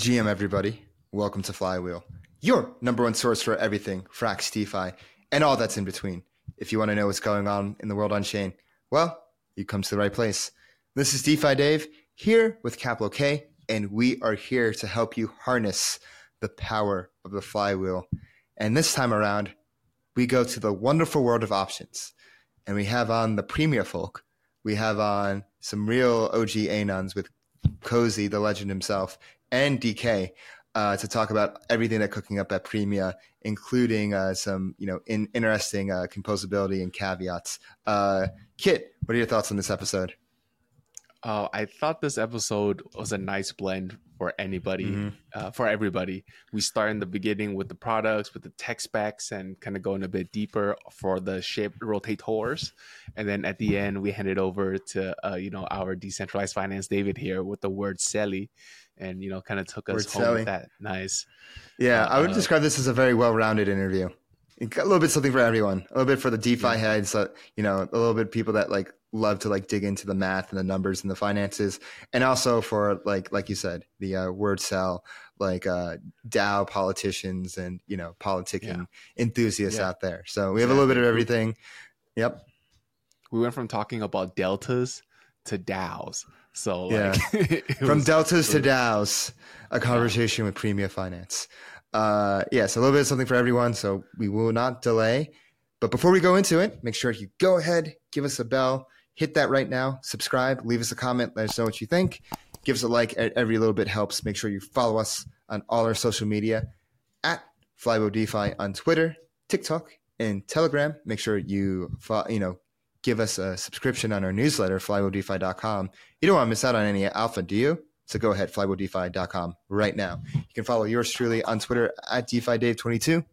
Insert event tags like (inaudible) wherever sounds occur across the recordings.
GM, everybody. Welcome to Flywheel, your number one source for everything Frax, DeFi, and all that's in between. If you want to know what's going on in the world on chain, well, you come to the right place. This is DeFi Dave here with Kapital K, and we are here to help you harness the power of the flywheel. And this time around, we go to the wonderful world of options, and we have on the Premia folk. We have on some real OG Anons with Cozy, the legend himself, and DK uh, to talk about everything they're cooking up at Premia, including uh, some you know in, interesting uh, composability and caveats. Uh, Kit, what are your thoughts on this episode? Uh, I thought this episode was a nice blend for anybody, mm-hmm. uh, for everybody. We start in the beginning with the products, with the tech specs, and kind of going a bit deeper for the shape rotators, and then at the end we hand it over to uh, you know our decentralized finance David here with the word "selly," and you know kind of took us word home with that. Nice. Yeah, I would uh, describe this as a very well-rounded interview. A little bit something for everyone. A little bit for the DeFi yeah. heads, uh, you know, a little bit people that like love to like dig into the math and the numbers and the finances and also for like like you said the uh, wordcel like uh DAO politicians and you know politicking yeah. enthusiasts yeah. out there so we have a little bit of everything yep we went from talking about deltas to DAOs so like yeah. (laughs) from was, deltas to DAOs a conversation with Premia Finance uh yeah so a little bit of something for everyone so we will not delay but before we go into it make sure you go ahead give us a bell hit that right now. Subscribe, leave us a comment, let us know what you think. Give us a like. Every little bit helps. Make sure you follow us on all our social media at Flywheel DeFi on Twitter, TikTok, and Telegram. Make sure you follow, you know give us a subscription on our newsletter, flywheeldefi.com. You don't want to miss out on any alpha, do you? So go ahead, flywheeldefi.com right now. You can follow yours truly on Twitter at DeFiDave22.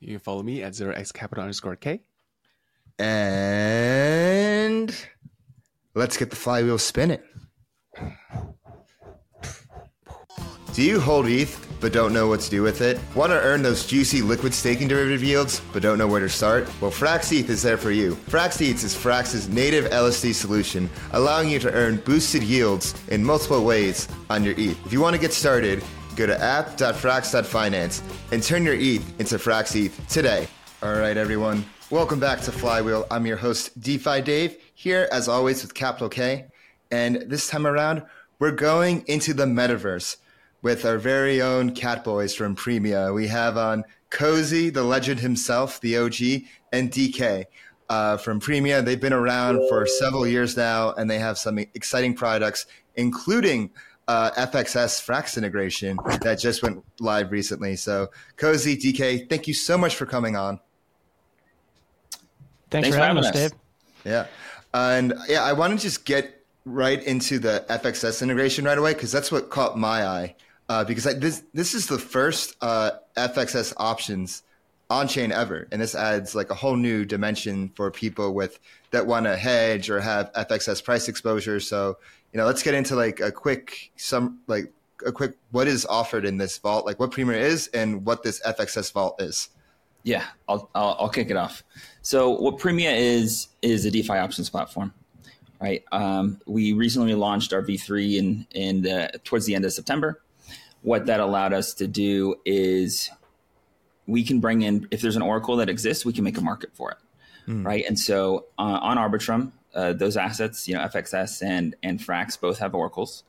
You can follow me at 0x capital underscore K. And let's get the flywheel spinning. Do you hold ETH but don't know what to do with it? Want to earn those juicy liquid staking derivative yields but don't know where to start? Well, Frax ETH is there for you. Frax ETH is Frax's native LSD solution, allowing you to earn boosted yields in multiple ways on your ETH. If you want to get started, go to app.frax.finance and turn your ETH into Frax ETH today. All right, everyone. Welcome back to Flywheel. I'm your host, DeFi Dave, here as always with Kapital K. And this time around, we're going into the metaverse with our very own cat boys from Premia. We have on Cozy, the legend himself, the OG, and DK uh, from Premia. They've been around for several years now, and they have some exciting products, including uh, FXS Frax integration that just went live recently. So, Cozy, DK, thank you so much for coming on. Thanks, Thanks for, having us, Dave. Yeah. And yeah, I want to just get right into the FXS integration right away because that's what caught my eye. Uh, because I, this this is the first uh, FXS options on chain ever, and this adds like a whole new dimension for people with that want to hedge or have FXS price exposure. So you know, let's get into like a quick some like a quick what is offered in this vault, like what Premia is and what this FXS vault is. Yeah, I'll, I'll, I'll kick it off. So what Premia is is a DeFi options platform, right? Um, we recently launched our V3 in in the, towards the end of September. What that allowed us to do is we can bring in if there's an oracle that exists, we can make a market for it, mm. right? And so uh, on Arbitrum, uh, those assets, you know, FXS and and Frax both have oracles.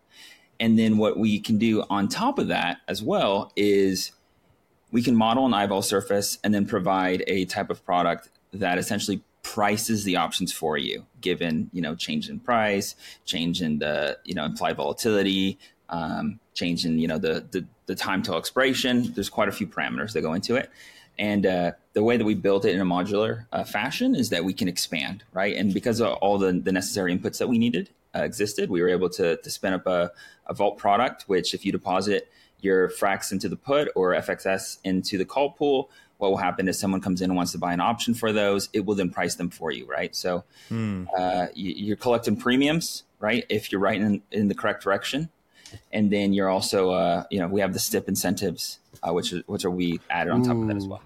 And then what we can do on top of that as well is we can model an Ivol surface and then provide a type of product that essentially prices the options for you, given you know change in price, change in the you know implied volatility, um, change in you know the, the, the time till expiration. There's quite a few parameters that go into it, and uh, the way that we built it in a modular uh, fashion is that we can expand, right? And because of all the the necessary inputs that we needed uh, existed, we were able to to spin up a, a vault product, which if you deposit your Frax into the put or FXS into the call pool, what will happen is someone comes in and wants to buy an option for those, it will then price them for you, right? So mm. uh, you, are collecting premiums, right? If you're writing in, in, the correct direction, and then you're also, uh, you know, we have the STIP incentives, uh, which which are we added on top of that as well.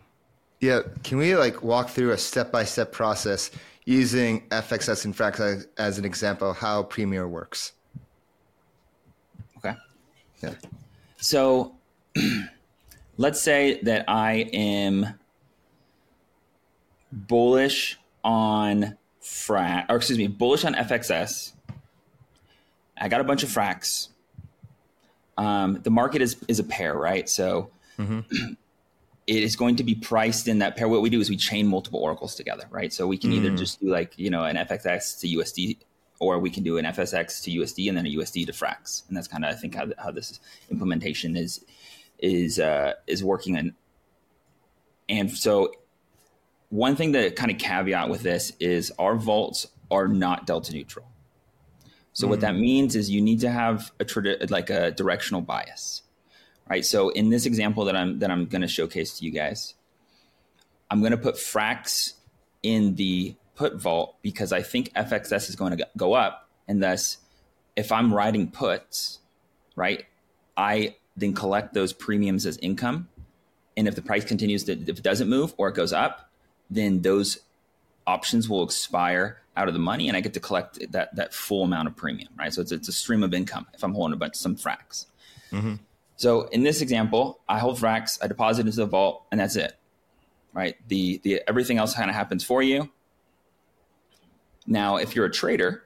Yeah, can we like walk through a step by step process using FXS and Frax as an example how Premia works? Okay. Yeah. So (clears throat) let's say that I am bullish on Frax, or excuse me, bullish on FXS. I got a bunch of Frax. Um, the market is is a pair, right? So mm-hmm. (clears throat) it is going to be priced in that pair. What we do is we chain multiple oracles together, right? So we can mm. either just do like you know an FXS to USD, or we can do an FXS to USD and then a USD to Frax, and that's kind of I think how how this implementation is is uh, is working. And and so one thing to kind of caveat with this is our vaults are not delta neutral. So mm. what that mm. means is you need to have a tradi- like a directional bias, right? So in this example that I'm that I'm going to showcase to you guys, I'm going to put Frax in the put vault because I think FXS is going to go up, and thus, if I'm writing puts, right, I then collect those premiums as income, and if the price continues to if it doesn't move or it goes up, then those options will expire out of the money and I get to collect that that full amount of premium, right? So it's, it's a stream of income if I'm holding a bunch of some Frax. Mm-hmm. So in this example, I hold Frax, I deposit into the vault, and that's it, right? The the everything else kind of happens for you. Now, if you're a trader,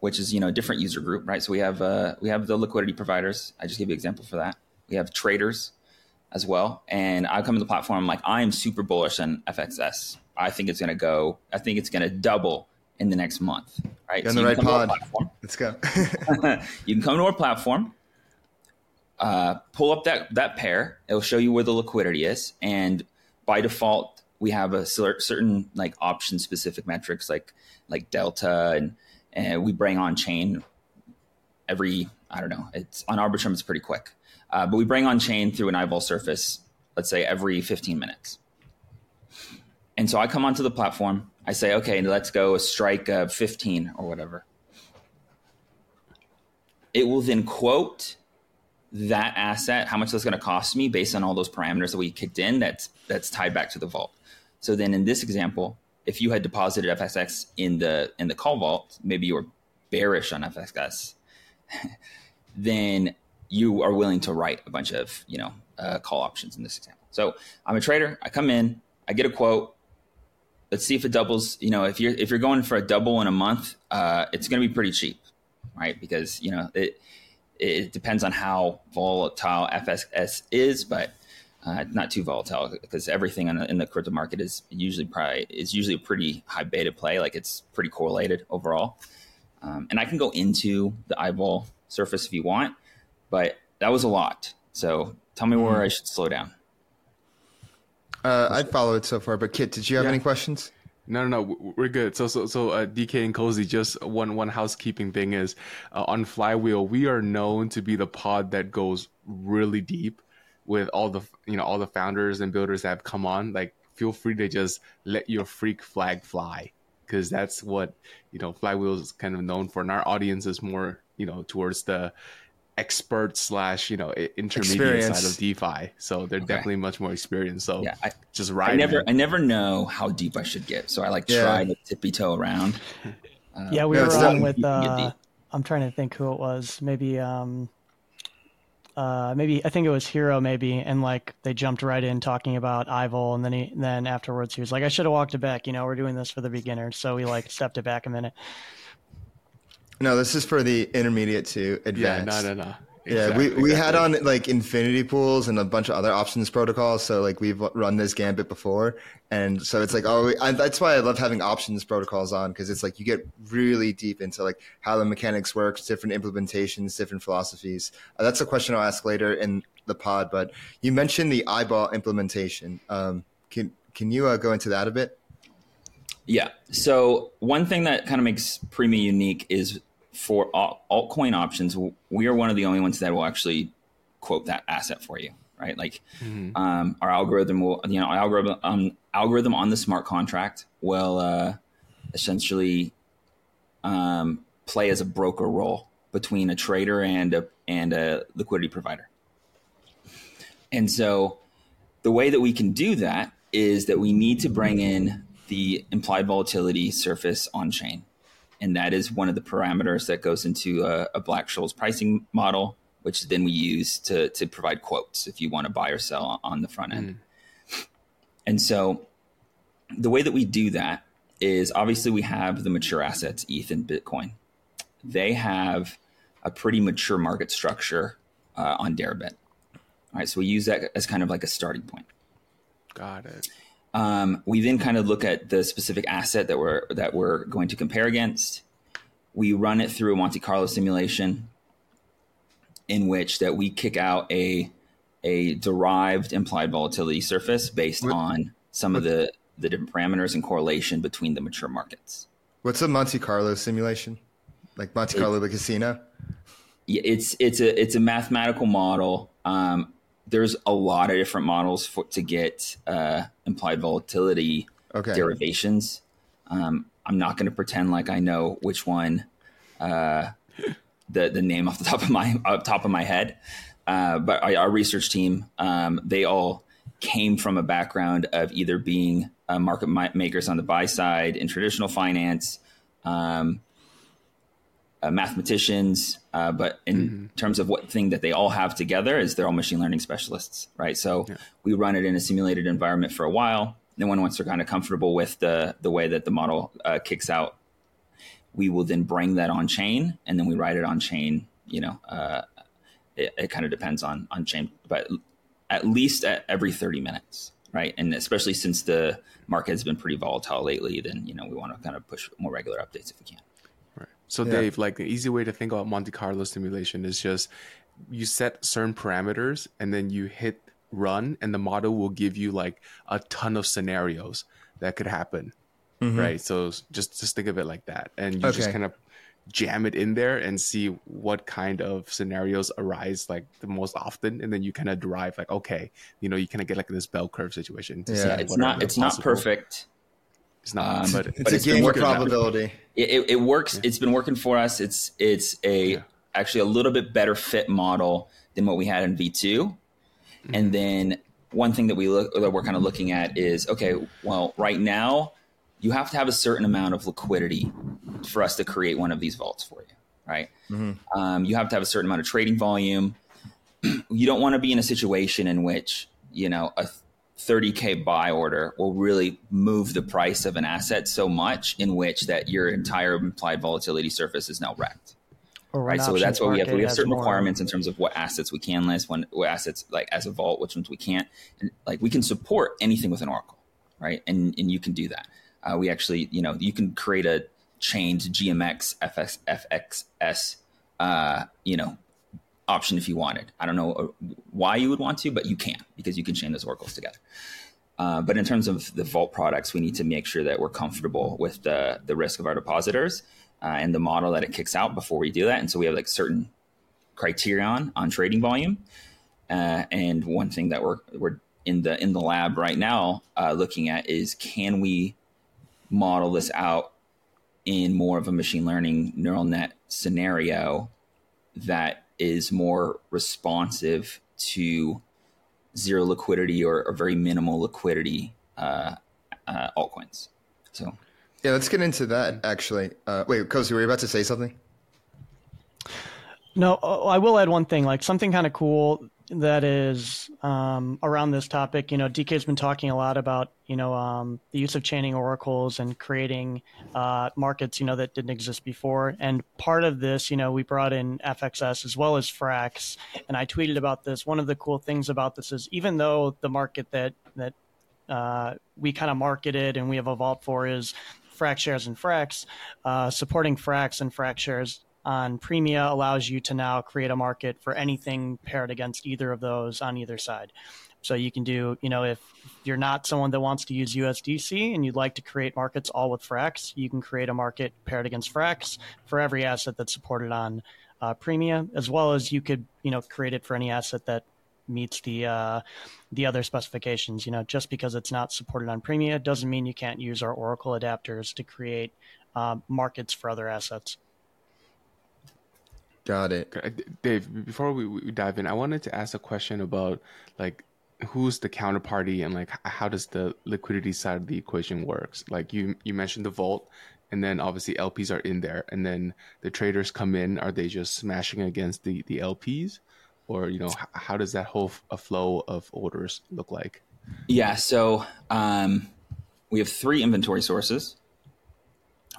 which is you know a different user group, right? So we have uh, we have the liquidity providers. I just gave you an example for that. We have traders as well, and I come to the platform like I am super bullish on FXS. I think it's going to go. I think it's going to double in the next month. Right? You're on so the right pod. Let's go. (laughs) you can come to our platform, uh, pull up that that pair. It'll show you where the liquidity is, and by default, we have a certain like option specific metrics like like delta, and and we bring on chain every I don't know. It's on Arbitrum. It's pretty quick, uh, but we bring on chain through an Ivol surface. Let's say every 15 minutes. And so I come onto the platform. I say, okay, let's go a strike uh, 15 or whatever. It will then quote that asset, how much that's going to cost me based on all those parameters that we kicked in. That's that's tied back to the vault. So then in this example, if you had deposited FXS in the in the call vault, maybe you were bearish on FXS, (laughs) then you are willing to write a bunch of you know uh, call options in this example. So I'm a trader. I come in, I get a quote let's see if it doubles. You know, if you're if you're going for a double in a month, uh, it's going to be pretty cheap, right? Because you know it it depends on how volatile FXS is, but uh, not too volatile because everything in the, in the crypto market is usually probably is usually a pretty high beta play. Like it's pretty correlated overall. Um, and I can go into the Ivol surface if you want, but that was a lot. So tell me where mm-hmm. I should slow down. Uh, I follow it so far, but Kit, did you have yeah. any questions? No, no, no, we're good. So, so, so, uh, DK and Cozy, just one, one housekeeping thing is, uh, on Flywheel, we are known to be the pod that goes really deep with all the, you know, all the founders and builders that have come on. Like, feel free to just let your freak flag fly, because that's what you know Flywheel is kind of known for, and our audience is more, you know, towards the expert slash you know intermediate Experience. side of DeFi, so they're okay. definitely much more experienced. So yeah, I, just right. I never, I never know how deep I should get, so I like yeah. try to tippy toe around. (laughs) Uh, yeah, we were on with. Uh, I'm trying to think who it was. Maybe, um, uh, maybe I think it was Hero, maybe, and like they jumped right in talking about Ivol, and then he, then afterwards he was like, "I should have walked it back." You know, we're doing this for the beginners, so we like stepped it back a minute. No, this is for the intermediate to advanced. Yeah, no, no, no. Exactly, yeah, we, we exactly. had on like infinity pools and a bunch of other options protocols. So like we've run this gambit before, and so it's like oh, I, that's why I love having options protocols on because it's like you get really deep into like how the mechanics works, different implementations, different philosophies. Uh, that's a question I'll ask later in the pod. But you mentioned the Ivol implementation. Um, can can you uh, go into that a bit? Yeah. So one thing that kind of makes Premia unique is for altcoin options, we are one of the only ones that will actually quote that asset for you, right? Like mm-hmm. um, our algorithm will, you know, algorithm um, algorithm on the smart contract will uh, essentially um, play as a broker role between a trader and a and a liquidity provider. And so the way that we can do that is that we need to bring in the implied volatility surface on chain. And that is one of the parameters that goes into a, a Black Scholes pricing model which then we use to to provide quotes if you want to buy or sell on the front end. Mm. And so the way that we do that is obviously we have the mature assets, ETH and Bitcoin. They have a pretty mature market structure uh, on Deribit. All right, so we use that as kind of like a starting point. Got it. Um, we then kind of look at the specific asset that we're that we're going to compare against. We run it through a Monte Carlo simulation in which that we kick out a a derived implied volatility surface based on some of the the different parameters and correlation between the mature markets. What's a Monte Carlo simulation? Like Monte Carlo, it, the casino? Yeah, it's it's a it's a mathematical model. Um, there's a lot of different models for to get uh, implied volatility okay. derivations. Um, I'm not going to pretend like I know which one uh, the the name off the top of my top of my head. Uh, but our, our, research team, um, they all came from a background of either being uh, market makers on the buy side in traditional finance, um, uh, mathematicians, uh, but in mm-hmm. terms of what thing that they all have together is they're all machine learning specialists, right? So yeah. we run it in a simulated environment for a while. Then, when once they're kind of comfortable with the the way that the model uh, kicks out we will then bring that on chain and then we write it on chain you know uh, it, it kind of depends on on chain but at least at every 30 minutes right and especially since the market has been pretty volatile lately then you know we want to kind of push more regular updates if we can so yeah. dave like the easy way to think about monte carlo simulation is just you set certain parameters and then you hit run and the model will give you like a ton of scenarios that could happen mm-hmm. right? So just just think of it like that, and you okay. just kind of jam it in there and see what kind of scenarios arise like the most often and then you kind of derive like okay you know you kind of get like this bell curve situation yeah see, it's not it's possible. not perfect it's not um, but it's, but a game of probability it, it, it, works yeah. it's been working for us it's it's a yeah. actually a little bit better fit model than what we had in v2 mm-hmm. and then one thing that we look that we're kind of looking at is okay well right now you have to have a certain amount of liquidity for us to create one of these vaults for you, right? Mm-hmm. Um, you have to have a certain amount of trading volume. (clears throat) you don't want to be in a situation in which you know a 30k buy order will really move the price of an asset so much in which that your entire implied volatility surface is now wrecked. Right so that's what we have. We have certain requirements in terms of what assets we can list when what assets like as a vault which ones we can't. And like we can support anything with an oracle right? And and you can do that. Uh, we actually, you know, you can create a chained GMX FX, FXS, uh, you know, option if you wanted. I don't know uh, why you would want to, but you can because you can chain those oracles together. Uh, but in terms of the vault products, we need to make sure that we're comfortable with the the risk of our depositors uh, and the model that it kicks out before we do that. And so we have like certain criterion on trading volume. Uh, and one thing that we're we're in the in the lab right now uh, looking at is can we model this out in more of a machine learning neural net scenario that is more responsive to zero liquidity or, or very minimal liquidity uh, uh, altcoins. So, yeah, let's get into that actually. Uh, wait, Cozy, were you about to say something? No, uh, I will add one thing, like something kind of cool that is um, around this topic. You know, DK's been talking a lot about you know um, the use of chaining oracles and creating uh, markets you know that didn't exist before. And part of this, you know, we brought in FXS as well as Frax, and I tweeted about this. One of the cool things about this is even though the market that that uh, we kind of marketed and we have a vault for is Frax shares and Frax, uh, supporting Frax and Frax shares on Premia allows you to now create a market for anything paired against either of those on either side. So you can do, you know, if you're not someone that wants to use USDC and you'd like to create markets all with Frax, you can create a market paired against Frax for every asset that's supported on uh, Premia, as well as you could, you know, create it for any asset that meets the uh, the other specifications. You know, just because it's not supported on Premia doesn't mean you can't use our Oracle adapters to create uh, markets for other assets. Got it. Dave, before we, we dive in, I wanted to ask a question about like who's the counterparty and like how does the liquidity side of the equation works? Like you you mentioned the vault and then obviously LPs are in there and then the traders come in, are they just smashing against the the LPs? or you know h- how does that whole f- flow of orders look like? Yeah, so um, we have three inventory sources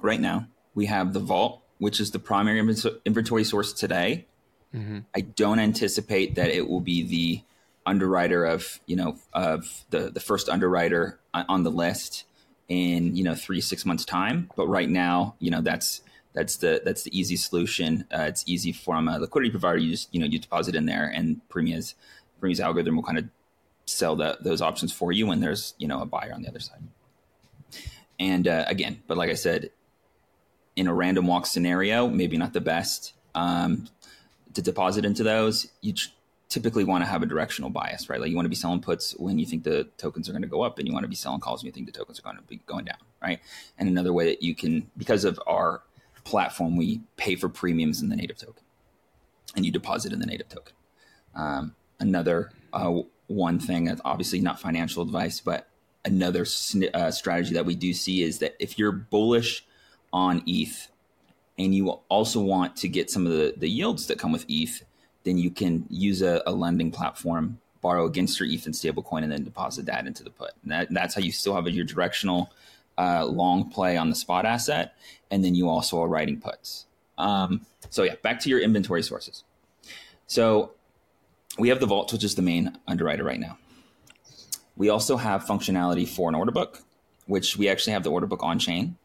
right now. We have the vault, which is the primary inventory source today. Mm-hmm. I don't anticipate that it will be the underwriter of you know of the the first underwriter on the list in you know three six months time. But right now, you know that's that's the that's the easy solution. Uh, it's easy from a liquidity provider. You just you know you deposit in there, and Premia's Premia's algorithm will kind of sell that those options for you when there's you know a buyer on the other side. And uh, again, but like I said, in a random walk scenario, maybe not the best um, to deposit into those. You typically want to have a directional bias, right? Like you want to be selling puts when you think the tokens are going to go up, and you want to be selling calls when you think the tokens are going to be going down, right? And another way that you can, because of our platform, we pay for premiums in the native token, and you deposit in the native token. Um, another uh, one thing that's obviously not financial advice, but another uh, strategy that we do see is that if you're bullish on ETH and you also want to get some of the, the yields that come with ETH, then you can use a, a lending platform, borrow against your ETH and stablecoin, and then deposit that into the put. And that, that's how you still have your directional uh, long play on the spot asset, and then you also are writing puts. Um, so yeah, back to your inventory sources. So we have the vault, which is the main underwriter right now. We also have functionality for an order book, which we actually have the order book on chain.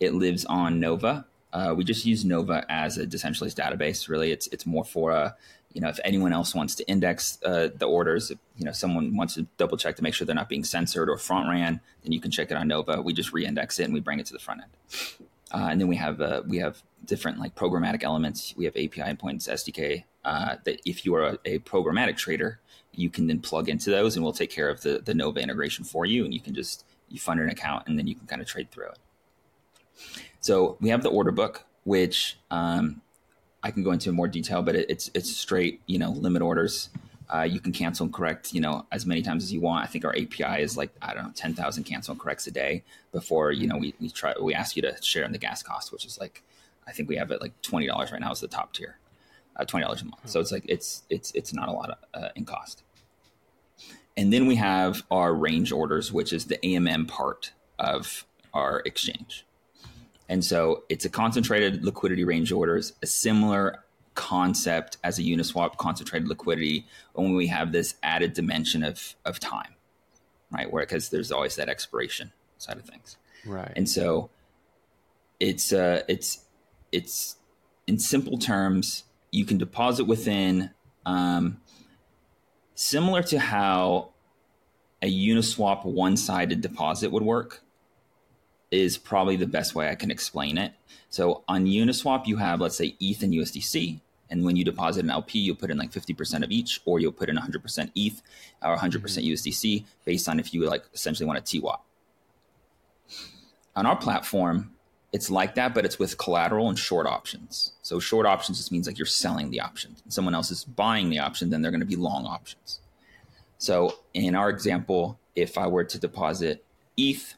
It lives on Nova. Uh, we just use Nova as a decentralized database. Really, it's it's more for a you know if anyone else wants to index uh, the orders, if, you know someone wants to double check to make sure they're not being censored or front ran, then you can check it on Nova. We just re-index it and we bring it to the front end. Uh, and then we have uh, we have different like programmatic elements. We have API endpoints, SDK. Uh, that if you are a, a, programmatic trader, you can then plug into those, and we'll take care of the the Nova integration for you. And you can just you fund an account, and then you can kind of trade through it. So we have the order book, which um, I can go into more detail, but it, it's it's straight you know limit orders. Uh, you can cancel and correct, you know, as many times as you want. I think our API is like I don't know, ten thousand cancel and corrects a day before you know we, we try we ask you to share in the gas cost, which is like I think we have it like twenty dollars right now is the top tier, uh, twenty dollars a month. So it's like it's it's it's not a lot of, uh, in cost. And then we have our range orders, which is the AMM part of our exchange. And so it's a concentrated liquidity range orders, a similar concept as a Uniswap concentrated liquidity only we have this added dimension of of time, right? Where because there's always that expiration side of things, right? And so it's uh it's it's in simple terms you can deposit within um, similar to how a Uniswap one-sided deposit would work is probably the best way I can explain it. So on Uniswap, you have, let's say, ETH and USDC. And when you deposit an LP, you'll put in like 50% of each, or you'll put in 100% ETH or 100% mm-hmm. USDC based on if you like essentially want a TWAP. On our platform, it's like that, but it's with collateral and short options. So short options just means like you're selling the option. Someone else is buying the option, then they're going to be long options. So in our example, if I were to deposit ETH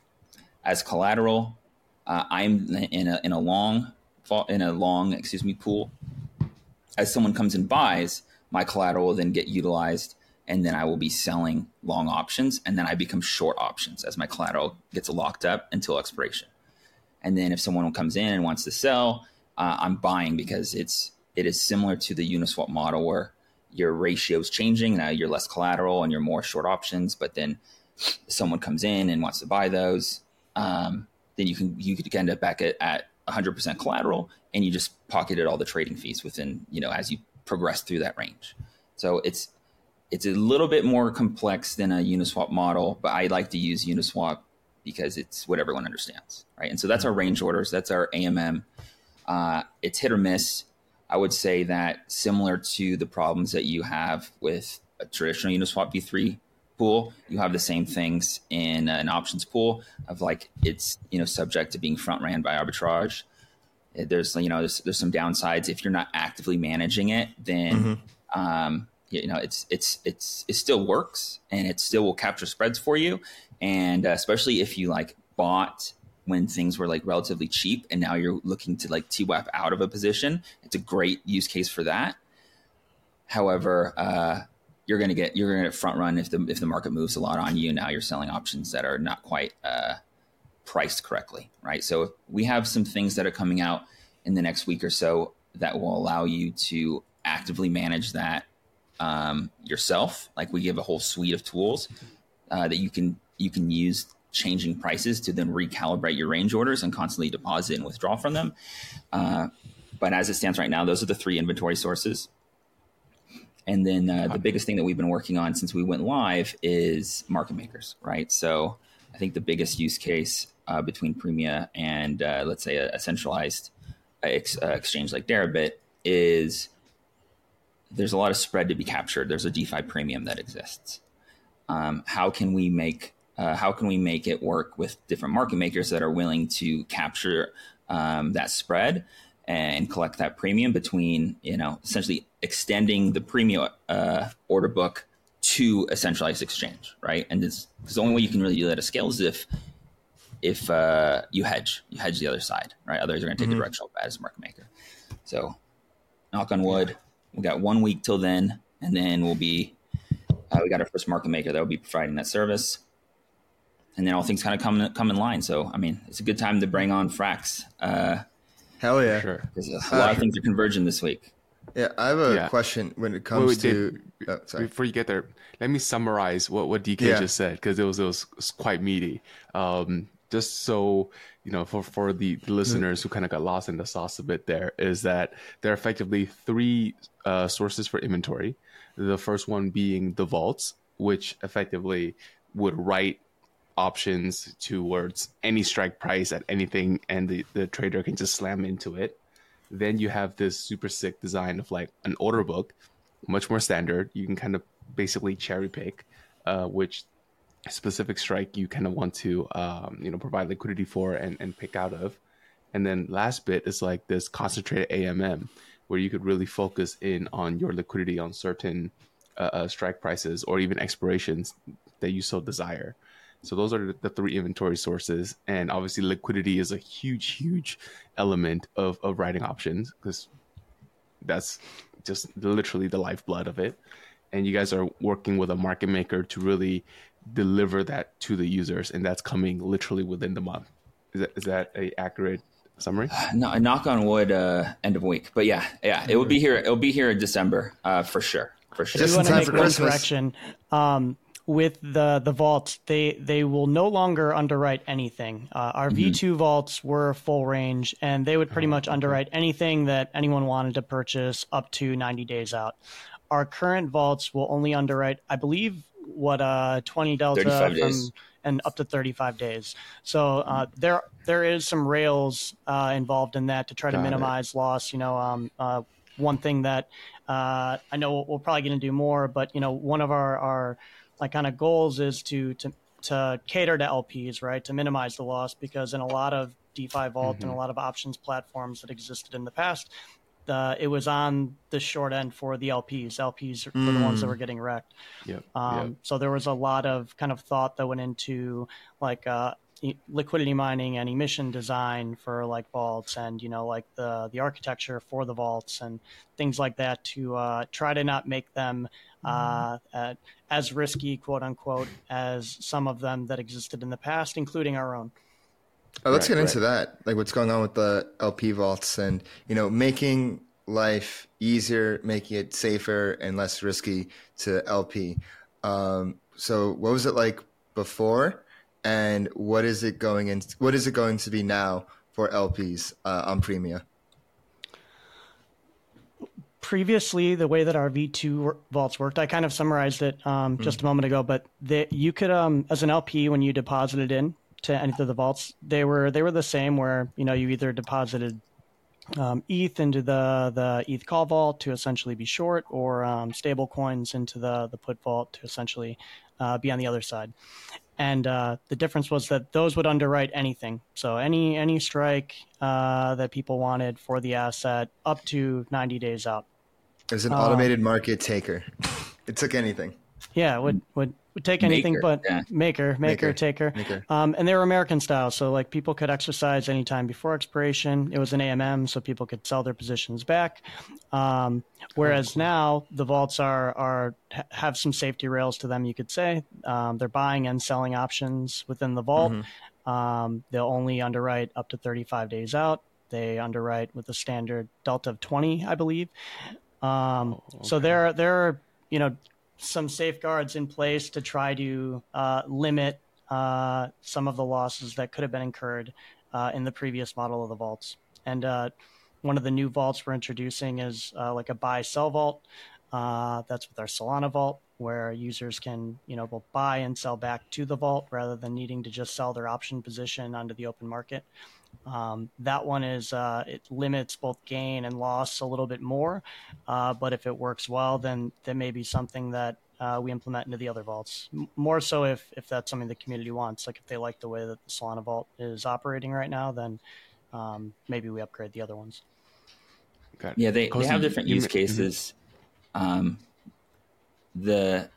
as collateral, uh, I'm in a in a long in a long excuse me pool as someone comes and buys, my collateral will then get utilized and then I will be selling long options and then I become short options as my collateral gets locked up until expiration. And then if someone comes in and wants to sell, uh, I'm buying because it's it is similar to the Uniswap model where your ratio is changing. Now you're less collateral and you're more short options, but then someone comes in and wants to buy those, um, then you can you could end up back at, at 100% collateral and you just pocketed all the trading fees within you know as you progress through that range. So it's it's a little bit more complex than a uniswap model but i like to use uniswap because it's what everyone understands right? And so that's our range orders. That's our amm uh, it's hit or miss. I would say that similar to the problems that you have with a traditional uniswap v3 pool you have the same things in an options pool of like it's you know subject to being front ran by arbitrage. There's you know there's, there's some downsides. If you're not actively managing it then mm-hmm. um, you know it's it's it's it still works and it still will capture spreads for you. And uh, especially if you like bought when things were like relatively cheap and now you're looking to like TWAP out of a position it's a great use case for that. However, uh, you're going to get you're going to front run if the if the market moves a lot on you. Now you're selling options that are not quite uh, priced correctly, right? So we have some things that are coming out in the next week or so that will allow you to actively manage that um, yourself. Like we give a whole suite of tools uh, that you can you can use changing prices to then recalibrate your range orders and constantly deposit and withdraw from them. Uh, but as it stands right now, those are the three inventory sources. And then uh, the biggest thing that we've been working on since we went live is market makers, right? So I think the biggest use case uh, between Premia and uh, let's say a, a centralized uh, ex, uh, exchange like Deribit is there's a lot of spread to be captured. There's a DeFi premium that exists. Um, how can we make uh, how can we make it work with different market makers that are willing to capture um, that spread and collect that premium between you know essentially extending the premium uh, order book to a centralized exchange, right? And this, the only way you can really do that at scale is if if uh, you hedge, you hedge the other side, right? Others are going to take mm-hmm. the directional bet as a market maker. So, knock on wood, we got one week till then, and then we'll be uh, we got our first market maker that will be providing that service, and then all things kind of come come in line. So, I mean, it's a good time to bring on Frax. Uh, Hell yeah! Sure. A lot uh, of things are converging this week. Yeah, I have a yeah. question when it comes wait, wait, to. Did, oh, sorry. Before you get there, let me summarize what, what DK yeah. just said because it was, it was, it was quite meaty. Um, just so you know, for for the, the listeners mm-hmm. who kind of got lost in the sauce a bit, there is that there are effectively three uh, sources for inventory. The first one being the vaults, which effectively would write options towards any strike price at anything, and the, the trader can just slam into it. Then you have this super sick design of like an order book, much more standard. You can kind of basically cherry pick, uh, which specific strike you kind of want to um, you know provide liquidity for and, and pick out of. And then last bit is like this concentrated AMM, where you could really focus in on your liquidity on certain uh, uh, strike prices or even expirations that you so desire. So those are the three inventory sources, and obviously liquidity is a huge, huge element of of writing options because that's just literally the lifeblood of it. And you guys are working with a market maker to really deliver that to the users, and that's coming literally within the month. Is that is that a accurate summary? (sighs) No, knock on wood, uh, end of week. But yeah, yeah, it will be here. It will be here in December uh, for sure. For sure. Just in time for Christmas. Correction. Um, with the the vaults, they they will no longer underwrite anything. Uh, our mm-hmm. V2 vaults were full range, and they would pretty much underwrite anything that anyone wanted to purchase up to 90 days out. Our current vaults will only underwrite, I believe, what uh 20 delta from and up to 35 days. So uh, there there is some rails uh, involved in that to try Got to minimize it. loss. You know, um, uh, one thing that uh, I know we're probably going to do more, but you know, one of our our like kind of goals is to to to cater to LPs, right, to minimize the loss because in a lot of DeFi Vault mm-hmm. and a lot of options platforms that existed in the past, uh, it was on the short end for the LPs. LPs were mm. the ones that were mm. getting wrecked. Yep. Um, yep. So there was a lot of kind of thought that went into like uh, liquidity mining and emission design for like vaults, and you know like the the architecture for the vaults and things like that to uh, try to not make them uh, mm. as risky, quote unquote, as some of them that existed in the past, including our own. Oh, let's right, get into right. that. Like what's going on with the LP vaults and, you know, making life easier, making it safer and less risky to LP. Um, so what was it like before and what is it going in, what is it going to be now for LPs uh, on Premia? Previously the way that our v2 vaults worked i kind of summarized it um, just mm. a moment ago but that you could um, as an lp when you deposited in to any of the vaults, they were they were the same. Where you know you either deposited um, ETH into the the ETH call vault to essentially be short, or um, stable coins into the the put vault to essentially uh, be on the other side. And uh, the difference was that those would underwrite anything. So any any strike uh, that people wanted for the asset up to 90 days out. It was an automated um, market taker. it took anything. Yeah, would would would take anything maker, but yeah. maker, maker, maker, taker. Maker. Um, and they were American style, so like people could exercise anytime before expiration. It was an AMM, so people could sell their positions back. Um, whereas oh, now the vaults are are have some safety rails to them. You could say um, they're buying and selling options within the vault. Mm-hmm. Um, they'll only underwrite up to 35 days out. They underwrite with a standard delta of 20, I believe. Um, oh, okay. So there, there are you know some safeguards in place to try to uh, limit uh, some of the losses that could have been incurred uh, in the previous model of the vaults. And uh, one of the new vaults we're introducing is uh, like a buy sell vault. Uh, that's with our Solana vault, where users can, you know, buy and sell back to the vault rather than needing to just sell their option position onto the open market. Um, that one is uh, it limits both gain and loss a little bit more, uh, but if it works well, then that may be something that uh, we implement into the other vaults. M- more so if if that's something the community wants, like if they like the way that the Solana vault is operating right now, then um, maybe we upgrade the other ones. Okay. Yeah, they, they have different use cases. Mm-hmm. Um, the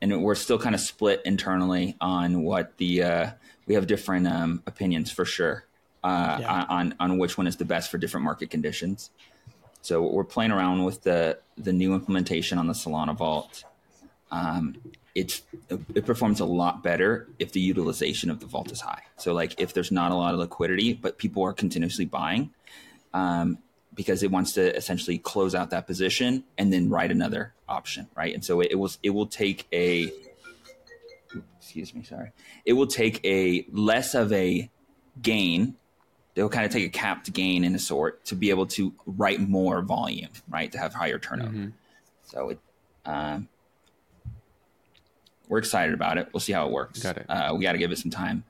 and we're still kind of split internally on what the uh, we have different um, opinions for sure uh, yeah. on on which one is the best for different market conditions. So we're playing around with the the new implementation on the Solana Vault. Um, it it performs a lot better if the utilization of the vault is high. So like if there's not a lot of liquidity, but people are continuously buying, um, because it wants to essentially close out that position and then write another option, right? And so it, it will it will take a excuse me, sorry, it will take a less of a gain they'll kind of take a capped gain in a sort to be able to write more volume, right? To have higher turnover. Mm-hmm. So it, um, we're excited about it. We'll see how it works. Got it. Uh, we got to give it some time.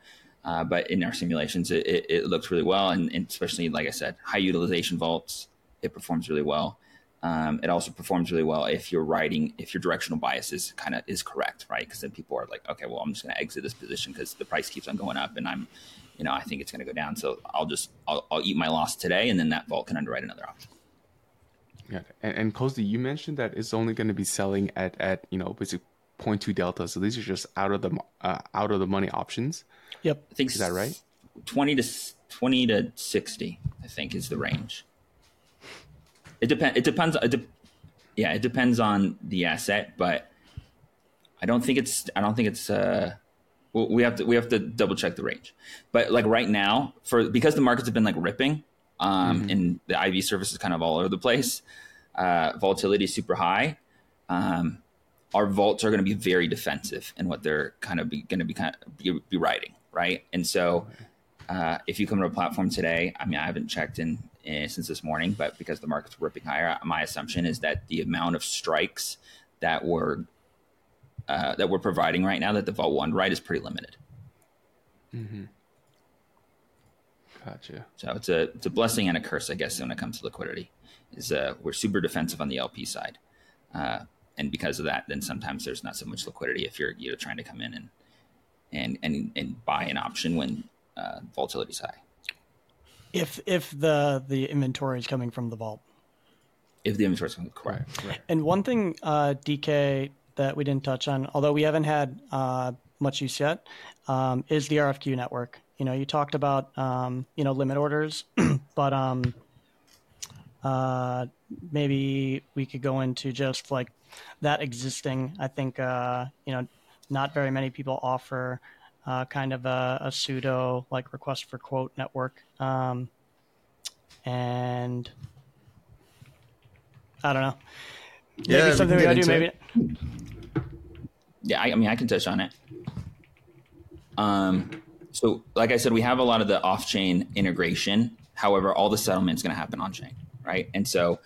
Uh, but in our simulations, it, it, it looks really well. And, and, especially, like I said, high utilization vaults, it performs really well. Um, it also performs really well if you're writing, if your directional bias is kind of is correct, right? Because then people are like, okay, well, I'm just going to exit this position because the price keeps on going up, and I'm you know, I think it's going to go down. So I'll just I'll, I'll, eat my loss today, and then that vault can underwrite another option. Yeah, and, and Cozy, you mentioned that it's only going to be selling at at you know basically 0.2 delta. So these are just out of the uh, out of the money options. Yep, I think is that right? Twenty to twenty to sixty, I think, is the range. It depends. It depends. It de- yeah, it depends on the asset, but I don't think it's. I don't think it's. Uh, we have to we have to double check the range. But like right now, for because the markets have been like ripping, um, mm-hmm. and the IV surface is kind of all over the place, uh, volatility is super high. Um, our vaults are going to be very defensive in what they're kind of going to be kind of be, be writing, right? And so, uh, if you come to a platform today, I mean, I haven't checked in, in eh, since this morning, but because the market's ripping higher, my assumption is that the amount of strikes that were uh, that we're providing right now that the Vault One right is pretty limited. Mm-hmm. Gotcha. So it's a it's a blessing and a curse, I guess, when it comes to liquidity. Is uh, we're super defensive on the LP side, uh, and because of that, then sometimes there's not so much liquidity if you're you know trying to come in and and and and buy an option when uh, volatility is high. If if the the inventory is coming from the vault. If the inventory is coming, correct. Right, right. And one thing, uh, DK, that we didn't touch on, although we haven't had uh, much use yet, um, is the RFQ network. You know, you talked about um, you know limit orders, (clears throat) but um, uh, maybe we could go into just like that existing. I think uh, you know not very many people offer uh, kind of a, a, pseudo like request for quote network, um, and I don't know. Maybe yeah, something we, we gotta do. Maybe. Yeah, I, I, mean, I can touch on it. Um, so, like I said, we have a lot of the off-chain integration. However, all the settlement is going to happen on-chain, right? And so,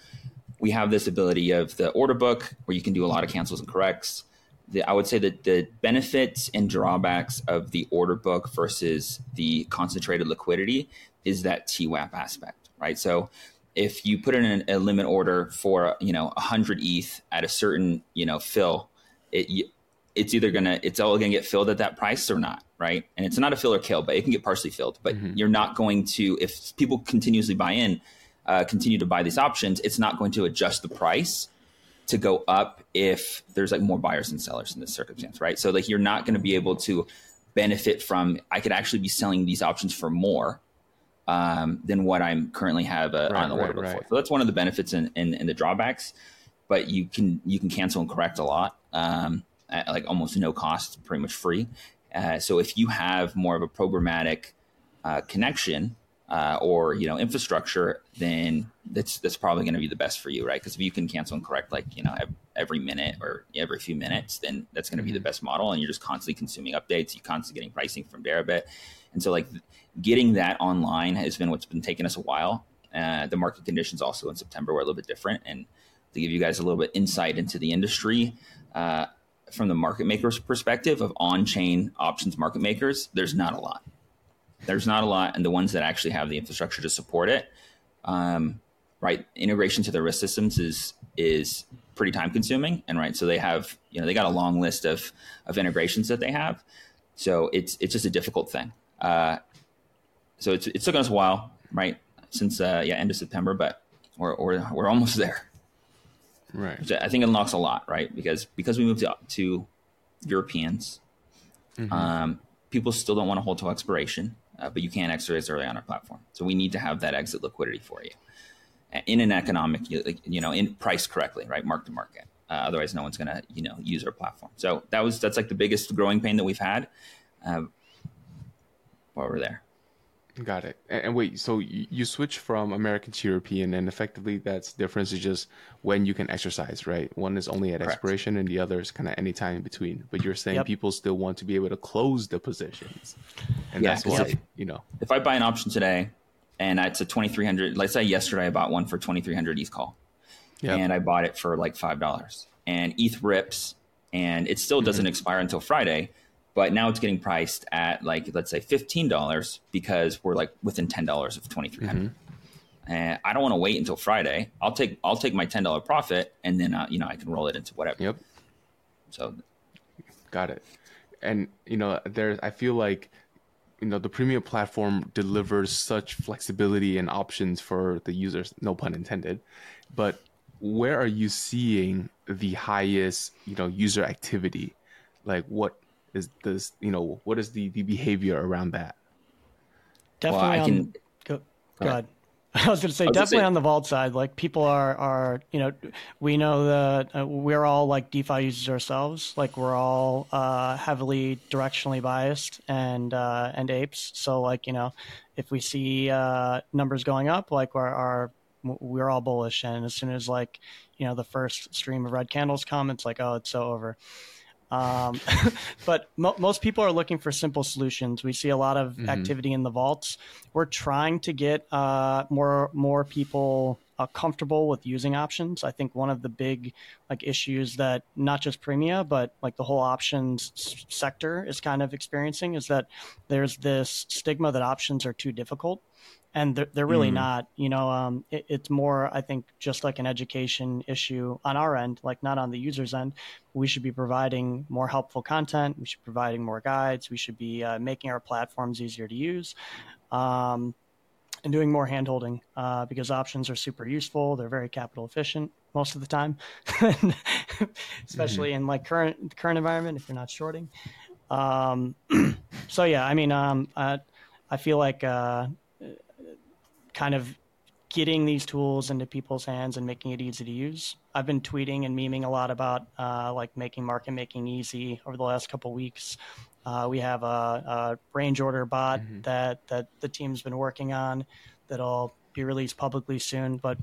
we have this ability of the order book where you can do a lot of cancels and corrects. The, I would say that the benefits and drawbacks of the order book versus the concentrated liquidity is that TWAP aspect, right? So if you put in a limit order for you know 100 ETH at a certain you know fill, it it's either gonna it's all gonna get filled at that price or not, right? And it's not a fill or kill, but it can get partially filled. But mm-hmm. you're not going to if people continuously buy in, uh, continue to buy these options, it's not going to adjust the price to go up if there's like more buyers and sellers in this circumstance, right? So like you're not going to be able to benefit from. I could actually be selling these options for more um, than what I'm currently have uh, right, on the order right, right. So that's one of the benefits and, the drawbacks. But you can you can cancel and correct a lot um, at like almost no cost, pretty much free. Uh, so if you have more of a programmatic uh, connection uh, or you know infrastructure, then that's that's probably going to be the best for you, right? Because if you can cancel and correct like you know every minute or every few minutes, then that's going to be the mm-hmm. best model, and you're just constantly consuming updates. You're constantly getting pricing from Deribit, and so like getting that online has been what's been taking us a while. Uh, the market conditions also in September were a little bit different, and to give you guys a little bit insight into the industry. Uh, from the market makers perspective of on-chain options market makers, there's not a lot there's not a lot, and the ones that actually have the infrastructure to support it, um, right? Integration to their risk systems is is pretty time consuming, and right, so they have you know they got a long list of of integrations that they have, so it's it's just a difficult thing. Uh, so it's it's taken us a while, right? Since uh, yeah, end of September, but we're we're, we're almost (laughs) there. Right. Which I think it unlocks a lot, right? Because because we moved to, to Europeans, mm-hmm. um, people still don't want to hold to expiration uh, but you can't exercise early on our platform. So we need to have that exit liquidity for you in an economic, you know, in price correctly, right, mark to market. Uh, otherwise, no one's going to, you know, use our platform. So that was that's like the biggest growing pain that we've had uh, while we're there. Got it. And, wait, so you, switch from American to European, and effectively that's difference is just when you can exercise, right? One is only at Correct. expiration, and the other is kind of any time in between. But you're saying yep. people still want to be able to close the positions, and yeah, that's why if, you know. If I buy an option today, and it's a 2300, let's say yesterday I bought one for 2300 ETH call, yep. and I bought it for like five dollars, and ETH rips, and it still doesn't mm-hmm. expire until Friday but now it's getting priced at like let's say fifteen dollars because we're like within ten dollars of twenty three hundred. Mm-hmm. And I don't want to wait until Friday. I'll take I'll take my ten dollar profit and then uh, you know I can roll it into whatever. Yep. So, got it. And you know there I feel like you know the Premia platform delivers such flexibility and options for the users. No pun intended. But where are you seeing the highest you know user activity? Like what is this you know what is the the behavior around that definitely well, I can, on, go, go ahead. (laughs) I was going to say definitely say, on the vault side, like people are are you know we know that uh, we're all like DeFi users ourselves. Like we're all uh, heavily directionally biased and uh, and apes. So like you know if we see uh, numbers going up, like our, our we're all bullish. And as soon as like you know the first stream of red candles come, it's like oh it's so over. Um, (laughs) but mo- most people are looking for simple solutions. We see a lot of mm-hmm. activity in the vaults. We're trying to get uh, more more people uh, comfortable with using options. I think one of the big like issues that not just Premia but like the whole options s- sector is kind of experiencing is that there's this stigma that options are too difficult and they're, they're really mm. not you know um, it, it's more i think just like an education issue on our end like not on the user's end. We should be providing more helpful content. We should be providing more guides. We should be uh, making our platforms easier to use um, and doing more handholding uh, because options are super useful. They're very capital efficient most of the time (laughs) especially mm-hmm. in like current current environment if you're not shorting. Um, (clears throat) so yeah i mean um, I, I feel like uh, kind of getting these tools into people's hands and making it easy to use. I've been tweeting and memeing a lot about uh, like making market making easy over the last couple weeks. Uh, we have a, a, range order bot mm-hmm. that that the team's been working on that'll be released publicly soon. But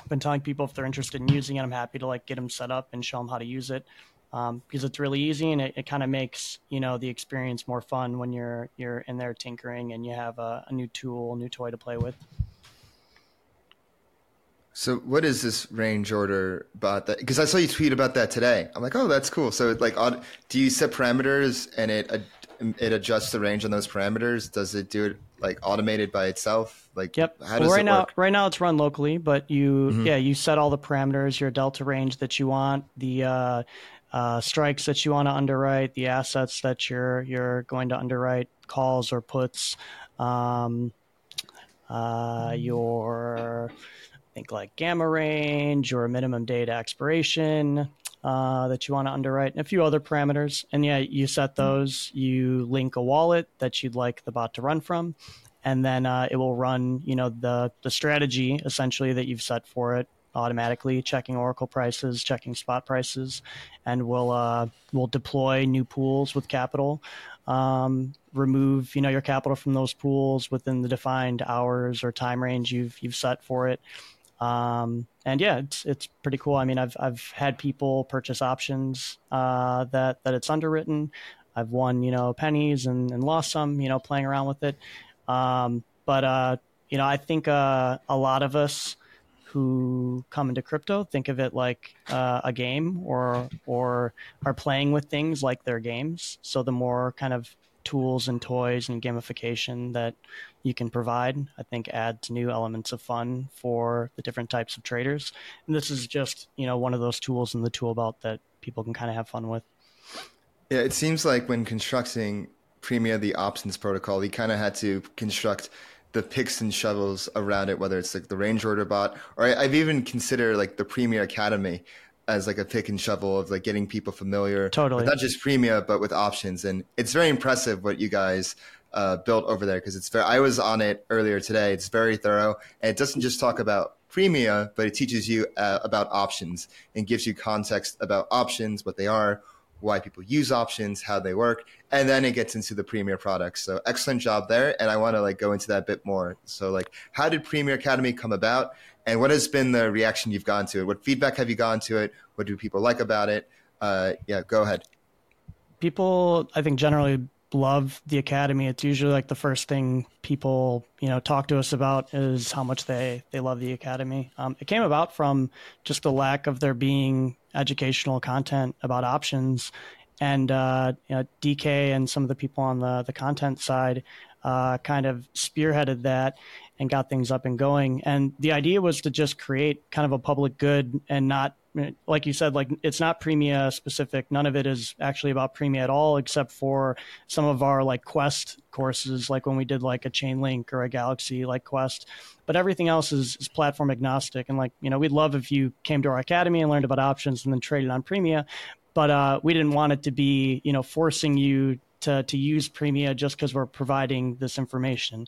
I've been telling people if they're interested in using it, I'm happy to like get them set up and show them how to use it. Um, because it's really easy and it, it kind of makes you know the experience more fun when you're you're in there tinkering and you have a, a new tool, a new toy to play with. So what is this range order bot that? Because I saw you tweet about that today. I'm like, oh, that's cool. So like, do you set parameters and it it adjusts the range on those parameters? Does it do it like automated by itself? Like, yep. How does well, right it now, right now it's run locally, but you mm-hmm. yeah you set all the parameters, your delta range that you want, the uh, uh, strikes that you want to underwrite, the assets that you're you're going to underwrite, calls or puts, um, uh, your think like gamma range or minimum data expiration uh, that you want to underwrite, and a few other parameters. And yeah, you set those. You link a wallet that you'd like the bot to run from, and then uh, it will run, you know, the the strategy essentially that you've set for it automatically, checking Oracle prices, checking spot prices, and we'll uh, we'll deploy new pools with capital. Um, remove you know your capital from those pools within the defined hours or time range you've you've set for it um, and yeah, it's it's pretty cool. I mean, I've I've had people purchase options uh, that that it's underwritten. I've won you know pennies and, and lost some you know playing around with it. Um, but uh, you know, I think uh, a lot of us who come into crypto think of it like uh, a game or or are playing with things like their games. So the more kind of tools and toys and gamification that you can provide, I think adds new elements of fun for the different types of traders. And this is just, you know, one of those tools in the tool belt that people can kind of have fun with. Yeah, it seems like when constructing Premia, the options protocol, you kind of had to construct the picks and shovels around it, whether it's like the range order bot, or I, have even considered like the Premia Academy as like a pick and shovel of like getting people familiar totally not just Premia but with options. And it's very impressive what you guys uh, built over there because it's very. I was on it earlier today. It's very thorough, and it doesn't just talk about Premia, but it teaches you uh, about options and gives you context about options, what they are, why people use options, how they work, and then it gets into the Premia products. So excellent job there, and I want to like go into that a bit more. So like, how did Premia Academy come about, and what has been the reaction you've gone to it? What feedback have you gone to it? What do people like about it? Uh, yeah, go ahead. People, I think, generally love the academy. It's usually like the first thing people you know talk to us about is how much they they love the academy. Um, it came about from just the lack of there being educational content about options, and uh, you know, DK and some of the people on the the content side uh, kind of spearheaded that and got things up and going. And the idea was to just create kind of a public good and not like you said, like it's not Premia specific. None of it is actually about Premia at all, except for some of our like Quest courses, like when we did like a Chainlink or a Galaxy like Quest. But everything else is, is platform agnostic. And like, you know, we'd love if you came to our academy and learned about options and then traded on Premia. But uh, we didn't want it to be, you know, forcing you to, to use Premia just because we're providing this information.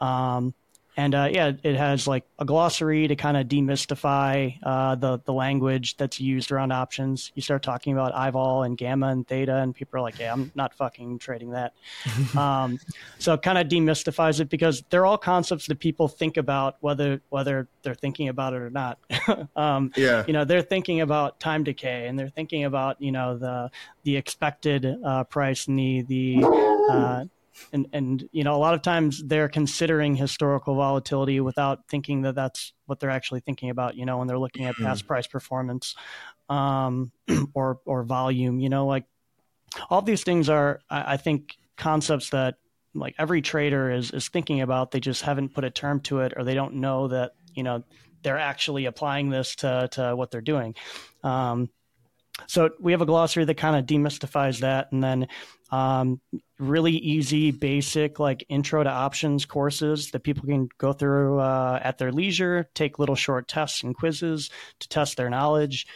Um, and uh, yeah, it has like a glossary to kind of demystify uh, the the language that's used around options. You start talking about IVOL and gamma and theta, and people are like, "Yeah, I'm not fucking trading that." (laughs) um, so it kind of demystifies it because they're all concepts that people think about whether whether they're thinking about it or not. (laughs) um, yeah, you know, they're thinking about time decay and they're thinking about you know the the expected uh, price and the the uh, and and you know a lot of times they're considering historical volatility without thinking that that's what they're actually thinking about you know when they're looking at past mm-hmm. price performance um, (clears throat) or or volume you know like all these things are I, I think concepts that like every trader is is thinking about. They just haven't put a term to it or they don't know that you know they're actually applying this to to what they're doing. Um, so we have a glossary that kind of demystifies that. And then um, really easy basic like intro to options courses that people can go through uh, at their leisure take little short tests and quizzes to test their knowledge.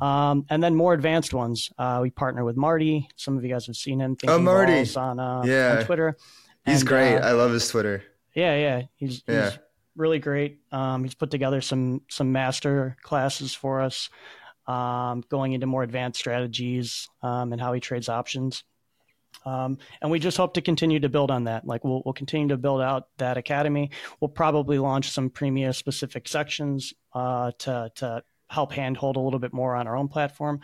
Um, and then more advanced ones. Uh, we partner with marty. Some of you guys have seen him oh marty. on, uh, yeah. on twitter. He's and, great. uh, i love his twitter. Yeah yeah. He's, yeah. he's really great. Um, he's put together some some master classes for us um, going into more advanced strategies um, and how he trades options. Um, and we just hope to continue to build on that. Like we'll, we'll continue to build out that academy. We'll probably launch some Premia specific sections uh, to to help handhold a little bit more on our own platform.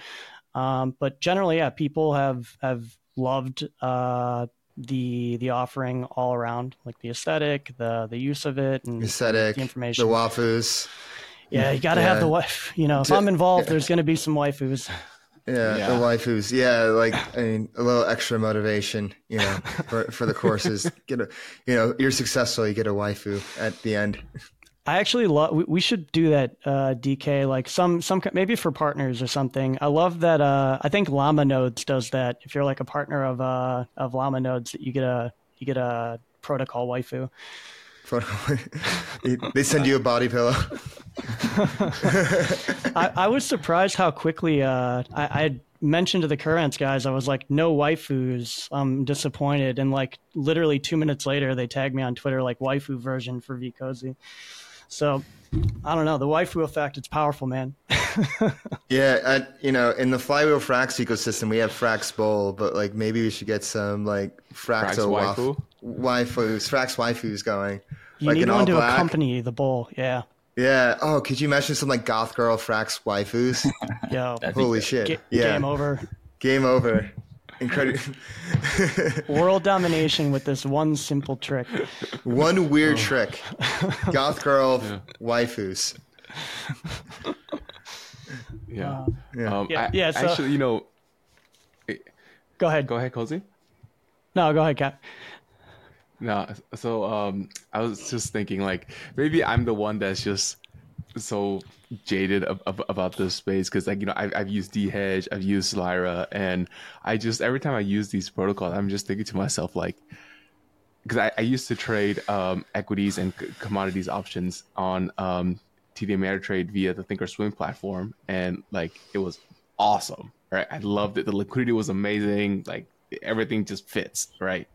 Um, but generally, yeah, people have have loved uh, the the offering all around, like the aesthetic, the the use of it, and aesthetic, the information, the waifus. Yeah, you got to yeah. have the wife. You know, if I'm involved, yeah. there's going to be some waifus. Yeah, yeah, the waifus. Yeah, like (laughs) I mean, a little extra motivation, you know, for for the courses. (laughs) Get a, you know, you're successful. You get a waifu at the end. I actually love. We, we should do that, uh, DK. Like some some maybe for partners or something. I love that. Uh, I think LlamaNodes does that. If you're like a partner of uh of LlamaNodes, that you get a you get a protocol waifu. (laughs) they send you a body pillow. (laughs) I, I, was surprised how quickly uh, I, I mentioned to the currents guys, I was like, no waifus. I'm disappointed. And like literally two minutes later, they tagged me on Twitter like waifu version for VCozy. So I don't know. The waifu effect, it's powerful, man. (laughs) yeah, and you know, in the Flywheel Frax ecosystem, we have Frax Bowl, but like maybe we should get some like Fraxo Frax waifu? Waifus, Frax waifus going. You like need one to black. accompany the bowl. Yeah. Yeah. Oh, could you mention some like goth girl frax waifus? (laughs) Yo, (laughs) holy shit! G- yeah. Game over. Game over. Incredible. (laughs) World domination with this one simple trick. One weird oh. trick. Goth girl yeah. waifus. Yeah. Uh, yeah. Um, yeah. I, yeah so, actually, you know. Go ahead. Go ahead, Cozy. No, go ahead, Cap. No, so um, I was just thinking like maybe I'm the one that's just so jaded ab- ab- about this space because like you know I've, I've used DHedge, I've used Lyra, and I just every time I use these protocols, I'm just thinking to myself like because I, I, used to trade um, equities and c- commodities options on um, TD Ameritrade via the Thinkorswim platform, and like it was awesome, right? I loved it. The liquidity was amazing. Like everything just fits, right?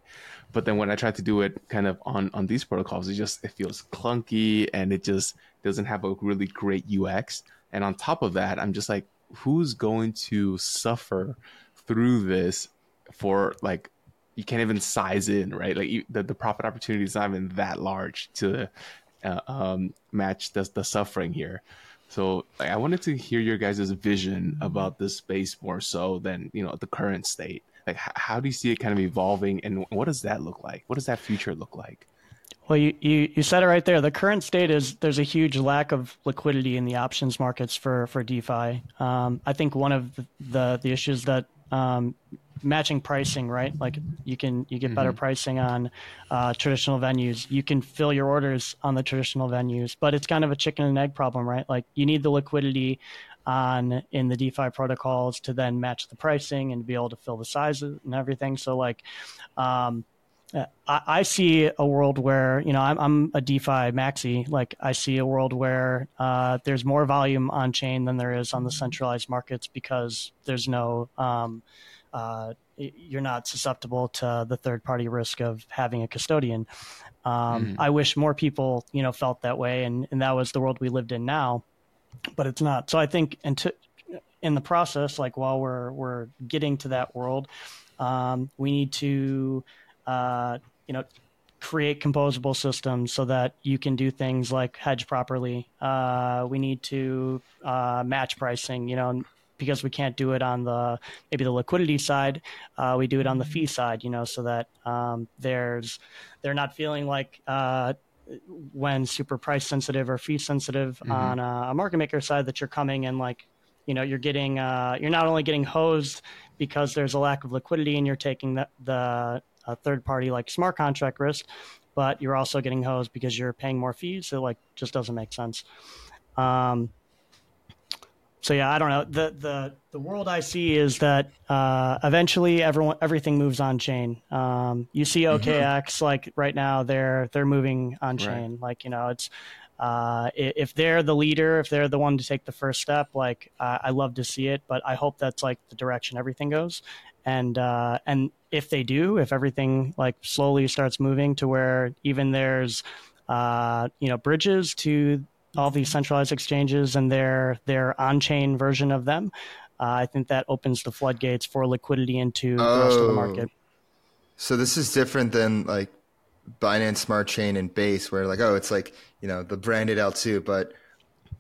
But then when I try to do it kind of on on these protocols, it just it feels clunky and it just doesn't have a really great UX. And on top of that, I'm just like, who's going to suffer through this for like you can't even size in right? Like the, the profit opportunity is not even that large to uh, um, match the, the suffering here. So like, i wanted to hear your guys' vision about this space more so than you know the current state like how do you see it kind of evolving and what does that look like? What does that future look like? Well you, you, you said it right there. The current state is there's a huge lack of liquidity in the options markets for for defi. Um, i think one of the, the, the issues that um, matching pricing right? Like you can you get better mm-hmm. pricing on uh, traditional venues. You can fill your orders on the traditional venues but it's kind of a chicken and egg problem right? Like you need the liquidity on in the DeFi protocols to then match the pricing and be able to fill the sizes and everything. So like, um, I, I, see a world where you know I'm, I'm, a DeFi maxi. Like I see a world where uh, there's more volume on chain than there is on the centralized markets because there's no um, uh, you're not susceptible to the third party risk of having a custodian. Um, mm. I wish more people you know felt that way, and, and that was the world we lived in now but it's not. So I think into, in the process, like while we're we're getting to that world, um, we need to, uh, you know, create composable systems so that you can do things like hedge properly. Uh, we need to uh, match pricing, you know, because we can't do it on the maybe the liquidity side, uh, we do it on the fee side, you know, so that um, there's they're not feeling like uh, when super price sensitive or fee sensitive mm-hmm. on a, a, market maker side that you're coming and like you know you're getting uh, you're not only getting hosed because there's a lack of liquidity and you're taking the, the third party like smart contract risk but you're also getting hosed because you're paying more fees so like just doesn't make sense um, so yeah, I don't know. The the the world I see is that uh, eventually everyone everything moves on chain. Um, you see OKX mm-hmm. like right now they're they're moving on chain. Right. Like you know it's uh, if they're the leader, if they're the one to take the first step, like uh, I love to see it. But I hope that's like the direction everything goes. And uh, and if they do, if everything like slowly starts moving to where even there's uh, you know bridges to all these centralized exchanges and their their on-chain version of them. Uh, I think that opens the floodgates for liquidity into oh. the rest of the market. So this is different than like Binance Smart Chain and Base, where like oh, it's like you know the branded L2, but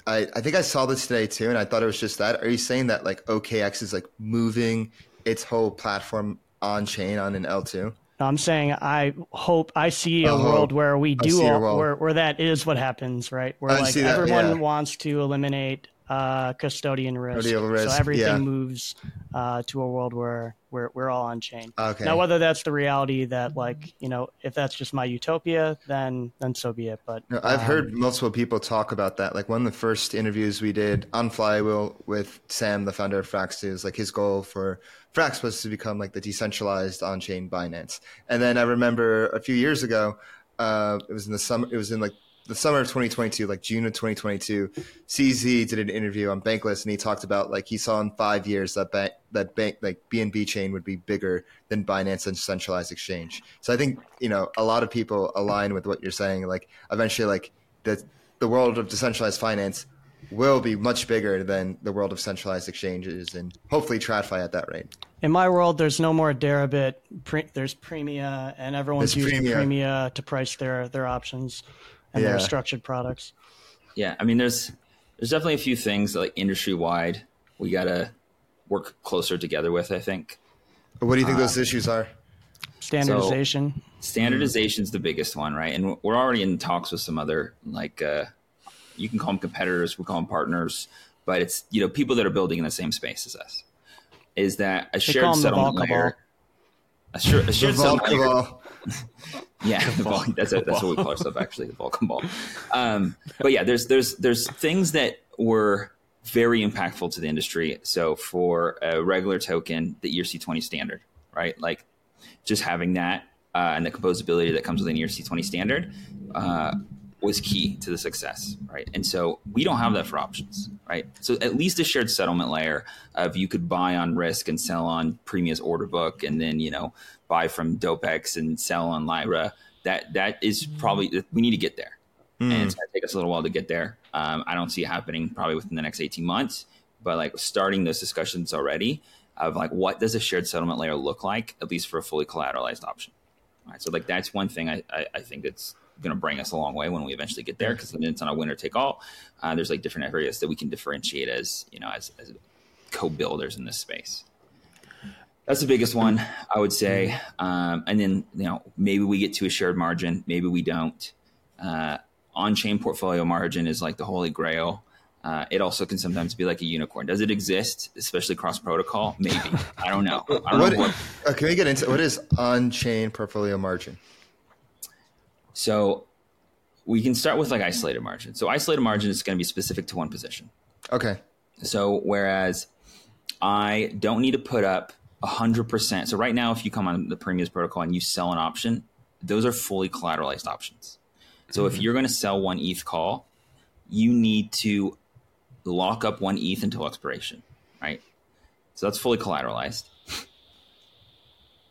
I, I think I saw this today too, and I thought it was just that. Are you saying that like OKX is like moving its whole platform on chain on an L2? I'm saying I hope I see a world where we do all, where where that is what happens, right? Where I like everyone yeah. wants to eliminate uh, custodian risk, risk. so everything yeah. moves uh, to a world where we're we're all on chain. Okay. Now, whether that's the reality that like you know, if that's just my utopia, then then so be it. But no, I've um, heard multiple people talk about that. Like one of the first interviews we did on Flywheel with Sam, the founder of Frax, is like his goal for Frax was to become like the decentralized on-chain Binance. And then I remember a few years ago, uh, it was in the summer. It was in like the summer of 2022, like June of 2022, CZ did an interview on Bankless, and he talked about like he saw in five years that bank that bank like BNB chain would be bigger than Binance and centralized exchange. So I think you know a lot of people align with what you're saying. Like eventually, like the the world of decentralized finance will be much bigger than the world of centralized exchanges, and hopefully TradFi at that rate. In my world, there's no more Deribit. Pre- there's Premia, and everyone's there's using Premia. Premia to price their their options and yeah. their structured products. Yeah, I mean, there's there's definitely a few things like industry wide we gotta work closer together with. I think. What do you think those um, issues are? Standardization. So, standardization is the biggest one, right? And we're already in talks with some other like uh, you can call them competitors, we call them partners, but it's you know people that are building in the same space as us. Is that a they shared settlement layer? A, shared, a shared settlement layer. (laughs) yeah, (laughs) the ball, (laughs) that's a, that's what we call ourselves actually, the Vol Cabal. Um, but yeah, there's there's there's things that were very impactful to the industry. So for a regular token, the ERC20 standard, right? Like just having that uh, and the composability that comes with an ERC20 standard uh, was key to the success, right? And so we don't have that for options, right? So at least a shared settlement layer of you could buy on Rysk and sell on Premia's order book, and then you know buy from Dopex and sell on Lyra. That that is probably we need to get there, mm. and it's going to take us a little while to get there. Um, I don't see it happening probably within the next eighteen months, but like starting those discussions already of like what does a shared settlement layer look like, at least for a fully collateralized option. All right, so like that's one thing I, I, I think that's going to bring us a long way when we eventually get there because then it's on a winner take all. Uh, there's like different areas that we can differentiate as you know as, as co-builders in this space. That's the biggest one, I would say. Um, and then you know maybe we get to a shared margin, maybe we don't. Uh, on-chain portfolio margin is like the holy grail. Uh, it also can sometimes be like a unicorn. Does it exist, especially cross protocol? Maybe. I don't know. I don't what, know what, uh, can we get into what is on-chain portfolio margin? So we can start with like isolated margin. So isolated margin is going to be specific to one position. Okay. So whereas I don't need to put up hundred percent. So right now, if you come on the Premia's protocol and you sell an option, those are fully collateralized options. So mm-hmm. if you're going to sell one ETH call, you need to lock up one ETH until expiration, right? So that's fully collateralized.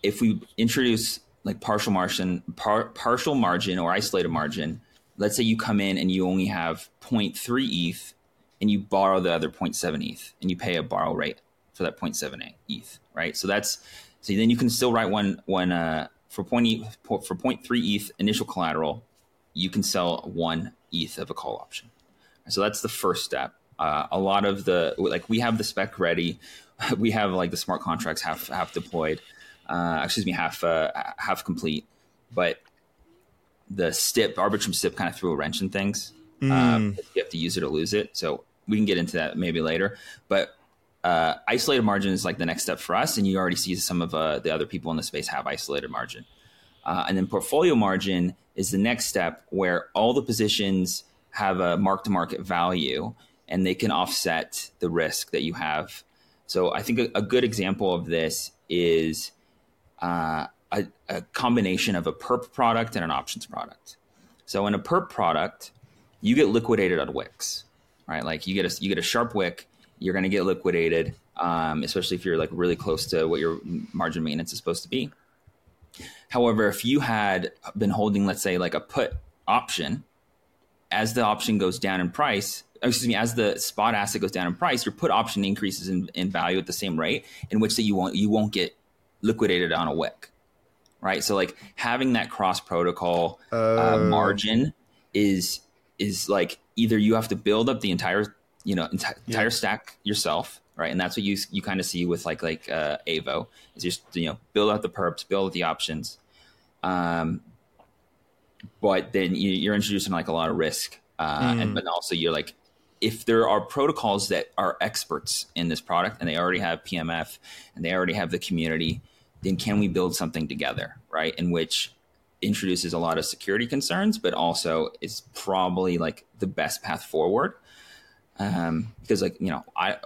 If we introduce like partial margin, par, partial margin or isolated margin. Let's say you come in and you only have 0.3 ETH and you borrow the other 0.7 ETH and you pay a borrow rate for that 0.7 ETH, right? So that's so then you can still write one one uh, for point for 0.3 ETH initial collateral, you can sell one ETH of a call option. So that's the first step. Uh, a lot of the like we have the spec ready, (laughs) we have like the smart contracts half half deployed uh, excuse me, half uh, half complete, but the STIP Arbitrum STIP kind of threw a wrench in things. Mm. You have to use it or lose it. So we can get into that maybe later. But uh, isolated margin is like the next step for us, and you already see some of uh, the other people in the space have isolated margin. Uh, and then portfolio margin is the next step where all the positions have a mark to market value and they can offset the risk that you have. So I think a, a good example of this is uh, a, a combination of a perp product and an options product. So in a perp product, you get liquidated on wicks, right? Like you get a you get a sharp wick, you're going to get liquidated, um, especially if you're like really close to what your margin maintenance is supposed to be. However, if you had been holding, let's say, like a put option, as the option goes down in price, excuse me, as the spot asset goes down in price, your put option increases in, in value at the same rate, in which that you won't you won't get liquidated on a wick, right? So like having that cross protocol uh, oh. margin is is like either you have to build up the entire you know enti- entire stack yourself, right? And that's what you you kind of see with like like uh, Aevo is just you know build out the perps, build out the options, um, but then you, are introducing like a lot of risk, uh, mm. and but also you're like if there are protocols that are experts in this product and they already have PMF and they already have the community then can we build something together, right? In which introduces a lot of security concerns, but also is probably like the best path forward. Um, because like you know, I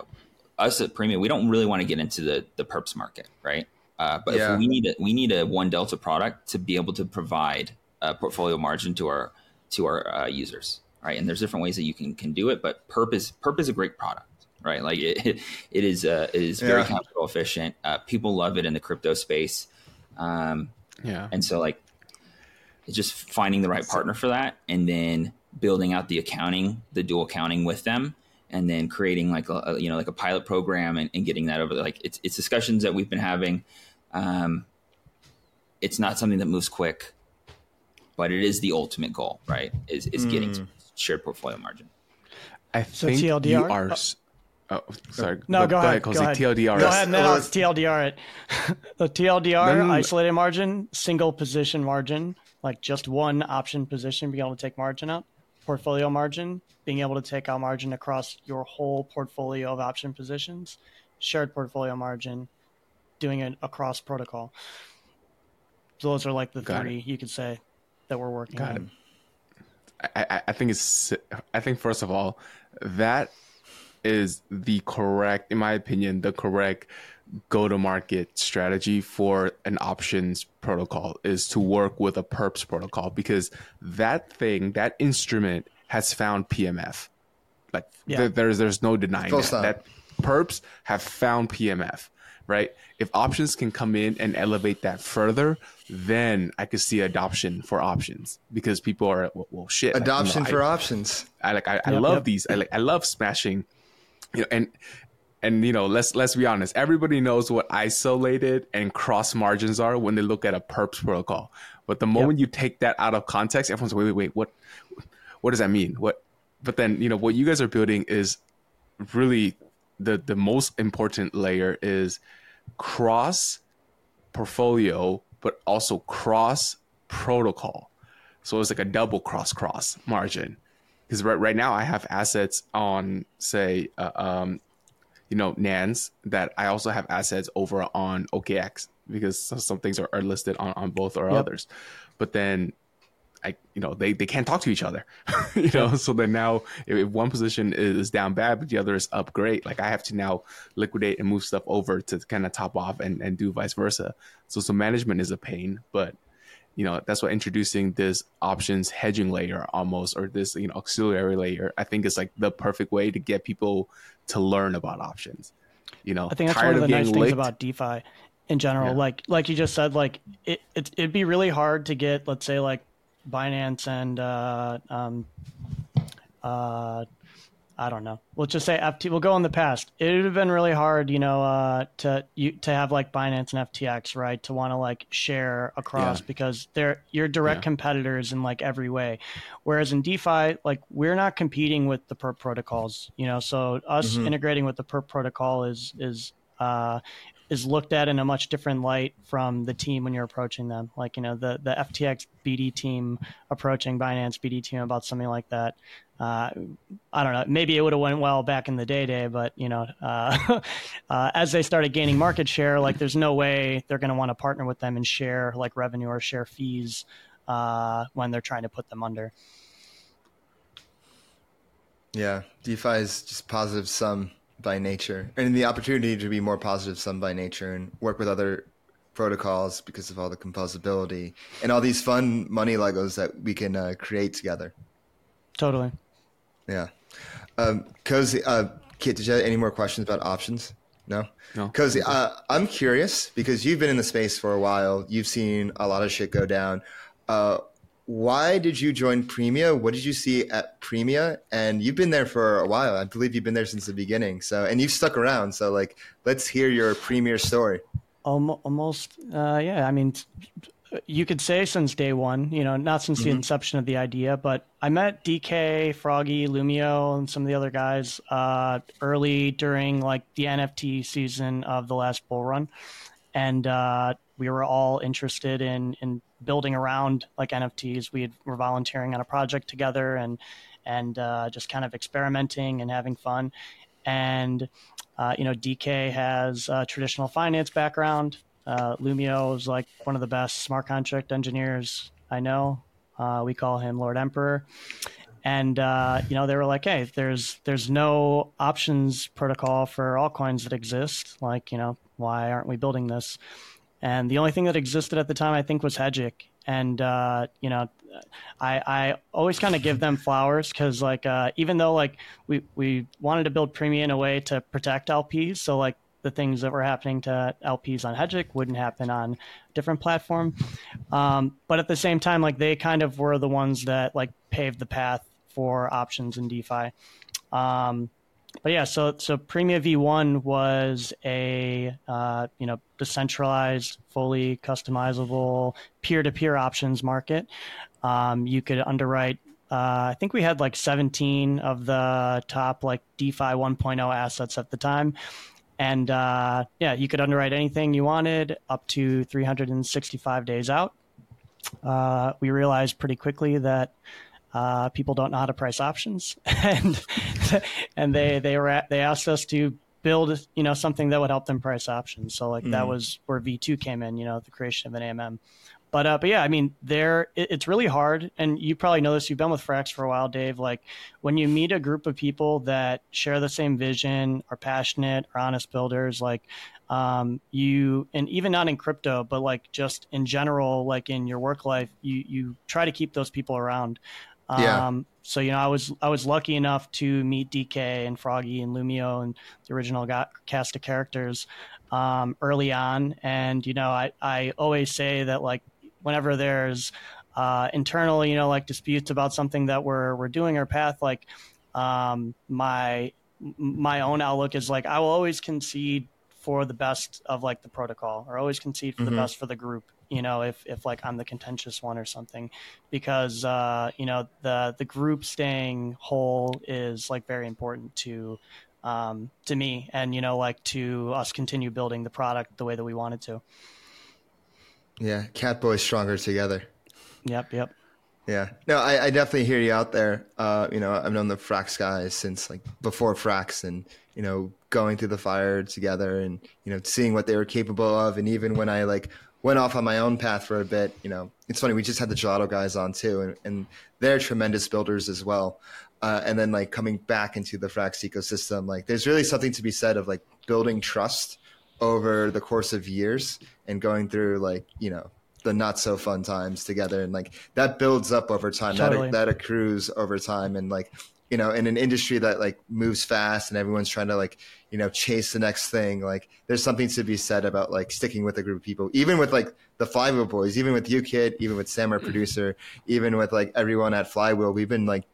us at Premia, we don't really want to get into the the perps market, right? Uh, but yeah. we need a we need a one delta product to be able to provide a portfolio margin to our to our uh, users, right? And there's different ways that you can can do it, but Perp is Perp is a great product, right? Like it, (laughs) it is uh, it is very yeah. capital efficient. Uh, people love it in the crypto space, um, yeah. And so like, it's just finding the right partner for that, and then building out the accounting, the dual accounting with them, and then creating like a, a you know like a pilot program and, and getting that over there. Like it's it's discussions that we've been having. Um, it's not something that moves quick, but it is the ultimate goal, right? Is is mm. getting shared portfolio margin. I think so TLDR? you are. Oh, Oh, sorry. No, go, go ahead. Go ahead. TLDR. Go ahead. Now TLDR it. (laughs) the TLDR then, isolated margin, single position margin, like just one option position, being able to take margin out. Portfolio margin, being able to take out margin across your whole portfolio of option positions. Shared portfolio margin, doing it across protocol. So those are like the Got three it. you could say that we're working Got on. It. I, I think it's I think first of all that is the correct, in my opinion, the correct go to market strategy for an options protocol is to work with a perps protocol because that thing, that instrument has found PMF. Like yeah. there, there's there's no denying that. that. Perps have found PMF, right? If options can come in and elevate that further, then I could see adoption for options because people are well, well shit. Adoption like, you know, for I, options. I like I, I yep, love yep. these. I like I love smashing you know, and and you know, let's let's be honest. Everybody knows what isolated and cross margins are when they look at a perps protocol. But the moment yep. you take that out of context, everyone's wait, wait, wait, what what does that mean? What but then, you know, what you guys are building is really the the most important layer is cross portfolio, but also cross protocol. So it's like a double cross cross margin because right, right now I have assets on say uh, um, you know Nans that I also have assets over on OKX because some things are, are listed on, on both or yep. others, but then I you know they, they can't talk to each other, (laughs) you know. So then now if, if one position is down bad but the other is up great, like I have to now liquidate and move stuff over to kind of top off and, and do vice versa. So so management is a pain, but you know that's what introducing this options hedging layer almost or this you know auxiliary layer i think is like the perfect way to get people to learn about options you know i think that's one of the nice licked. things about defi in general yeah. like like you just said like it, it it'd be really hard to get let's say like binance and uh um uh I don't know. We'll just say FT. We'll go in the past. It would have been really hard, you know, uh, to you to have like Binance and FTX, right? To want to like share across yeah. because they're you're direct yeah. competitors in like every way. Whereas in DeFi, like we're not competing with the perp protocols, you know. So us mm-hmm. integrating with the perp protocol is is uh, is looked at in a much different light from the team when you're approaching them. Like you know the the FTX BD team approaching Binance BD team about something like that uh, I don't know. Maybe it would have went well back in the day, day, but you know, uh, (laughs) uh, as they started gaining market share, like there's no way they're going to want to partner with them and share like revenue or share fees uh, when they're trying to put them under. Yeah, DeFi is just positive sum by nature, and the opportunity to be more positive some by nature and work with other protocols because of all the composability and all these fun money Legos that we can uh, create together. Totally. Yeah. Um, Cozy, uh, Kit, did you have any more questions about options? No? No. Cozy, uh, I'm curious because you've been in the space for a while. You've seen a lot of shit go down. Why did you join Premia? What did you see at Premia? And you've been there for a while. I believe you've been there since the beginning. So, and you've stuck around. So, like, let's hear your Premia story. Almost, uh, yeah. I mean, you could say since day one, you know, not since mm-hmm. the inception of the idea, but I met DK, Froggy, Lumio, and some of the other guys uh, early during like the NFT season of the last bull run. And uh, we were all interested in, in building around like NFTs. We were volunteering on a project together and, and uh, just kind of experimenting and having fun. And, uh, you know, DK has a traditional finance background. Uh, Lumio is like one of the best smart contract engineers I know. Uh, we call him Lord Emperor. And uh, you know they were like, "Hey, there's there's no options protocol for altcoins that exist. Like, you know, why aren't we building this?" And the only thing that existed at the time I think was Hegic. And uh, you know, I I always kind of give them flowers because like uh, even though like we we wanted to build Premia in a way to protect LPs, so like the things that were happening to LPs on Hegic wouldn't happen on a different platform. Um, but at the same time, like they kind of were the ones that like paved the path for options in DeFi. Um, but yeah, so so Premia V1 was a uh, you know decentralized, fully customizable peer-to-peer options market. Um, you could underwrite. Uh, I think we had like 17 of the top like DeFi 1.0 assets at the time, and uh, yeah, you could underwrite anything you wanted up to 365 days out. Uh, we realized pretty quickly that uh, people don't know how to price options, (laughs) and and they they were at, they asked us to build you know something that would help them price options. So like mm. that was where V two came in. You know, the creation of an AMM. But uh, but yeah, I mean, there it, it's really hard, and you probably know this. You've been with Frax for a while, Dave. Like when you meet a group of people that share the same vision, are passionate, are honest builders, like um, you and even not in crypto, but like just in general, like in your work life, you you try to keep those people around. Um, yeah. So you know, I was I was lucky enough to meet DK and Froggy and Lumio and the original got, cast of characters um, early on, and you know, I I always say that like whenever there's uh, internal, you know, like disputes about something that we're we're doing our path, like um, my my own outlook is like I will always concede for the best of like the protocol, or always concede for mm-hmm. the best for the group. You know, if if like I'm the contentious one or something, because uh, you know the the group staying whole is like very important to um, to me, and you know, like to us continue building the product the way that we wanted to. Yeah, Catboy stronger together. Yep, yep. Yeah, no, I, I definitely hear you out there. Uh, you know, I've known the Frax guys since like before Frax, and you know, going through the fire together, and you know, seeing what they were capable of, and even when I like went off on my own path for a bit, you know, it's funny. We just had the Gelato guys on too, and, and they're tremendous builders as well. Uh, and then like coming back into the Frax ecosystem, like there's really something to be said of like building trust over the course of years and going through like you know the not so fun times together and like that builds up over time totally. that that accrues over time and like you know in an industry that like moves fast and everyone's trying to like you know chase the next thing like there's something to be said about like sticking with a group of people. Even with like the flywheel boys even with you kid even with sam our mm. producer even with like everyone at flywheel we've been like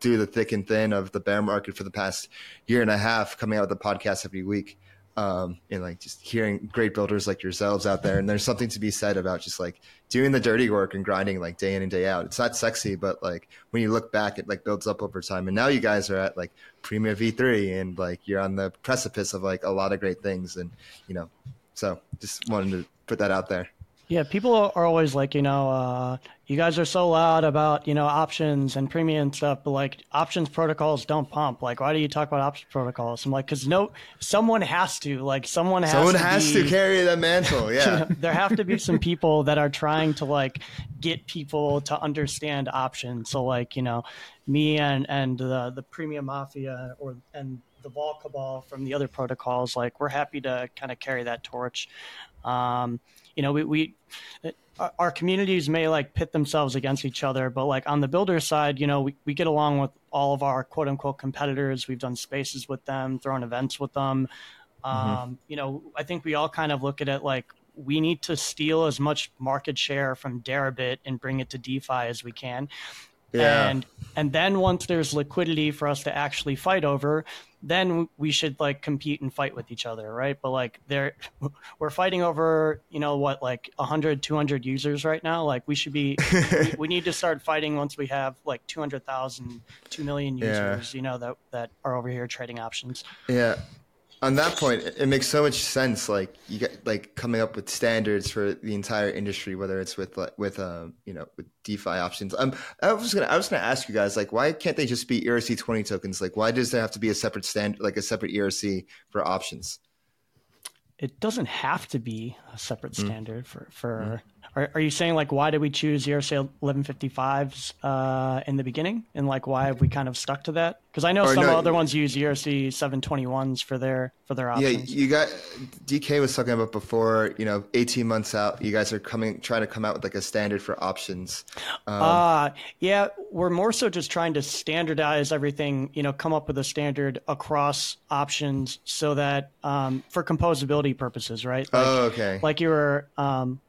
do the thick and thin of the bear market for the past year and a half coming out with the podcast every week um, and like just hearing great builders like yourselves out there. And there's something to be said about just like doing the dirty work and grinding like day in and day out. It's not sexy, but like when you look back, it like builds up over time. And now you guys are at like Premia V3 and like you're on the precipice of like a lot of great things. And, you know, so just wanted to put that out there. Yeah, people are always like, you know, uh, you guys are so loud about, you know, options and Premia stuff, but like options protocols don't pump. Like, why do you talk about options protocols? I'm like, because no, someone has to. Like, someone has. Someone to has be, to carry the mantle. (laughs) Yeah, there have to be some people that are trying to like get people to understand options. So, like, you know, me and and the the Premia mafia or and the Vol Cabal from the other protocols, like, we're happy to kind of carry that torch. Um, you know, we, we our communities may like pit themselves against each other, but like on the builder side, you know, we, we get along with all of our quote unquote competitors. We've done spaces with them, thrown events with them. Mm-hmm. Um, you know, I think we all kind of look at it like we need to steal as much market share from Deribit and bring it to DeFi as we can. Yeah. And and then once there's liquidity for us to actually fight over, then we should like compete and fight with each other, right? But like there (laughs) we're fighting over, you know what, like 100 200 users right now. Like we should be we, (laughs) we, need to start fighting once we have like 200,000 2 million users, yeah. you know that that are over here trading options. Yeah on that point, it makes so much sense. Like you get like coming up with standards for the entire industry, whether it's with like with um you know with DeFi options. Um, I was gonna I was gonna ask you guys like why can't they just be ERC twenty tokens? Like why does there have to be a separate stand like a separate ERC for options? It doesn't have to be a separate hmm. standard mm. for for. Mm. Are, are you saying like why did we choose ERC 1155s uh, in the beginning, and like why have we kind of stuck to that? Because I know or some no, other ones use ERC 721s for their for their options. Yeah, you got DK was talking about before. You know, 18 months out, you guys are coming trying to come out with like a standard for options. Um, uh yeah, we're more so just trying to standardize everything. You know, come up with a standard across options so that um, for composability purposes, right? Like, oh, okay. Like you were um,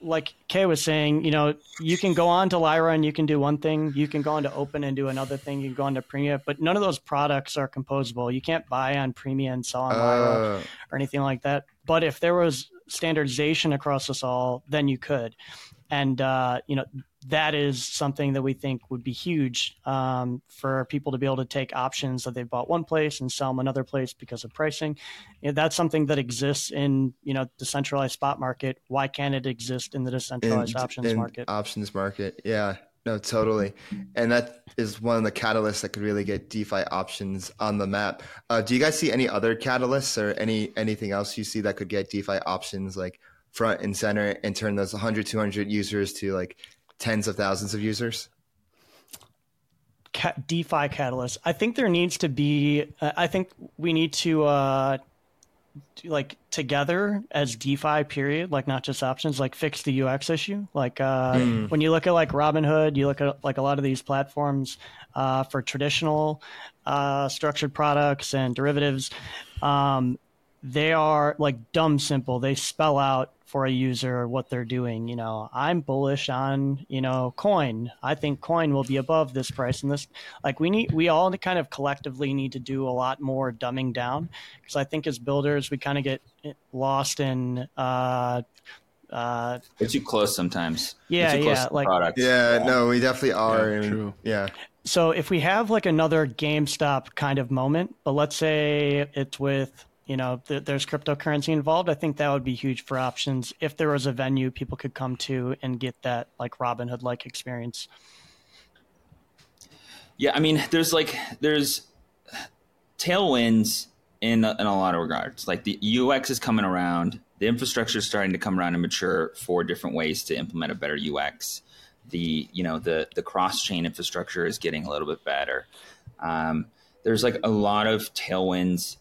like Kay was saying, you know, you can go on to Lyra and you can do one thing. You can go on to Opyn and do another thing. You can go on to Premia, but none of those products are composable. You can't buy on Premia and sell on Lyra uh. or anything like that. But if there was standardization across us all, then you could. And, uh, you know, that is something that we think would be huge um, for people to be able to take options that they've bought one place and sell them another place because of pricing. That's something that exists in you know the centralized spot market. Why can't it exist in the decentralized in, options in market? Options market, yeah, no, totally, and that is one of the catalysts that could really get DeFi options on the map. Uh, do you guys see any other catalysts or any anything else you see that could get DeFi options like? front and center and turn those 100 200 users to like tens of thousands of users? DeFi Catalyst. I think there needs to be. Uh, I think we need to uh, like together as DeFi. Period. Like not just options. Like fix the UX issue. Like uh, mm. when you look at like Robinhood, you look at like a lot of these platforms uh, for traditional uh, structured products and derivatives. Um, they are like dumb simple. They spell out for a user what they're doing. You know, I'm bullish on, you know, coin. I think coin will be above this price and this like we need we all kind of collectively need to do a lot more dumbing down because I think as builders we kind of get lost in uh uh we're too close sometimes. Yeah, yeah, like yeah, yeah, no, we definitely are. Yeah, true. yeah. So if we have like another GameStop kind of moment, but let's say it's with you know th- there's cryptocurrency involved i think that would be huge for options. If there was a venue people could come to and get that like robinhood like experience. Yeah i mean there's like there's tailwinds in a, in a lot of regards. Like the ux is coming around. The infrastructure is starting to come around and mature for different ways to implement a better ux the you know the the cross chain infrastructure is getting a little bit better. Um, there's like a lot of tailwinds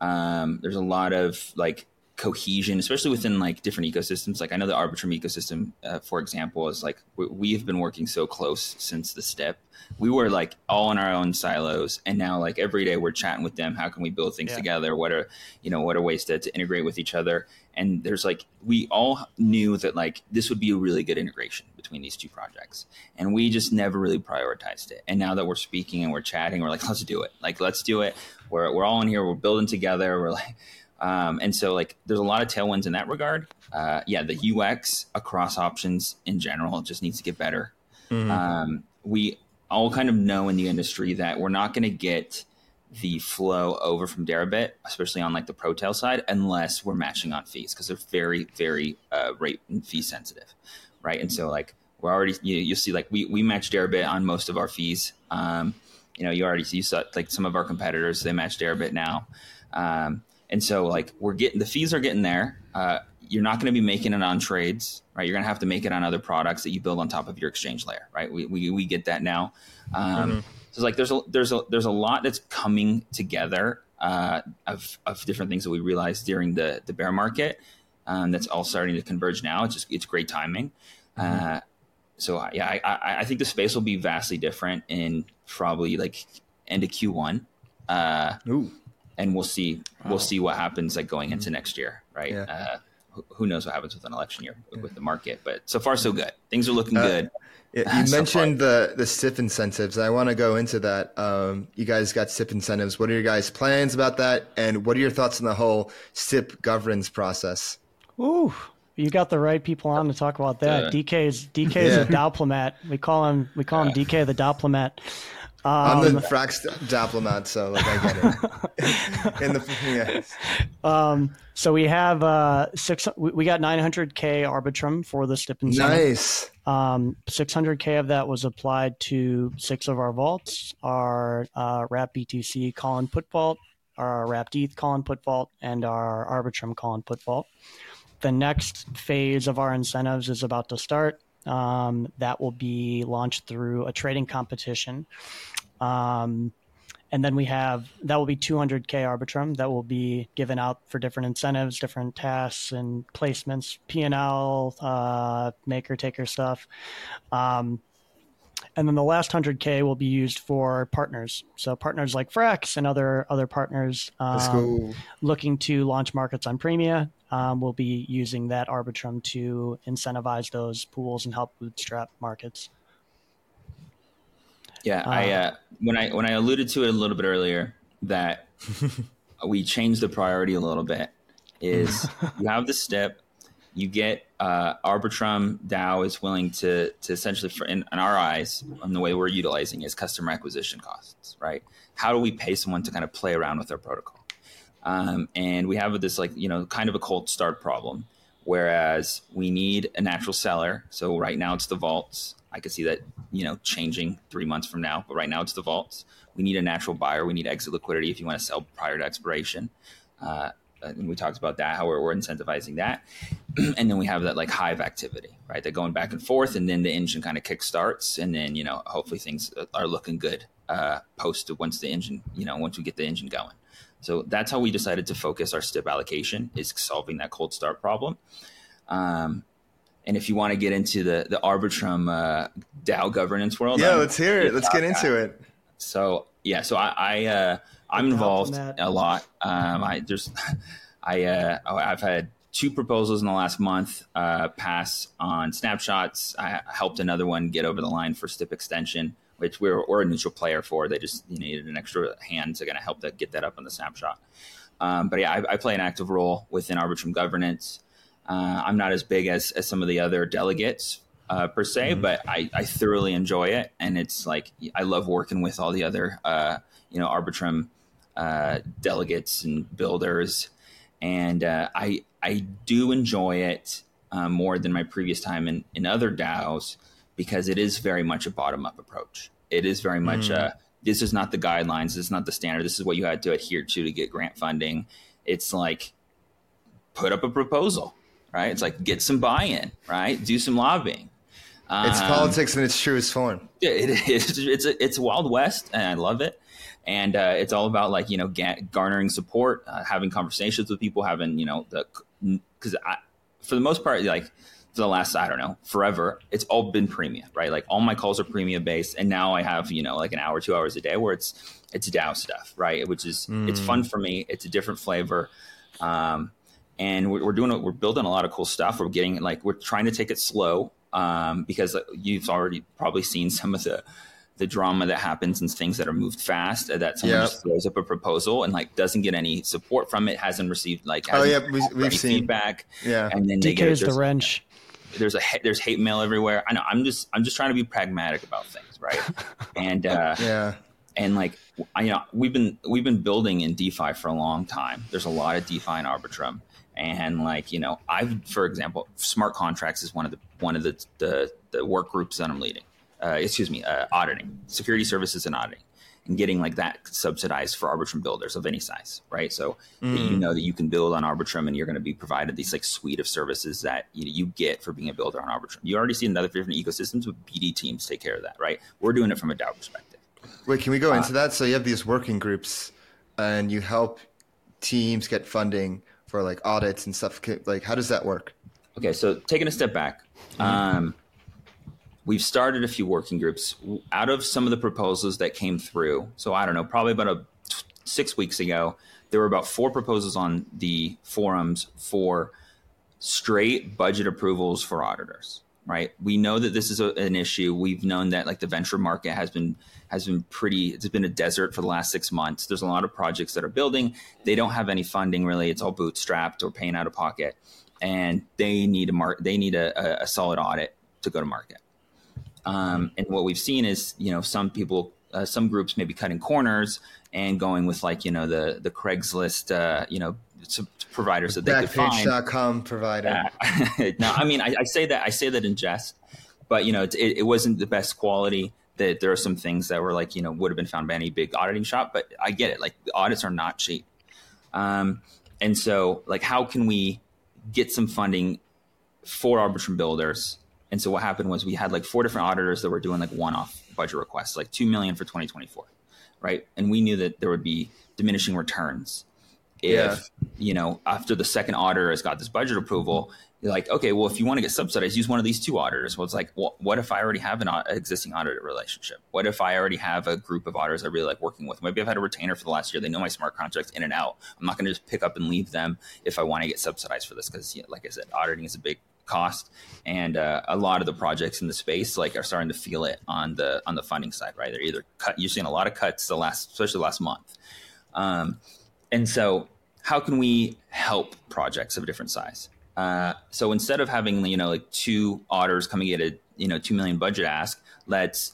um, there's a lot of like cohesion, especially within like different ecosystems. Like I know the Arbitrum ecosystem, uh, for example, is like we, have been working so close since the STIP. We were like all in our own silos, and now like every day we're chatting with them. How can we build things yeah. together? What are you know what are ways to, to integrate with each other? And there's like we all knew that like this would be a really good integration between these two projects, and we just never really prioritized it. And now that we're speaking and we're chatting, we're like, let's do it. Like let's do it. We're we're all in here. We're building together. We're like um, and so, like, there's a lot of tailwinds in that regard. Uh, yeah, the UX across options in general just needs to get better. Mm-hmm. Um, we all kind of know in the industry that we're not going to get the flow over from Deribit, especially on like the ProTail side, unless we're matching on fees because they're very, very uh, rate and fee sensitive, right? And so, like, we're already you you see like we we match Deribit on most of our fees. Um, you know, you already see like some of our competitors they match Deribit now. Um, and so like we're getting the fees are getting there. Uh, you're not going to be making it on trades, right? You're going to have to make it on other products that you build on top of your exchange layer, right? We, we, we get that now. Um, mm-hmm. So like there's a there's a there's a lot that's coming together uh, of of different things that we realized during the the bear market. Um, that's all starting to converge now. It's just it's great timing. Mm-hmm. Uh, so yeah, I, I, I think the space will be vastly different in probably like end of Q1. Uh, Ooh and we'll see wow. we'll see what happens like going into next year, right? Yeah. Uh, who, who knows what happens with an election year yeah. with the market, but so far so good. Things are looking uh, good. Yeah, (laughs) you so mentioned far. the the STIP incentives. I want to go into that. Um, you guys got STIP incentives. What are your guys' plans about that? And what are your thoughts on the whole STIP governance process? Ooh, you got the right people on to talk about that. Uh, DK is DK is a diplomat. We call him we call him DK the diplomat. Um, I'm the Frax diplomat, so like I get it. (laughs) In the yeah. Um, so we have uh, six. We got 900k Arbitrum for the STIP. Nice. Um, 600k of that was applied to six of our vaults: our uh, Wrap BTC call and put vault, our Wrapped ETH call and put vault, and our Arbitrum call and put vault. the next phase of our incentives is about to start. Um, that will be launched through a trading competition. Um, and then we have that will be 200k arbitrum that will be given out for different incentives different tasks and placements p&l uh, maker taker stuff. Um, and then the last 100k will be used for partners. So partners like frax and other other partners um, looking to launch markets on premia um, will be using that arbitrum to incentivize those pools and help bootstrap markets yeah, uh, I uh, when I when I alluded to it a little bit earlier that (laughs) we changed the priority a little bit is (laughs) you have the STIP, you get uh, Arbitrum DAO is willing to to essentially for in, in our eyes and the way we're utilizing is customer acquisition costs, right? How do we pay someone to kind of play around with our protocol? Um, and we have this like you know kind of a cold start problem, whereas we need a natural seller. So right now it's the vaults. I could see that you know changing three months from now, but right now it's the vaults. We need a natural buyer. We need exit liquidity if you want to sell prior to expiration. Uh, and we talked about that how we're, we're incentivizing that, (clears throat) and then we have that like hive activity, right? That going back and forth, and then the engine kind of kick starts, and then you know hopefully things are looking good uh, post once the engine you know once we get the engine going. So that's how we decided to focus our STIP allocation is solving that cold start problem. Um, and if you want to get into the the Arbitrum uh, DAO governance world, yeah, I'm, let's hear it. Let's get into it. So yeah, so I, I uh, I'm involved a lot. Um, I there's (laughs) I uh, I've had two proposals in the last month uh, pass on snapshots. I helped another one get over the line for STIP extension, which we're, we're a neutral player for. They just you needed an extra hand to kind of help that get that up on the snapshot. Um, but yeah, I, I, play an active role within Arbitrum governance. Uh, I'm not as big as, as some of the other delegates uh, per se, mm-hmm. but I, I thoroughly enjoy it, and it's like I love working with all the other uh, you know Arbitrum uh, delegates and builders, and uh, I I do enjoy it uh, more than my previous time in, in other DAOs because it is very much a bottom up approach. It is very much mm. a this is not the guidelines, this is not the standard, this is what you had to adhere to to get grant funding. It's like put up a proposal right? It's like get some buy-in, right? Do some lobbying. It's um, politics in its truest form. Yeah, it is. It's a, it's Wild West, and I love it. And uh, it's all about like you know ga- garnering support, uh, having conversations with people, having you know the because for the most part like the last I don't know forever, it's all been Premia, right? Like all my calls are Premia based, and now I have you know like an hour, two hours a day where it's it's DAO stuff, right? Which is mm. it's fun for me. It's a different flavor. Um, and we're, we're doing we're building a lot of cool stuff. We're getting like we're trying to take it slow um, because you've already probably seen some of the the drama that happens and things that are moved fast uh, that someone yep. just throws up a proposal and like doesn't get any support from it hasn't received like oh yeah we, have seen feedback yeah and then DK is the wrench there's a there's hate mail everywhere. I know I'm just I'm just trying to be pragmatic about things right? (laughs) And uh, yeah. and like I, you know we've been we've been building in DeFi for a long time. There's a lot of DeFi in Arbitrum. And like you know i've for example smart contracts is one of the one of the the, the work groups that i'm leading. Uh, excuse me uh, auditing. Security services and auditing getting like that subsidized for arbitrum builders of any size right so mm. you know that you can build on arbitrum and you're going to be provided these like suite of services that you, know, you get for being a builder on arbitrum you already see another different ecosystems with bd teams take care of that right we're doing it from a DAO perspective wait can we go uh, into that so you have these working groups and you help teams get funding for like audits and stuff? Like, how does that work? Okay, so taking a step back, um, we've started a few working groups out of some of the proposals that came through. So I don't know, probably about a six weeks ago, there were about four proposals on the forums for straight budget approvals for auditors right? We know that this is a, an issue. We've known that like the venture market has been has been pretty. It's been a desert for the last six months. There's a lot of projects that are building. They don't have any funding really. It's all bootstrapped or paying out of pocket, and they need a mark. They need a, a, solid audit to go to market. Um, and what we've seen is you know some people, uh, some groups may be cutting corners and going with like you know the the Craigslist uh, you know providers that they could find. Backpage.com provider. Uh, (laughs) no, I mean I, I, say that I say that in jest, but you know it, it, it, wasn't the best quality. That there are some things that were like you know would have been found by any big auditing shop, but I get it. Like the audits are not cheap, um, and so like how can we get some funding for Arbitrum builders. And so what happened was we had like four different auditors that were doing like one-off budget requests, like two million for 2024, right? And we knew that there would be diminishing returns if yeah. you know after the second auditor has got this budget approval you're like okay well if you want to get subsidized use one of these two auditors. Well it's like well, what if i already have an existing auditor relationship? What if i already have a group of auditors i really like working with? Maybe i've had a retainer for the last year. They know my smart contracts in and out. I'm not going to just pick up and leave them if i want to get subsidized for this because you know, like i said auditing is a big cost and uh, a lot of the projects in the space like are starting to feel it on the on the funding side right they're either cut you're seeing a lot of cuts the last especially the last month um, and so, how can we help projects of a different size? Uh, so instead of having you know like two auditors coming at a you know two million budget ask, let's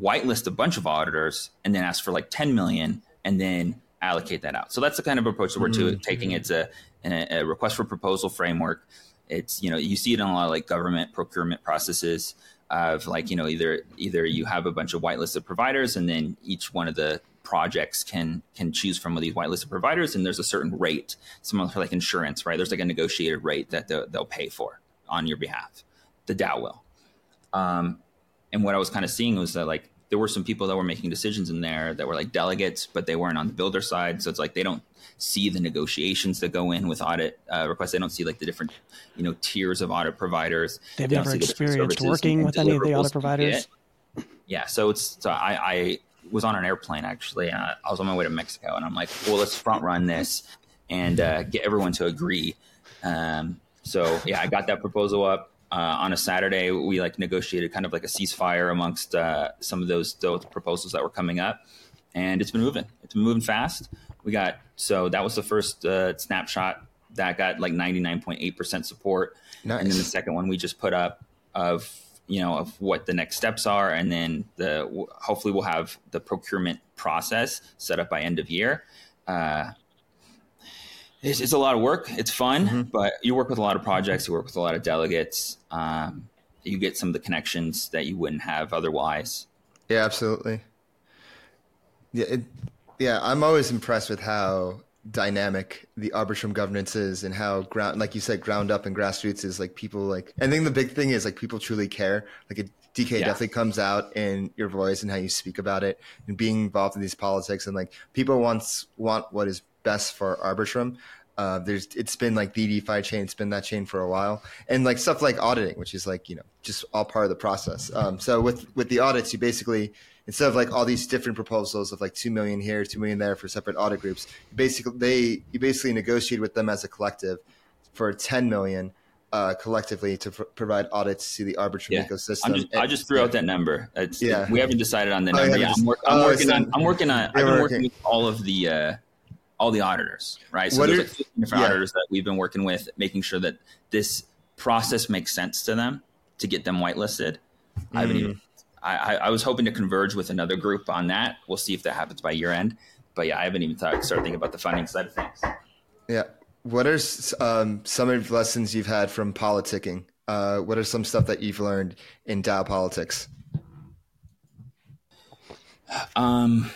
whitelist a bunch of auditors and then ask for like 10 million and then allocate that out. So that's the kind of approach that we're mm-hmm. taking. It's a, a, a, request for proposal framework. It's you know you see it in a lot of like government procurement processes of like you know either either you have a bunch of whitelisted providers and then each one of the projects can can choose from these whitelisted providers, and there's a certain rate. Some for like insurance, right? There's like a negotiated rate that they'll, they'll pay for on your behalf. The DAO will. Um, and what I was kind of seeing was that like there were some people that were making decisions in there that were like delegates, but they weren't on the builder side. So it's like they don't see the negotiations that go in with audit uh, requests. They don't see like the different, you know, tiers of audit providers. They've they never experienced working with any of the audit providers. Yeah, so it's so I, I was on an airplane actually. Uh, I was on my way to Mexico, and I'm like, well, let's front run this and uh, get everyone to agree. Um, so yeah, I got that proposal up. Uh, on a Saturday, we like negotiated kind of like a ceasefire amongst uh, some of those, those proposals that were coming up, and it's been moving. It's been moving fast. We got so that was the first uh, snapshot that got like 99.8% support, nice. and then the second one we just put up of you know of what the next steps are and then the hopefully we'll have the procurement process set up by end of year uh, it's, it's, a lot of work. It's fun mm-hmm. but you work with a lot of projects. You work with a lot of delegates. Um, you get some of the connections that you wouldn't have otherwise. Yeah absolutely. Yeah it, yeah i'm always impressed with how dynamic the Arbitrum governance is and how ground like you said ground up and grassroots is like people like I think the big thing is like people truly care. Like a DK yeah. definitely comes out in your voice and how you speak about it and being involved in these politics and like people wants want what is best for Arbitrum uh, there's it's been like the DeFi chain, it's been that chain for a while, and like stuff like auditing, which is like you know just all part of the process. Um, so with with the audits, you basically instead of like all these different proposals of like two million here, two million there for separate audit groups, basically they you basically negotiate with them as a collective for ten million uh, collectively to pr- provide audits to the Arbitrum yeah. ecosystem. Just, I just threw yeah. out that number. It's, yeah. we haven't decided on the number. Oh, yeah, I'm, work, I'm oh, working on. I'm working on. I've been working, working with all of the. Uh, all the auditors, right? So what there's are, like different auditors that we've been working with, making sure that this process makes sense to them to get them whitelisted. Mm. I haven't even I, I, was hoping to converge with another group on that. We'll see if that happens by year end. But yeah, I haven't even thought, started thinking about the funding side of things. Yeah. What are um, some of the lessons you've had from politicking? Uh, what are some stuff that you've learned in DAO politics? Um,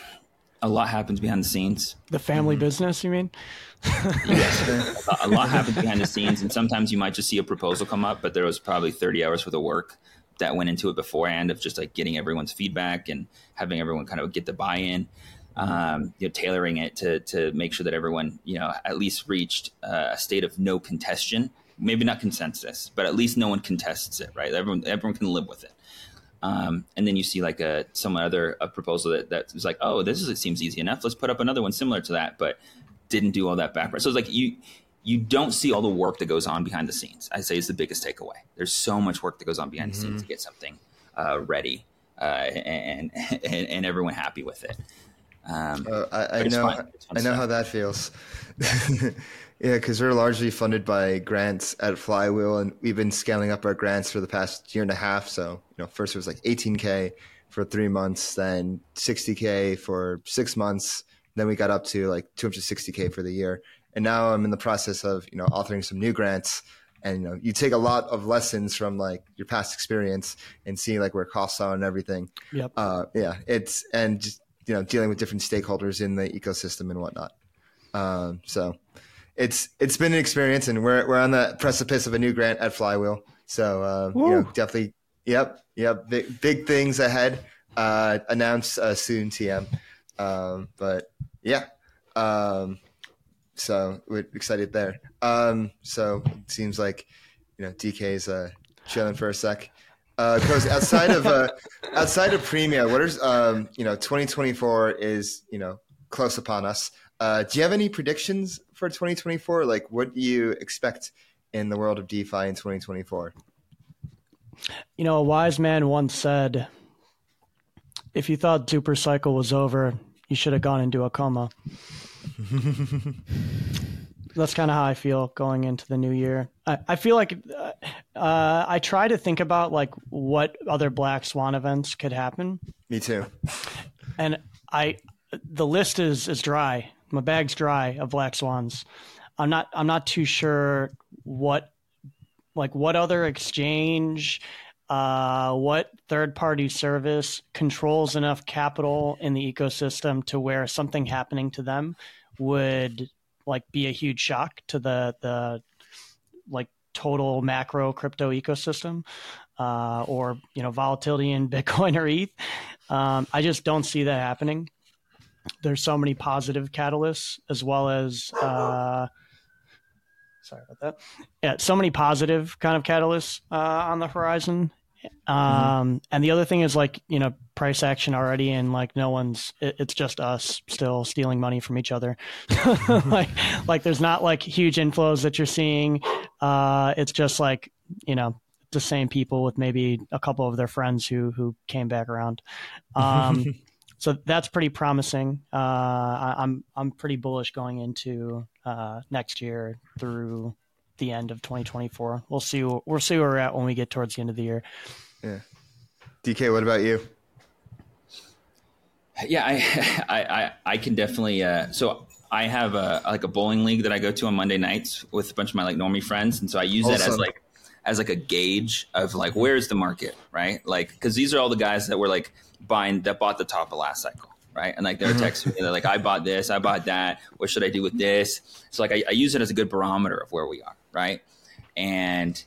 a lot happens behind the scenes. The family mm-hmm. business, you mean? (laughs) yes, a lot happens behind the scenes, and sometimes you might just see a proposal come up, but there was probably 30 hours worth of work that went into it beforehand of just like getting everyone's feedback and having everyone kind of get the buy-in um, you know tailoring it to to make sure that everyone you know at least reached uh, a state of no contestation maybe not consensus but at least no one contests it right everyone everyone can live with it um, and then you see like a some other a proposal that that was like oh this is it seems easy enough let's put up another one similar to that but didn't do all that background so it's like you you don't see all the work that goes on behind the scenes. I say is the biggest takeaway. There's so much work that goes on behind mm-hmm. the scenes to get something uh, ready uh, and, (laughs) and, and everyone happy with it. Um, uh, I, I know I know stuff. how that feels. (laughs) yeah, because we're largely funded by grants at Flywheel, and we've been scaling up our grants for the past year and a half. So you know, first it was like 18k for three months, then 60k for six months, then we got up to like 260k for the year and now I'm in the process of you know authoring some new grants. And you know, you take a lot of lessons from like your past experience and seeing like where costs are and everything. Yep. Uh, yeah, it's and just you know dealing with different stakeholders in the ecosystem and whatnot. Um, so it's it's been an experience, and we're we're on the precipice of a new grant at Flywheel. So uh, you know, definitely, yep, yep, big, big things ahead. Uh, announce uh, soon, TM. Um, but yeah, um, so we're excited there. Um, so it seems like you know DK's uh, chilling for a sec. Uh, because outside of uh, (laughs) outside of Premia, what is um, you know 2024 is you know close upon us. Uh, do you have any predictions for 2024? Like, what do you expect in the world of DeFi in 2024? You know, a wise man once said, "If you thought Super Cycle was over, you should have gone into a coma." (laughs) That's kind of how I feel going into the new year. I, I feel like uh, uh, I try to think about like what other Black Swan events could happen. Me too. And I, the list is is dry. My bag's dry of Black Swans. I'm not. I'm not too sure what, like, what other exchange, uh, what third party service controls enough capital in the ecosystem to where something happening to them would like be a huge shock to the the like total macro crypto ecosystem uh, or you know volatility in (laughs) Bitcoin or ETH. Um, I just don't see that happening. There's so many positive catalysts as well as uh, sorry about that. Yeah, so many positive kind of catalysts uh, on the horizon. Um, mm-hmm. And the other thing is like you know price action already, and like no one's. It, it's just us still stealing money from each other. (laughs) like like there's not like huge inflows that you're seeing. Uh, it's just like you know the same people with maybe a couple of their friends who who came back around. Um, (laughs) so that's pretty promising. Uh, I, I'm I'm pretty bullish going into uh, next year through the end of 2024. We'll see. We'll see where we're at when we get towards the end of the year. Yeah. DK, what about you? Yeah, (laughs) I I I, can definitely. Uh, so I have a like a bowling league that I go to on Monday nights with a bunch of my like normie friends, and so I use awesome. that as like as like a gauge of like where's the market, right? Like because these are all the guys that were like buying that bought the top of last cycle right? And like they're mm-hmm. texting me, they're like, I bought this, I bought that. What should I do with this? So like I, I, use it as a good barometer of where we are, right? And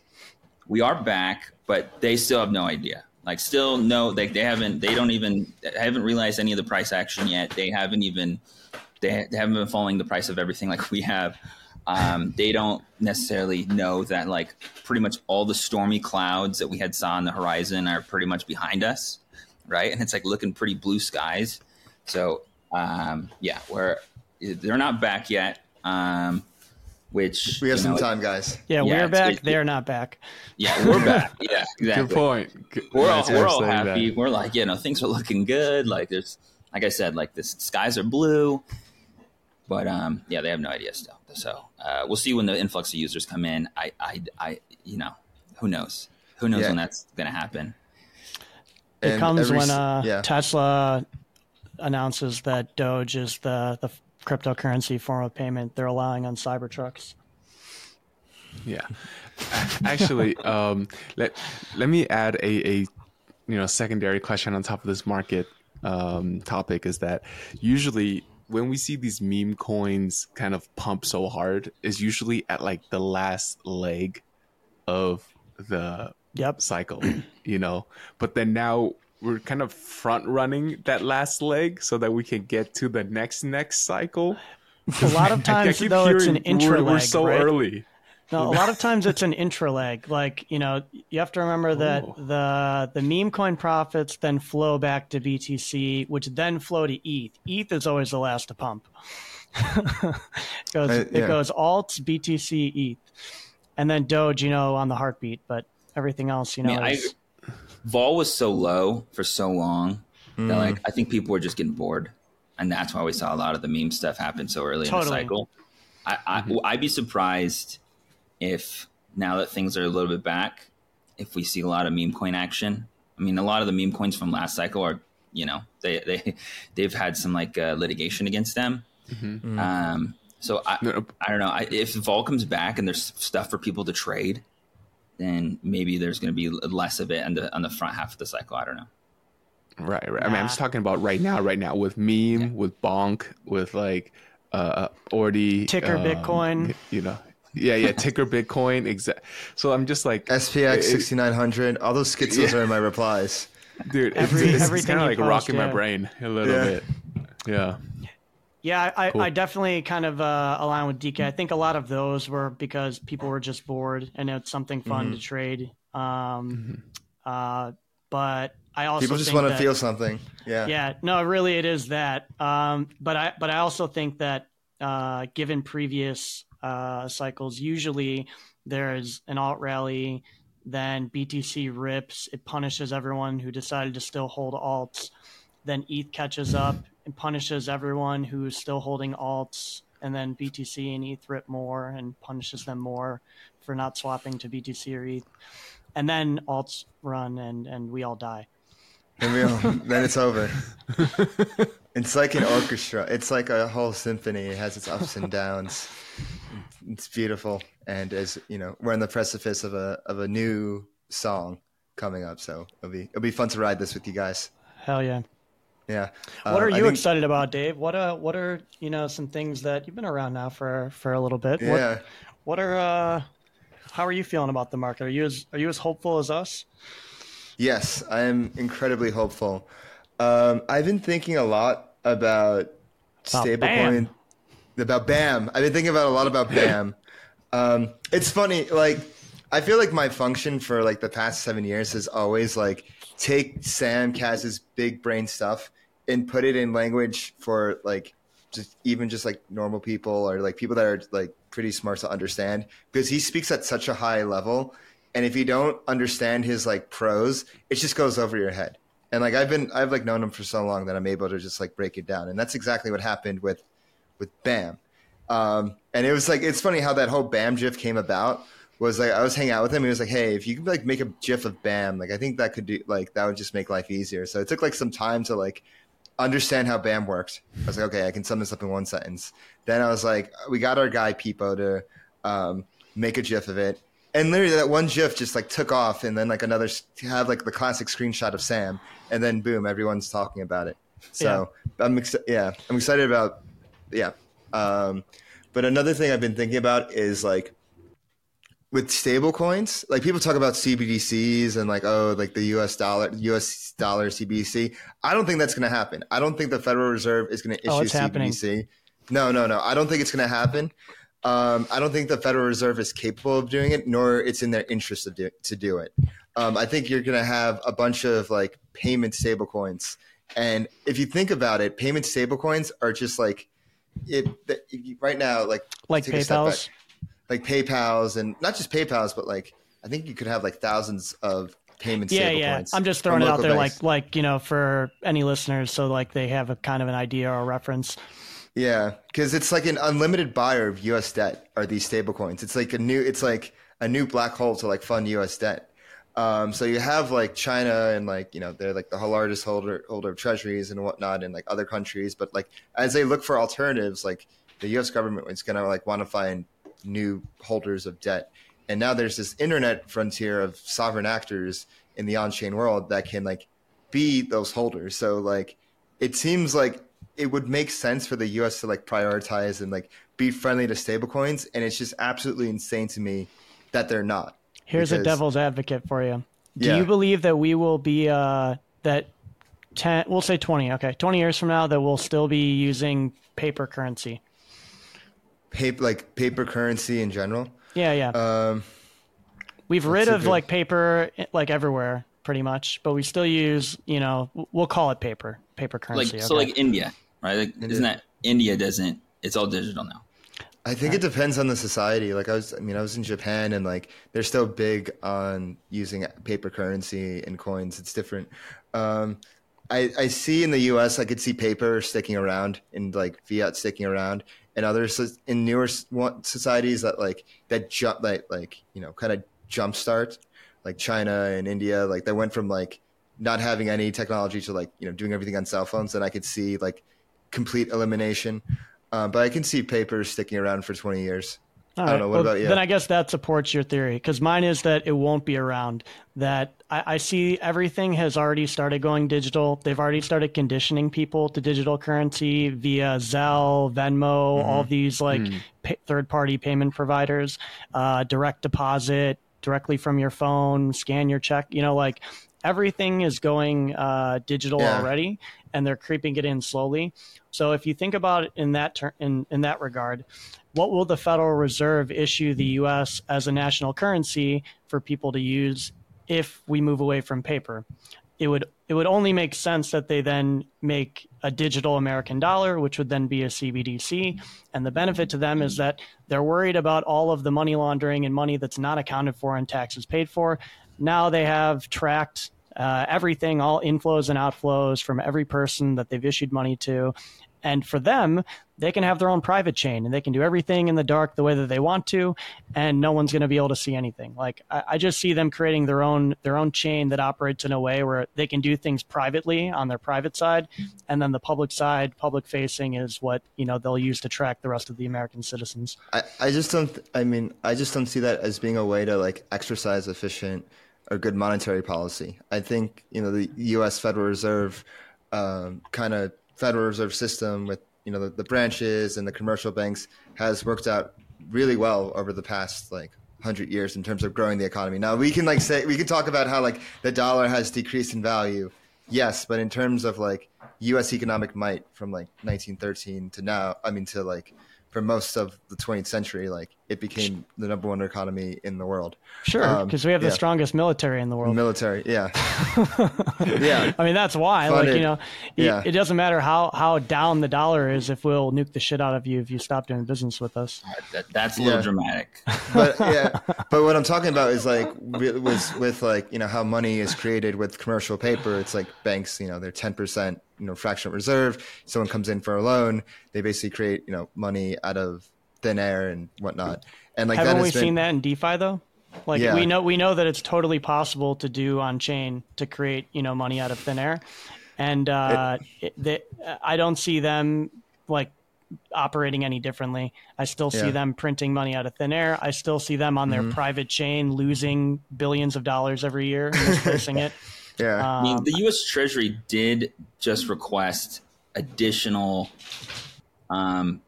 we are back, but they still have no idea. Like still no, like they haven't, they don't even haven't realized any of the price action yet. They haven't even, they, they haven't been following the price of everything like we have. Um, they don't necessarily know that like pretty much all the stormy clouds that we had saw on the horizon are pretty much behind us, right? And it's like looking pretty blue skies. So um, yeah, we're they're not back yet. Um, which we have some know, time, guys. Yeah, yeah we're back. It, they're not back. Yeah, we're back. (laughs) Yeah, exactly. Good point. Good. We're all we're all happy. That. We're like, you know, things are looking good. Like there's, like I said, like the skies are blue. But um, yeah, they have no idea still. So uh, we'll see when the influx of users come in. I, I, I, you know, who knows? Who knows yeah. when that's going to happen? It and comes every, when uh, yeah. Tesla announces that Doge is the the cryptocurrency form of payment they're allowing on Cybertrucks. Yeah, actually, (laughs) um, let let me add a, a you know secondary question on top of this market um, topic is that usually when we see these meme coins kind of pump so hard is usually at like the last leg of the yep. cycle, (clears throat) you know. But then now we're kind of front running that last leg so that we can get to the next next cycle. A lot of (laughs) times, though, it's an intra we're, we're so right? early. No, a lot of times it's an intra leg. Like you know, you have to remember that oh. the the meme coin profits then flow back to BTC, which then flow to ETH. ETH is always the last to pump. (laughs) it goes uh, yeah. it goes alts, BTC, ETH, and then Doge. You know, on the heartbeat, but everything else, you know, I, mean, is, vol was so low for so long mm. that like I think people were just getting bored, and that's why we saw a lot of the meme stuff happen so early totally. in the cycle. I, I mm-hmm. I'd be surprised if now that things are a little bit back, if we see a lot of meme coin action. I mean, a lot of the meme coins from last cycle are, you know, they they (laughs) they've had some like uh, litigation against them. Mm-hmm. mm-hmm. Um, so I, I don't know I, if vol comes back and there's stuff for people to trade then maybe there's going to be less of it on the on the front half of the cycle. I don't know. Right, right. Nah. I mean, I'm just talking about right now, right now with meme, yeah. with bonk, with like uh, already ticker um, Bitcoin. You know, yeah, yeah, ticker Bitcoin. Exact. So I'm just like SPX sixty nine hundred. All those skits yeah. are in my replies. Dude, Every, it's, it's kind of like post, rocking yeah. my brain a little yeah. bit. Yeah. Yeah, I, cool. I, definitely kind of uh, align with DK. I think a lot of those were because people were just bored and it's something fun mm-hmm. to trade. Um, mm-hmm. uh, but I also people just want to feel something. Yeah. Yeah. No, really, it is that. Um, but I but I also think that uh, given previous uh, cycles, usually there's an alt rally, then BTC rips, it punishes everyone who decided to still hold alts, then ETH catches up and punishes everyone who's still holding alts, and then BTC and ETH rip more and punishes them more for not swapping to BTC or ETH, and then alts run and and we all die. And we all, then it's over. (laughs) it's like an orchestra. It's like a whole symphony. It has its ups and downs. It's beautiful, and as you know, we're on the precipice of a of a new song coming up. So it'll be it'll be fun to ride this with you guys. Hell yeah. Yeah. What um, are you think, excited about, Dave? What uh what are you know some things that you've been around now for for a little bit? Yeah. What, what are uh how are you feeling about the market? Are you as are you as hopeful as us? Yes, I am incredibly hopeful. Um, I've been thinking a lot about stablecoin about BAM. I've been thinking about a lot about (laughs) BAM. Um, it's funny, like I feel like my function for like the past seven years is always like take Sam Kaz's big brain stuff and put it in language for like just even just like normal people or like people that are like pretty smart to understand because he speaks at such a high level and if you don't understand his like prose it just goes over your head and like i've been i've like known him for so long that i'm able to just like break it down and that's exactly what happened with with Bam. Um, and it was like it's funny how that whole Bam GIF came about. Was like I was hanging out with him. He was like, "Hey, if you could like make a GIF of Bam, like I think that could do like that would just make life easier." So it took like some time to like understand how BAM worked. I was like, okay, I can sum this up in one sentence. Then I was like, we got our guy Peepo to um, make a GIF of it, and literally that one GIF just like took off, and then like another have like the classic screenshot of Sam, and then boom, everyone's talking about it. So yeah. I'm excited. Yeah, I'm excited about yeah. Um, but another thing I've been thinking about is like with stable coins, like people talk about CBDCs and like, oh, like the US dollar, US dollar CBDC. I don't think that's going to happen. I don't think the Federal Reserve is going to issue oh, CBDC. Happening. No, no, no. I don't think it's going to happen. Um, I don't think the Federal Reserve is capable of doing it, nor it's in their interest to do, to do it. Um, I think you're going to have a bunch of like payment stablecoins. And if you think about it, payment stablecoins are just like it, right now, like like PayPal's, like PayPal's, and not just PayPal's, but like I think you could have like thousands of payments. Yeah, yeah. I'm just throwing it out there, banks. like like you know, for any listeners, so like they have a kind of an idea or a reference. Yeah, because it's like an unlimited buyer of U.S. debt are these stablecoins. It's like a new, it's like a new black hole to like fund U.S. debt. Um, so you have like China and like you know they're like the largest holder holder of treasuries and whatnot in like other countries, but like as they look for alternatives, like the U.S. government is gonna like want to find new holders of debt, and now there's this internet frontier of sovereign actors in the on-chain world that can like be those holders. So like it seems like it would make sense for the U.S. to like prioritize and like be friendly to stablecoins, and it's just absolutely insane to me that they're not. Here's because, a devil's advocate for you. Do yeah. you believe that we will be uh, that 10 we'll say 20 okay 20 years from now that we'll still be using paper currency paper like paper currency in general yeah yeah um, we've rid of good... like paper like everywhere pretty much but we still use you know we'll call it paper paper currency like okay. so like india right like, isn't that india doesn't it's all digital now I think it depends on the society. Like I was, I mean, I was in Japan, and like they're still big on using paper currency and coins. It's different. Um, I, I see in the U.S. I could see paper sticking around and like fiat sticking around, and others in newer societies that like that jump like like you know kind of jumpstart, like China and India, like they went from like not having any technology to like you know doing everything on cell phones. And I could see like complete elimination. Uh, but I can see paper sticking around for 20 years. All I don't right. know. What well, about you? Then I guess that supports your theory because mine is that it won't be around. That I, I, see everything has already started going digital. They've already started conditioning people to digital currency via Zelle, Venmo, mm-hmm. all these like mm. pay, third party payment providers, uh, direct deposit directly from your phone, scan your check. You know, like everything is going uh, digital yeah. already, and they're creeping it in slowly. So if you think about it in that ter- in in that regard, what will the Federal Reserve issue the U.S. as a national currency for people to use if we move away from paper? It would it would only make sense that they then make a digital American dollar, which would then be a CBDC. And the benefit to them is that they're worried about all of the money laundering and money that's not accounted for and taxes paid for. Now they have tracked uh, everything, all inflows and outflows from every person that they've issued money to. And for them, they can have their own private chain and they can do everything in the dark the way that they want to, and no one's going to be able to see anything. Like I, I, just see them creating their own their own chain that operates in a way where they can do things privately on their private side, and then the public side, public facing, is what you know they'll use to track the rest of the American citizens. I, I just don't. I mean, I just don't see that as being a way to like exercise efficient or good monetary policy. I think you know the U.S. Federal Reserve um, kind of Federal Reserve system with you know the, the branches and the commercial banks has worked out really well over the past like 100 years in terms of growing the economy. Now we can like say we can talk about how like the dollar has decreased in value. Yes, but in terms of like US economic might from like 1913 to now, I mean to like for most of the 20th century, like it became the number one economy in the world. Sure, because um, we have the strongest military in the world. Military, yeah, (laughs) yeah. I mean, that's why. Funded. Like you know, yeah. it, doesn't matter how how down the dollar is if we'll nuke the shit out of you if you stop doing business with us. That, that's a little yeah. dramatic. (laughs) But yeah, but what I'm talking about is like with with like you know how money is created with commercial paper. It's like banks, you know, they're 10 percent you know fractional reserve. Someone comes in for a loan, they basically create you know money out of thin air and whatnot. And like haven't we been... seen that in DeFi though? Like yeah. we know we know that it's totally possible to do on chain to create you know money out of thin air, and uh, it, they, I don't see them like operating any differently. I still see yeah. them printing money out of thin air. I still see them on their mm-hmm. private chain losing billions of dollars every year, misplacing it. (laughs) Yeah. Um, I mean, the U.S. Treasury did just request additional um,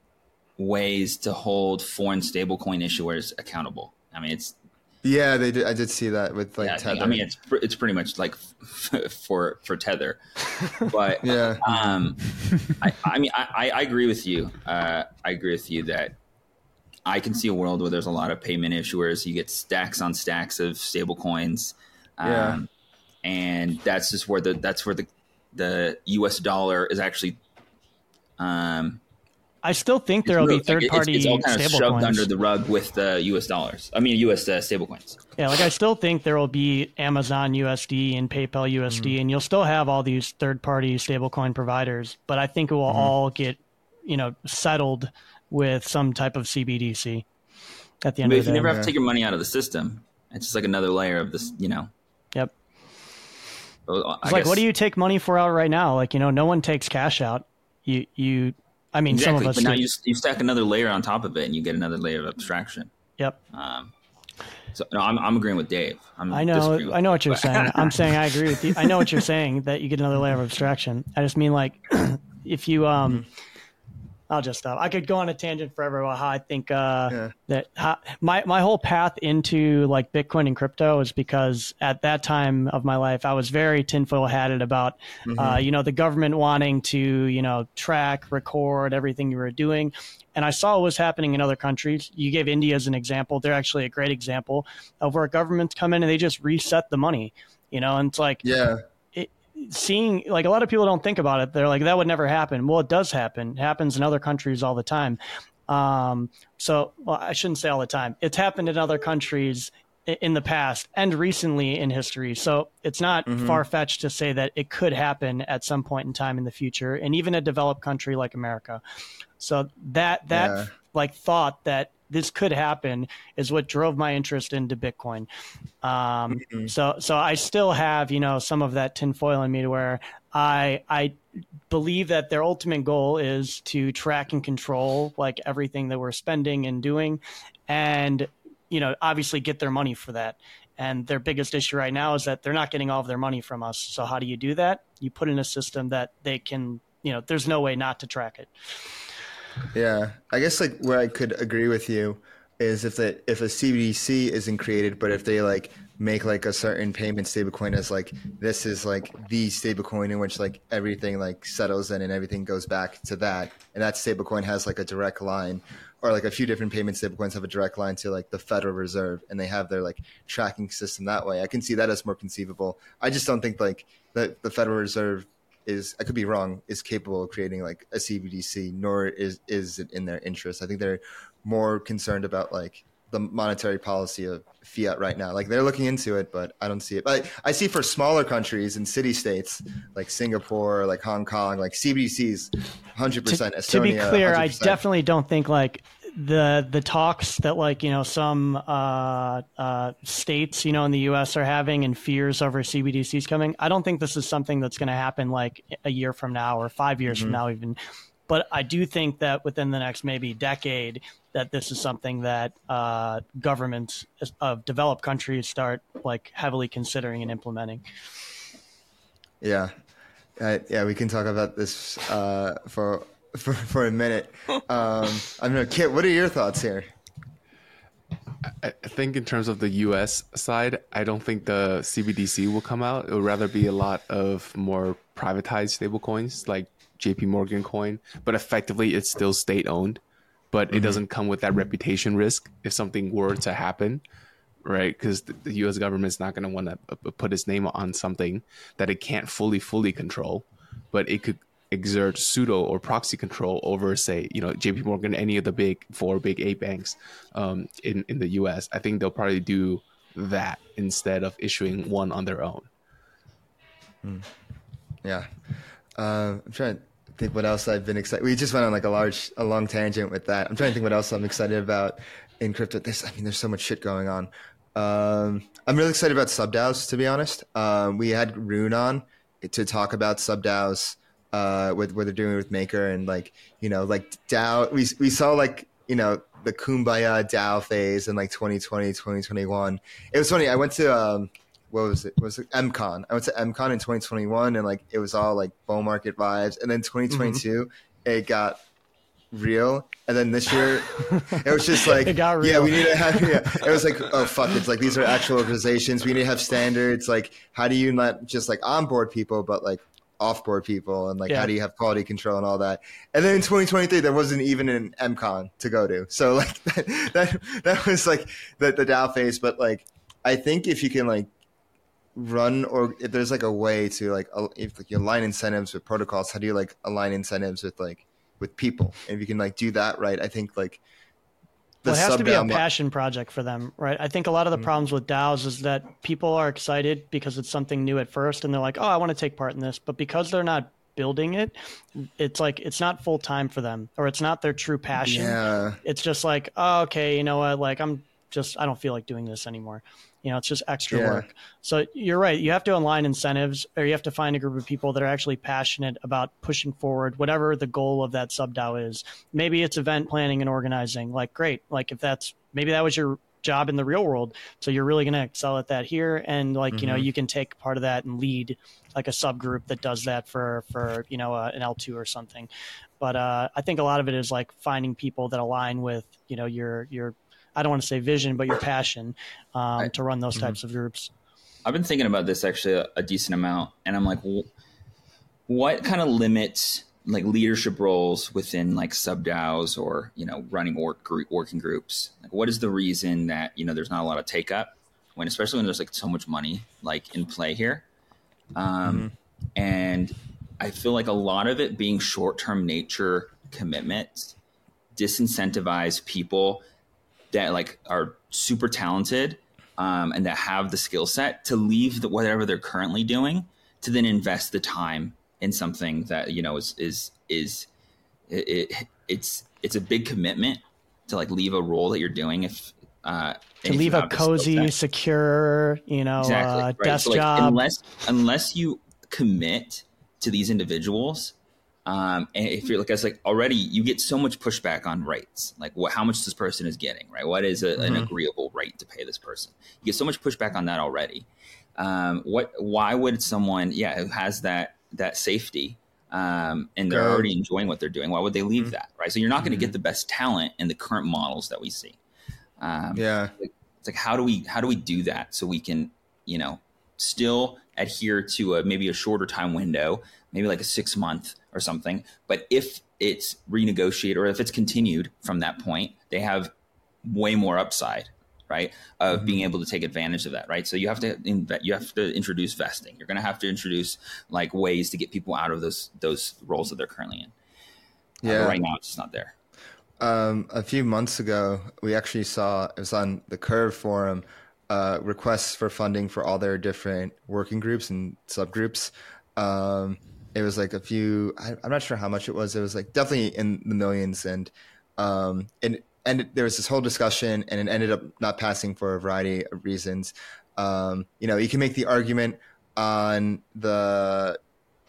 ways to hold foreign stablecoin issuers accountable. I mean, it's yeah, they did. I did see that with like yeah, Tether. I mean, it's it's pretty much like (laughs) for for Tether, (laughs) but yeah. Um, I, I mean, I, I agree with you. Uh, I agree with you that I can see a world where there's a lot of payment issuers. You get stacks on stacks of stable coins. Um, yeah and that's just where the that's where the the U.S. dollar is actually. Um, I still think there will be third party it's, it's all kind of shoved coins. under the rug with the U.S. dollars. I mean, U.S. Uh, coins. Yeah, like I still think there will be Amazon USD and PayPal USD, mm-hmm. and you'll still have all these third party stablecoin providers. But I think it will mm-hmm. all get, you know, settled with some type of CBDC at the end but of the if the you never have to take your money out of the system, it's just like another layer of this, you know. Yep. It's like, what do you take money for out right now? Like, you know, no one takes cash out. You, you, I mean, exactly, some of us. But now you, you stack another layer on top of it, and you get another layer of abstraction. Yep. Um, so no, I'm, I'm agreeing with Dave. I'm i know, I know what you're (laughs) saying. I'm saying I agree with you. I know what you're saying that you get another layer of abstraction. I just mean like, (clears throat) if you um. Mm-hmm I'll just stop. I could go on a tangent forever about how I think uh, yeah. that how, my my whole path into like Bitcoin and crypto is because at that time of my life I was very tinfoil hatted about mm-hmm. uh, you know the government wanting to you know track, record everything you were doing, and I saw what was happening in other countries. You gave India as an example; they're actually a great example of where governments come in and they just reset the money. You know, and it's like yeah seeing like a lot of people don't think about it. They're like that would never happen. Well, it does happen. It happens in other countries all the time. Um, so well, I shouldn't say all the time. It's happened in other countries in the past and recently in history. So it's not mm-hmm. far fetched to say that it could happen at some point in time in the future, and even a developed country like America. So that that yeah. like thought that this could happen is what drove my interest into Bitcoin. Um, mm-hmm. So so I still have you know some of that tinfoil in me to where I I believe that their ultimate goal is to track and control like everything that we're spending and doing, and you know obviously get their money for that. And their biggest issue right now is that they're not getting all of their money from us. So how do you do that? You put in a system that they can, you know, there's no way not to track it. Yeah, I guess like where I could agree with you is if the if a CBDC isn't created, but if they like make like a certain payment stablecoin as like this is like the stablecoin in which like everything like settles in and everything goes back to that, and that stablecoin has like a direct line, or like a few different payment stablecoins have a direct line to like the Federal Reserve, and they have their like tracking system that way. I can see that as more conceivable. I just don't think like the the Federal Reserve is I could be wrong is capable of creating like a CBDC, nor is is it in their interest. I think they're more concerned about like the monetary policy of fiat right now. Like they're looking into it, but I don't see it. But I, I see for smaller countries and city states like Singapore, like Hong Kong, like CBDCs, hundred percent. To be clear, 100%. I definitely don't think like the the talks that like you know some uh, uh, states you know in the U.S. are having and fears over CBDCs coming. I don't think this is something that's going to happen like a year from now or five years mm-hmm. from now even. But I do think that within the next maybe decade, that this is something that uh, governments of developed countries start like heavily considering and implementing. Yeah, uh, yeah, we can talk about this uh, for for for a minute. Um, I'm gonna Kit. What are your thoughts here? I think in terms of the U.S. side, I don't think the CBDC will come out. It would rather be a lot of more privatized stablecoins like JP Morgan coin, but effectively it's still state owned. But mm-hmm. it doesn't come with that reputation risk if something were to happen, right? Because the U.S. government's not going to want to put its name on something that it can't fully fully control, but it could exert pseudo or proxy control over, say, you know, JP Morgan, any of the big four, big eight banks um, in in the U.S. I think they'll probably do that instead of issuing one on their own. Mm. Yeah, uh, I'm trying to think what else I've been excited. We just went on like a large, a long tangent with that. I'm trying to think what else I'm excited about in crypto. This, I mean, there's so much shit going on. Um, I'm really excited about subDAOs, to be honest. Um, we had Rune on to talk about subDAOs uh, with what they're doing with Maker and like you know like DAO. We we saw like you know the Kumbaya DAO phase in like 2020, 2021. It was funny. I went to um, what was it? was it MCon? I went to MCon in 2021 and like it was all like bull market vibes. And then 2022, mm-hmm. it got real. And then this year, (laughs) it was just like, yeah, we need to have, yeah. (laughs) It was like, oh, fuck. It's like, these are actual organizations. We need to have standards. Like, how do you not just like onboard people, but like offboard people and like yeah. how do you have quality control and all that. And then in 2023 there wasn't even an mcon to go to. So like (laughs) that that, that was like the, the dao phase. But like i think if you can like run or if there's like a way to like if like you align incentives with protocols how do you like align incentives with like with people? And if you can like do that right i think like well, it has to be a passion project for them, right? I think a lot of the mm-hmm. problems with DAOs is that people are excited because it's something new at first, and they're like, "Oh, I want to take part in this," but because they're not building it, it's like it's not full time for them, or it's not their true passion. Yeah. It's just like, oh, okay, you know what? Like, I'm just I don't feel like doing this anymore. You know, it's just extra yeah. work. So you're right. You have to align incentives, or you have to find a group of people that are actually passionate about pushing forward whatever the goal of that sub DAO is. Maybe it's event planning and organizing. Like, great. Like if that's maybe that was your job in the real world, so you're really going to excel at that here, and like mm-hmm. you know, mm-hmm. you can take part of that and lead like a subgroup that does that for for you know uh, an L2 or something. But uh, I think a lot of it is like finding people that align with you know your your I don't want to say vision, but your passion um, I, to run those mm-hmm. types of groups. I've been thinking about this actually a, a decent amount, and I'm like, what kind of limits like leadership roles within like subDAOs or you know running work working groups? Like, what is the reason that you know there's not a lot of take up when, especially when there's like so much money like in play here, um, mm-hmm. and I feel like a lot of it being short term nature commitments disincentivize people that like are super talented um, and that have the skill set to leave the, whatever they're currently doing to then invest the time in something that you know is is is it, it, it's it's a big commitment to like leave a role that you're doing if uh, to leave a cozy, secure, you know, exactly, uh, right? desk so, like, job. Unless unless you commit to these individuals, Um, and if you're like, I was like already, you get so much pushback on rates. Like, what, how much this person is getting, right? What is a, mm-hmm. an agreeable rate to pay this person? You get so much pushback on that already. Um, what? Why would someone, yeah, who has that that safety, um, and they're already enjoying what they're doing, why would they leave mm-hmm. that, right? So you're not going to mm-hmm. get the best talent in the current models that we see. Um, yeah, it's like how do we how do we do that so we can you know still adhere to a maybe a shorter time window, maybe like a six month or something. But if it's renegotiated or if it's continued from that point, they have way more upside, right? Of mm-hmm. being able to take advantage of that, right? So you have to you have to introduce vesting. You're going to have to introduce like ways to get people out of those those roles that they're currently in. Yeah, uh, right now it's just not there. Um, a few months ago, we actually saw it was on the Curve forum uh, requests for funding for all their different working groups and subgroups. Um, it was like a few. I, am not sure how much it was. It was like definitely in the millions, and um, and and there was this whole discussion, and it ended up not passing for a variety of reasons. Um, you know, you can make the argument on the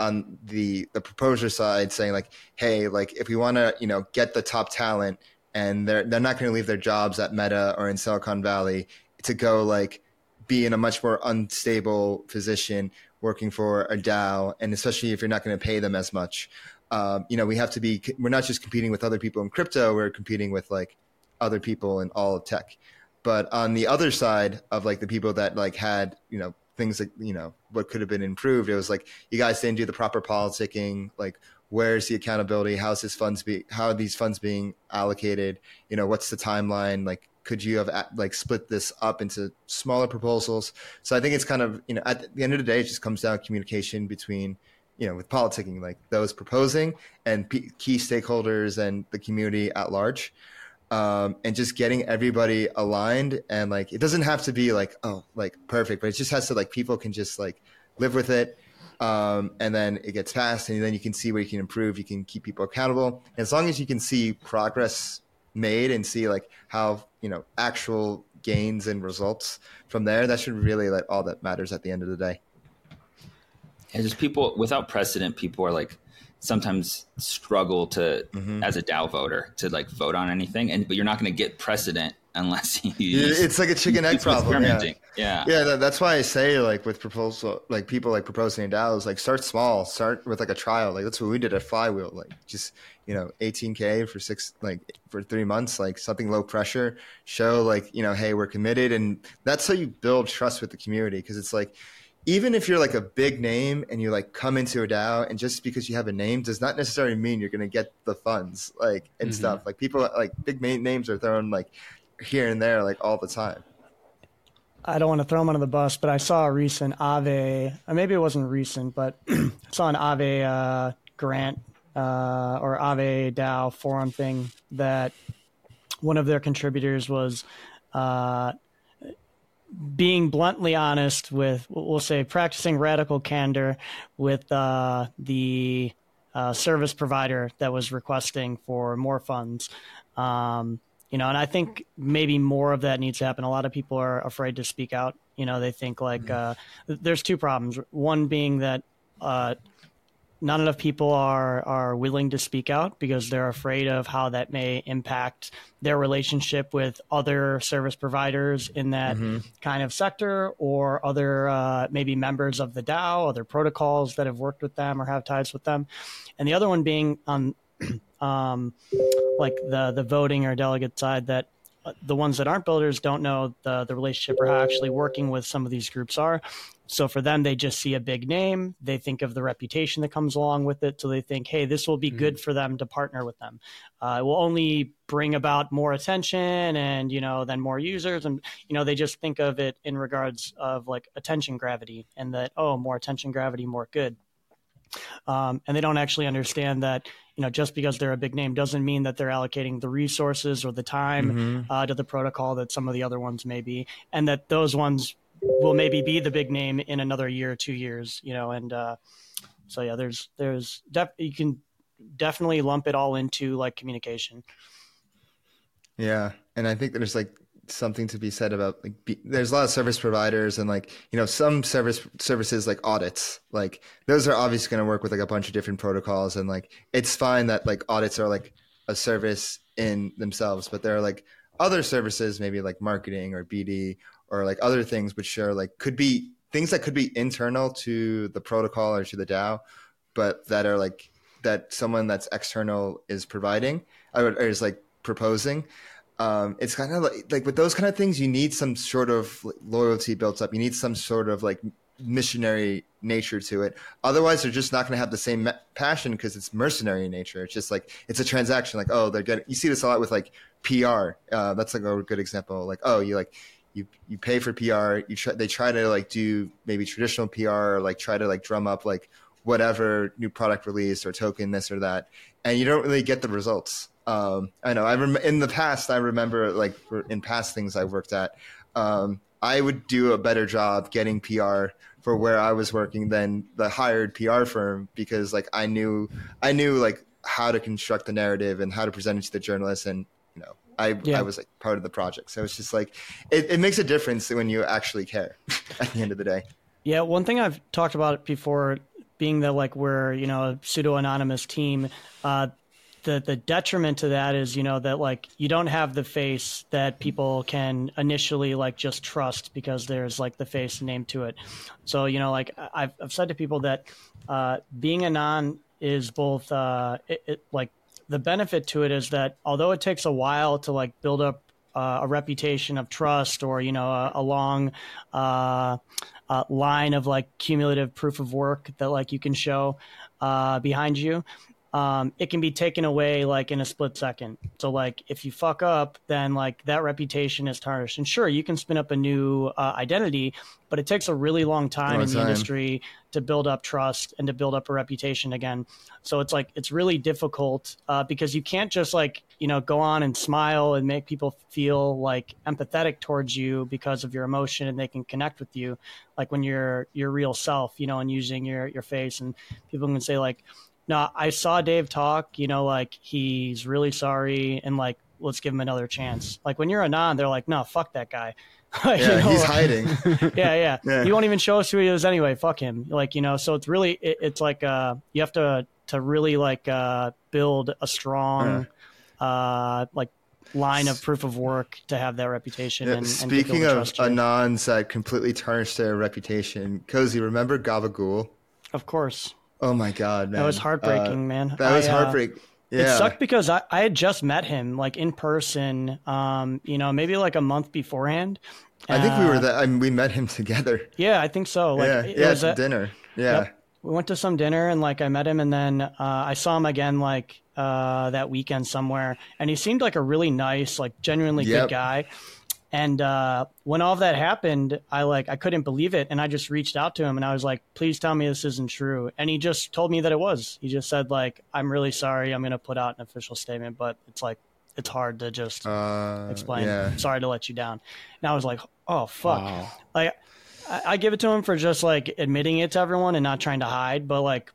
on the the proposer side saying like, hey, like if we want to, you know, get the top talent and they're they're not going to leave their jobs at Meta or in Silicon Valley to go like be in a much more unstable position working for a DAO, and especially if you're not going to pay them as much. Um, you know, we have to be. We're not just competing with other people in crypto. We're competing with like other people in all of tech. But on the other side of like the people that like had you know things that you know what could have been improved, it was like you guys didn't do the proper politicking. Like, where's the accountability? How's this funds be? How are these funds being allocated? You know, what's the timeline? Like, could you have like split this up into smaller proposals? So i think it's kind of you know at the end of the day it just comes down to communication between you know with politicking like those proposing and p- key stakeholders and the community at large. Um, and just getting everybody aligned and like it doesn't have to be like oh like perfect but it just has to like people can just like live with it. Um, and then it gets passed and then you can see where you can improve. You can keep people accountable. And as long as you can see progress made and see like how you know actual gains and results from there that should really like all that matters at the end of the day. And just people without precedent people are like sometimes struggle to mm-hmm. as a DAO voter to like vote on anything. And but you're not going to get precedent unless (laughs) you use, it's like a chicken egg (laughs) problem yeah. Yeah, yeah that, that's why i say like with proposal like people like proposing DAOs like start small start with like a trial. Like that's what we did at flywheel like just you know 18k for six like for three months like something low pressure show like you know hey we're committed. And that's how you build trust with the community because it's like even if you're like a big name and you like come into a DAO and just because you have a name does not necessarily mean you're going to get the funds like and mm-hmm. stuff. Like people like big names are thrown like here and there like all the time. I don't want to throw him under the bus, but I saw a recent Aave, or maybe it wasn't recent, but (clears throat) I saw an Aave uh, grant uh, or Aave DAO forum thing that one of their contributors was uh, being bluntly honest with, we'll say, practicing radical candor with uh, the uh, service provider that was requesting for more funds. Um, you know, and I think maybe more of that needs to happen. A lot of people are afraid to speak out. You know, they think like mm-hmm. uh, there's two problems. One being that uh, not enough people are are willing to speak out because they're afraid of how that may impact their relationship with other service providers in that mm-hmm. kind of sector or other uh, maybe members of the DAO, other protocols that have worked with them or have ties with them, and the other one being on (clears throat) um, like the the voting or delegate side that uh, the ones that aren't builders don't know the the relationship or how actually working with some of these groups are so for them, they just see a big name. They think of the reputation that comes along with it. So they think, hey, this will be mm-hmm. good for them to partner with them. Uh, it will only bring about more attention and, you know, then more users. And, you know, they just think of it in regards of like attention gravity and that, oh, more attention gravity, more good. Um, and they don't actually understand that you know just because they're a big name doesn't mean that they're allocating the resources or the time mm-hmm. uh, to the protocol that some of the other ones may be and that those ones will maybe be the big name in another year or two years, you know, and uh, so yeah, there's there's def- you can definitely lump it all into like communication. Yeah, and I think there's like something to be said about like be, there's a lot of service providers and like you know some service services like audits like those are obviously going to work with like a bunch of different protocols and like it's fine that like audits are like a service in themselves but there are like other services maybe like marketing or bd or like other things which are like could be things that could be internal to the protocol or to the dao but that are like that someone that's external is providing or, is like proposing. Um, it's kind of like, like with those kind of things you need some sort of loyalty built up. You need some sort of like missionary nature to it. Otherwise they're just not going to have the same passion because it's mercenary in nature. It's just like it's a transaction like oh they're getting you see this a lot with like pr uh, that's like a good example like oh you like you you pay for pr you try they try to like do maybe traditional pr or like try to like drum up like whatever new product release or token this or that and you don't really get the results um, I know. I rem- in the past, I remember like in past things I worked at, um, I would do a better job getting PR for where I was working than the hired PR firm because like I knew I knew like how to construct the narrative and how to present it to the journalists and you know I yeah. I was like part of the project. So it's just like it, it makes a difference when you actually care (laughs) at the end of the day. Yeah, one thing I've talked about before being that like we're you know a pseudo anonymous team uh, the the detriment to that is you know that like you don't have the face that people can initially like just trust because there's like the face name to it so you know like i've, I've said to people that uh, being a non is both uh, it, it, like the benefit to it is that although it takes a while to like build up uh, a reputation of trust or you know a, a long uh, uh, line of like cumulative proof of work that like you can show uh, behind you um, it can be taken away like in a split second. So like if you fuck up, then like that reputation is tarnished. And sure, you can spin up a new uh, identity, but it takes a really long time long in the time. industry to build up trust and to build up a reputation again. So it's like it's really difficult uh, because you can't just like you know go on and smile and make people feel like empathetic towards you because of your emotion and they can connect with you like when you're your real self you know and using your your face and people can say like no, I saw Dave talk, you know, like he's really sorry and like let's give him another chance. Like when you're a non, they're like, no, fuck that guy. yeah, you know, he's hiding. yeah, yeah, yeah. He won't even show us who he is anyway. Fuck him. Like you know, so it's really it, it's like uh you have to to really like uh build a strong yeah. uh like line of proof of work to have that reputation. Yeah, and, speaking and of anons that completely tarnished their reputation, Cozy, remember Gabagool? Of course. Oh my god, man. That was heartbreaking, uh, man. That was uh, heartbreaking. Yeah. It sucked because I, I had just met him like in person, um, you know, maybe like a month beforehand. I think we were that. I mean, we met him (laughs) together. Yeah, I think so. Like, yeah, yeah, was at dinner. Yeah. Yep. We went to some dinner and like I met him and then uh, I saw him again like uh, that weekend somewhere and he seemed like a really nice, like genuinely yep. good guy. And uh, when all of that happened, I like I couldn't believe it, and I just reached out to him and I was like, "Please tell me this isn't true." And he just told me that it was. He just said like, "I'm really sorry. I'm going to put out an official statement, but it's like it's hard to just uh, explain. Yeah. Sorry to let you down." And I was like, "Oh fuck!" Wow. Like I, I give it to him for just like admitting it to everyone and not trying to hide, but like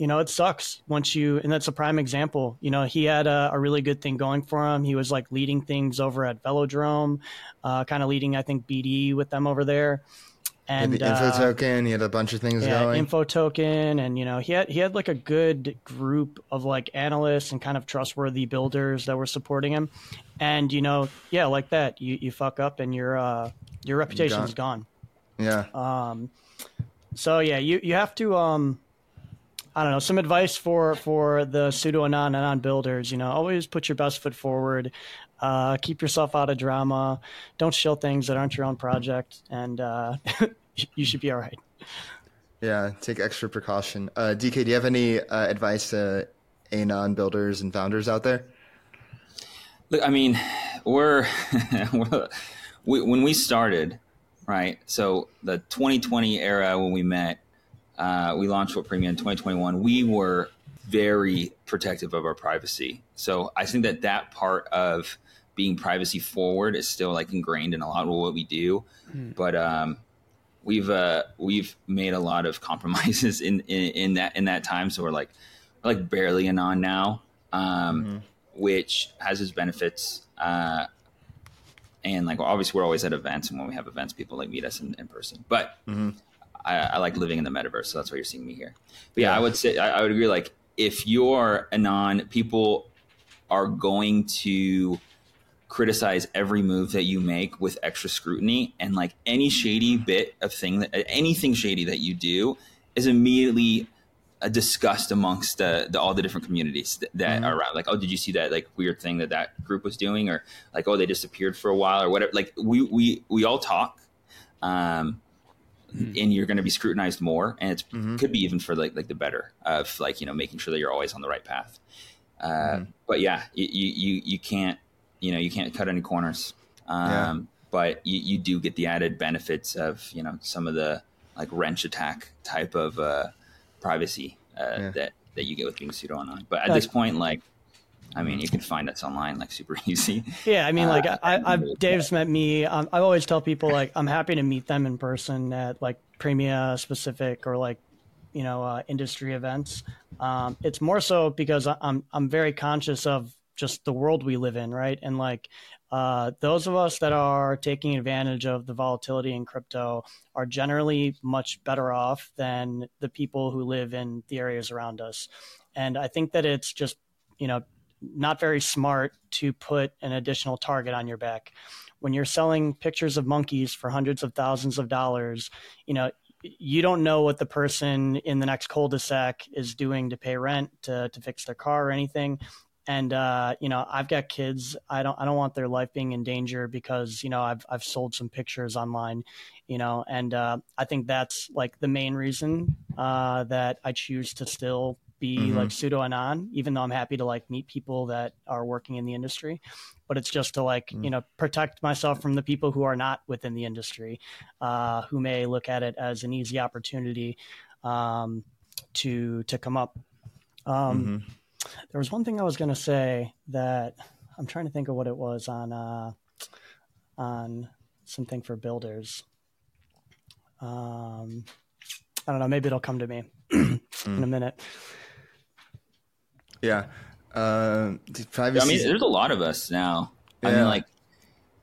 you know, it sucks once you, and that's a prime example. You know, he had a, a really good thing going for him. He was like leading things over at Velodrome, uh, kind of leading, I think, BD with them over there. And the info uh, token, he had a bunch of things yeah, going. Info token, and you know, he had he had like a good group of like analysts and kind of trustworthy builders that were supporting him. And you know, yeah, like that, you you fuck up and your uh your reputation's gone. gone. Yeah. Um. So yeah, you you have to um I don't know, some advice for for the pseudo anon anon builders. You know, always put your best foot forward. Uh, keep yourself out of drama. Don't shill things that aren't your own project, and uh, (laughs) you should be all right. Yeah, take extra precaution. Uh, DK, do you have any uh, advice to anon builders and founders out there? Look, I mean, we're, (laughs) we, when we started, right? So the 2020 era when we met uh, we launched What Premium in 2021, we were very protective of our privacy. So I think that that part of being privacy forward is still like ingrained in a lot of what we do. Mm. But um, we've uh, we've made a lot of compromises in, in, in that in that time. So we're like we're like barely anon now, um, mm-hmm. which has its benefits. Uh, and like obviously we're always at events, and when we have events, people like meet us in, in person. But mm-hmm. I, I, like living in the metaverse, so that's why you're seeing me here. But yeah, yeah. I would say I, I would agree. Like if you're anon, people are going to criticize every move that you make with extra scrutiny and like any shady bit of thing that anything shady that you do is immediately a disgust amongst the, the all the different communities that, that mm-hmm. are around like oh did you see that like weird thing that that group was doing or like oh they disappeared for a while or whatever like we we we all talk um mm-hmm. and you're going to be scrutinized more and it mm-hmm. could be even for like like the better of like you know making sure that you're always on the right path uh, mm-hmm. but yeah you, you you can't you know you can't cut any corners um, yeah. but you, you do get the added benefits of you know some of the like wrench attack type of uh, privacy uh, yeah. that that you get with being pseudo anon but at this point like I mean, you can find us online like super (laughs) easy. Yeah, I mean, like uh, I, I've (laughs) Dave's met me. Um, I always tell people like I'm happy to meet them in person at like Premia specific or like you know uh, industry events. Um, it's more so because I'm I'm very conscious of just the world we live in, right? And like uh, those of us that are taking advantage of the volatility in crypto are generally much better off than the people who live in the areas around us. And I think that it's just, you know, not very smart to put an additional target on your back. When you're selling pictures of monkeys for hundreds of thousands of dollars, you know, you don't know what the person in the next cul-de-sac is doing to pay rent, to, to fix their car or anything and uh, you know I've got kids. I don't I don't want their life being in danger because you know I've I've sold some pictures online, you know, and uh, I think that's like the main reason uh, that I choose to still be mm-hmm. like pseudo anon, even though I'm happy to like meet people that are working in the industry. But it's just to like mm-hmm. you know protect myself from the people who are not within the industry, uh, who may look at it as an easy opportunity um, to to come up. Um, mm-hmm there was one thing I was going to say that I'm trying to think of what it was on uh, on something for builders. Um, I don't know. Maybe it'll come to me (clears throat) in a mm. minute. Yeah. Uh, privacy. I mean, there's a lot of us now. Yeah. I mean, like,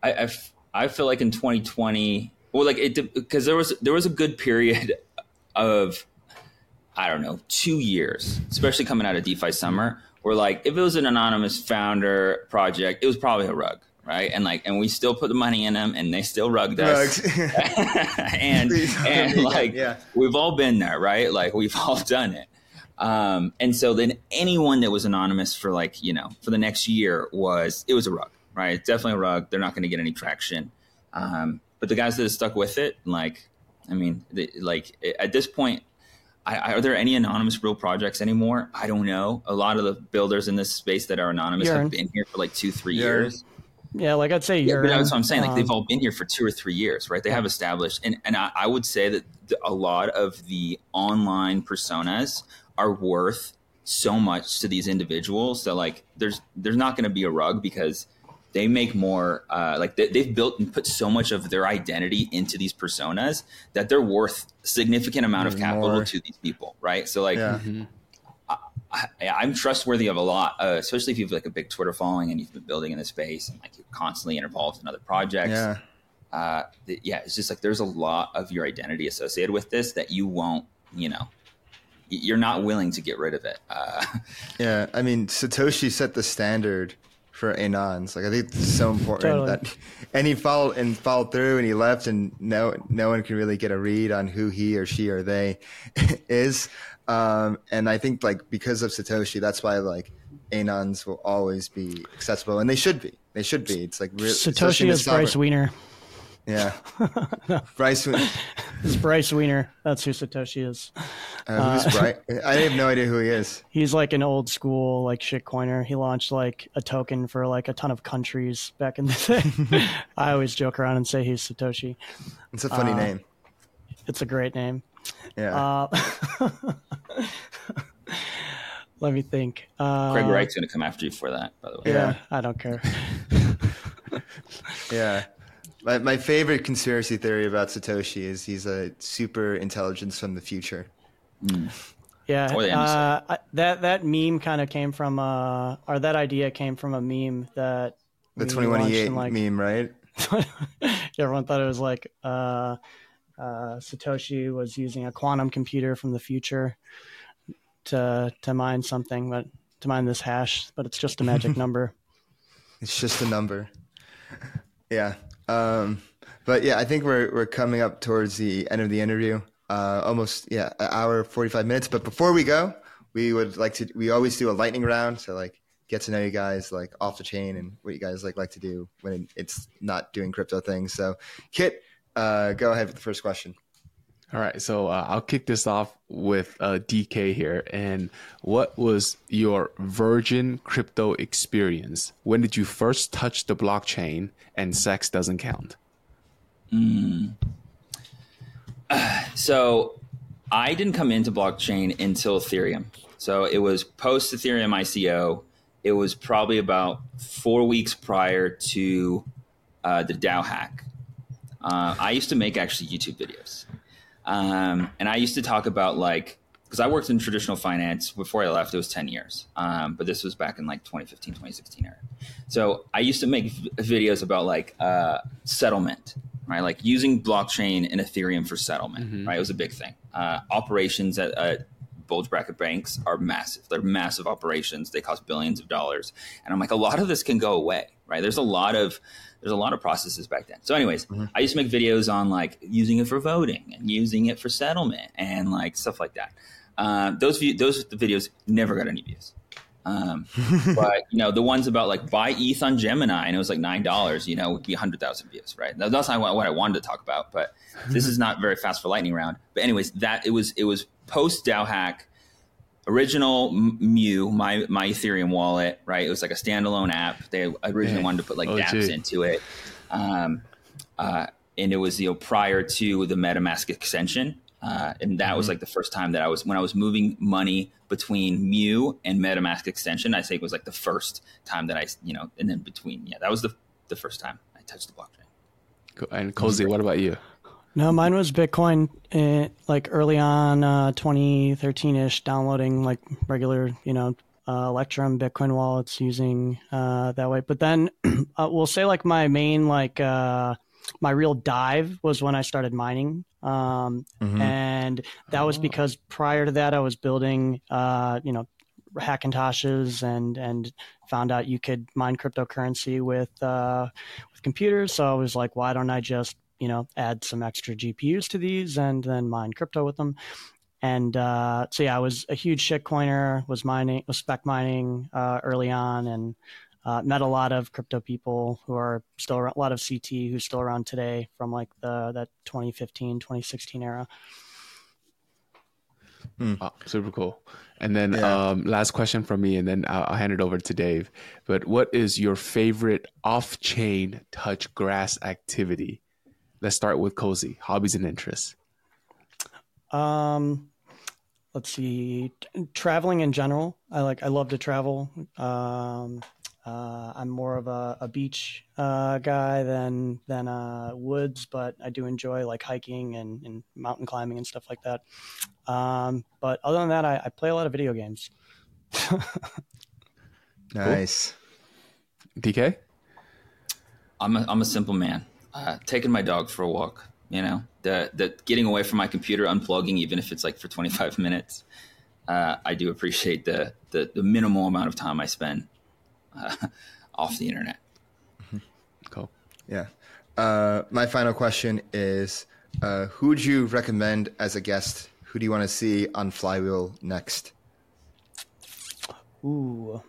I, I, f- I feel like in 2020, well, like it because there was there was a good period (laughs) of I don't know, two years, especially coming out of DeFi summer, where like if it was an anonymous founder project, it was probably a rug, right? And like, and we still put the money in them, and they still rugged us. (laughs) and (laughs) and like, yeah. we've all been there, right? Like we've all done it. Um, and so then anyone that was anonymous for like you know for the next year was it was a rug, right? Definitely a rug. They're not going to get any traction. Um, but the guys that are stuck with it, like, I mean, they, like at this point, I, are there any anonymous real projects anymore? I don't know. A lot of the builders in this space that are anonymous have been here for like two, three years. Yeah, like I'd say yeah, but that's what I'm saying. Like they've um, all been here for two or three years, right? They have established, and and I, I would say that a lot of the online personas are worth so much to these individuals that like there's there's not going to be a rug because they make more uh, like they, have built and put so much of their identity into these personas that they're worth significant amount of capital more. to these people right so like yeah. mm-hmm. I, am trustworthy of a lot, uh, especially if you have like a big Twitter following and you've been building in the space and like you're constantly involved in other projects. Yeah. Uh, yeah, it's just like there's a lot of your identity associated with this that you won't, you know, you're not willing to get rid of it. Uh, (laughs) yeah, I mean, Satoshi set the standard for Anons. Like I think it's so important totally. that, (laughs) and he followed and followed through, and he left, and no no one can really get a read on who he or she or they (laughs) is. Um, and I think like because of Satoshi, that's why like Anons will always be accessible, and they should be. They should be. It's like re- Satoshi is Bryce Weiner. Yeah. Bryce. It's Bryce Weiner. That's who Satoshi is. Uh, who's uh, Bryce? I have no idea who he is. (laughs) He's like an old school like shitcoiner. He launched like a token for like a ton of countries back in the (laughs) day. (laughs) I always joke around and say he's Satoshi. It's a funny uh, name. It's a great name. Yeah. Uh, let me think. Uh, Craig Wright's going to come after you for that, by the way. Yeah, yeah. I don't care. yeah. My, my favorite conspiracy theory about Satoshi is he's a super intelligence from the future. Mm. Yeah, uh, that that meme kind of came from, uh, or that idea came from a meme that the twenty one eight meme, right? (laughs) everyone thought it was like uh, uh, Satoshi was using a quantum computer from the future to to mine something, but to mine this hash, but it's just a magic (laughs) number. It's just a number. (laughs) Yeah. Um, but yeah, I think we're we're coming up towards the end of the interview. Uh, almost yeah, an hour forty five minutes. But before we go, we would like to. We always do a lightning round, so like get to know you guys like off the chain and what you guys like like to do when it's not doing crypto things. So, Kit, uh, go ahead with the first question. All right, so uh, I'll kick this off with uh, DK here. And what was your virgin crypto experience? When did you first touch the blockchain? And sex doesn't count. Mm. (sighs) so I didn't come into blockchain until Ethereum. So it was post Ethereum ICO. It was probably about four weeks prior to uh, the DAO hack. Uh, I used to make actually YouTube videos. Um, and I used to talk about like, because I worked in traditional finance before I left, it was 10 years. Um, but this was back in like 2015, 2016 era. So I used to make v- videos about like uh, settlement, right? Like using blockchain and Ethereum for settlement, mm-hmm. right? It was a big thing. Uh, operations at, at bulge bracket banks are massive. They're massive operations. They cost billions of dollars. And I'm like, a lot of this can go away, right? There's a lot of there's a lot of processes back then. So, anyways, mm-hmm. I used to make videos on like using it for voting and using it for settlement and like stuff like that. Uh, those view, those videos never got any views. Um, (laughs) but you know the ones about like buy ETH on Gemini and it was like nine dollars, you know, would be hundred thousand views, right? Now, that's not what I wanted to talk about, but this is not very fast for lightning round. But anyways, that it was it was post DAO hack original Mew, my my Ethereum wallet, right? It was like a standalone app. They originally wanted to put like oh, dApps into it, um, uh, and it was you know prior to the MetaMask extension, uh, and that mm-hmm. was like the first time that I was when I was moving money between Mew and MetaMask extension. I think it was like the first time that I you know, and then between yeah, that was the the first time I touched the blockchain. And Cozy, what about you? No, mine was Bitcoin, uh, like early on, uh, 2013-ish, downloading like regular, you know, uh, Electrum Bitcoin wallets using uh, that way. But then (clears throat) uh, we'll say like my main like uh, my real dive was when I started mining, um, mm-hmm. and that was oh. because prior to that I was building, uh, you know, Hackintoshes and and found out you could mine cryptocurrency with uh, with computers. So I was like, why don't I just you know, add some extra GPUs to these and then mine crypto with them. And uh, so yeah, I was a huge shitcoiner, was mining, was spec mining uh, early on, and uh, met a lot of crypto people who are still around, a lot of CT who's still around today from like the that 2015, 2016 era. Mm. Oh, super cool. And then yeah. um, last question from me, and then I'll, I'll, hand it over to Dave. But what is your favorite off-chain touch grass activity? Let's start with cozy hobbies and interests. Um, let's see, traveling in general. I like. I love to travel. Um, uh, I'm more of a, a beach uh, guy than than uh, woods, but I do enjoy like hiking and, and mountain climbing and stuff like that. Um, but other than that, I, I, play a lot of video games. (laughs) nice. DK. I'm a, I'm a simple man uh, taking my dog for a walk. You know, the the getting away from my computer, unplugging, even if it's like for 25 (laughs) minutes. Uh, I do appreciate the, the, the minimal amount of time I spend uh, (laughs) off the internet. Mm-hmm. Cool. Yeah. Uh, my final question is: uh, Who would you recommend as a guest? Who do you want to see on Flywheel next? Ooh.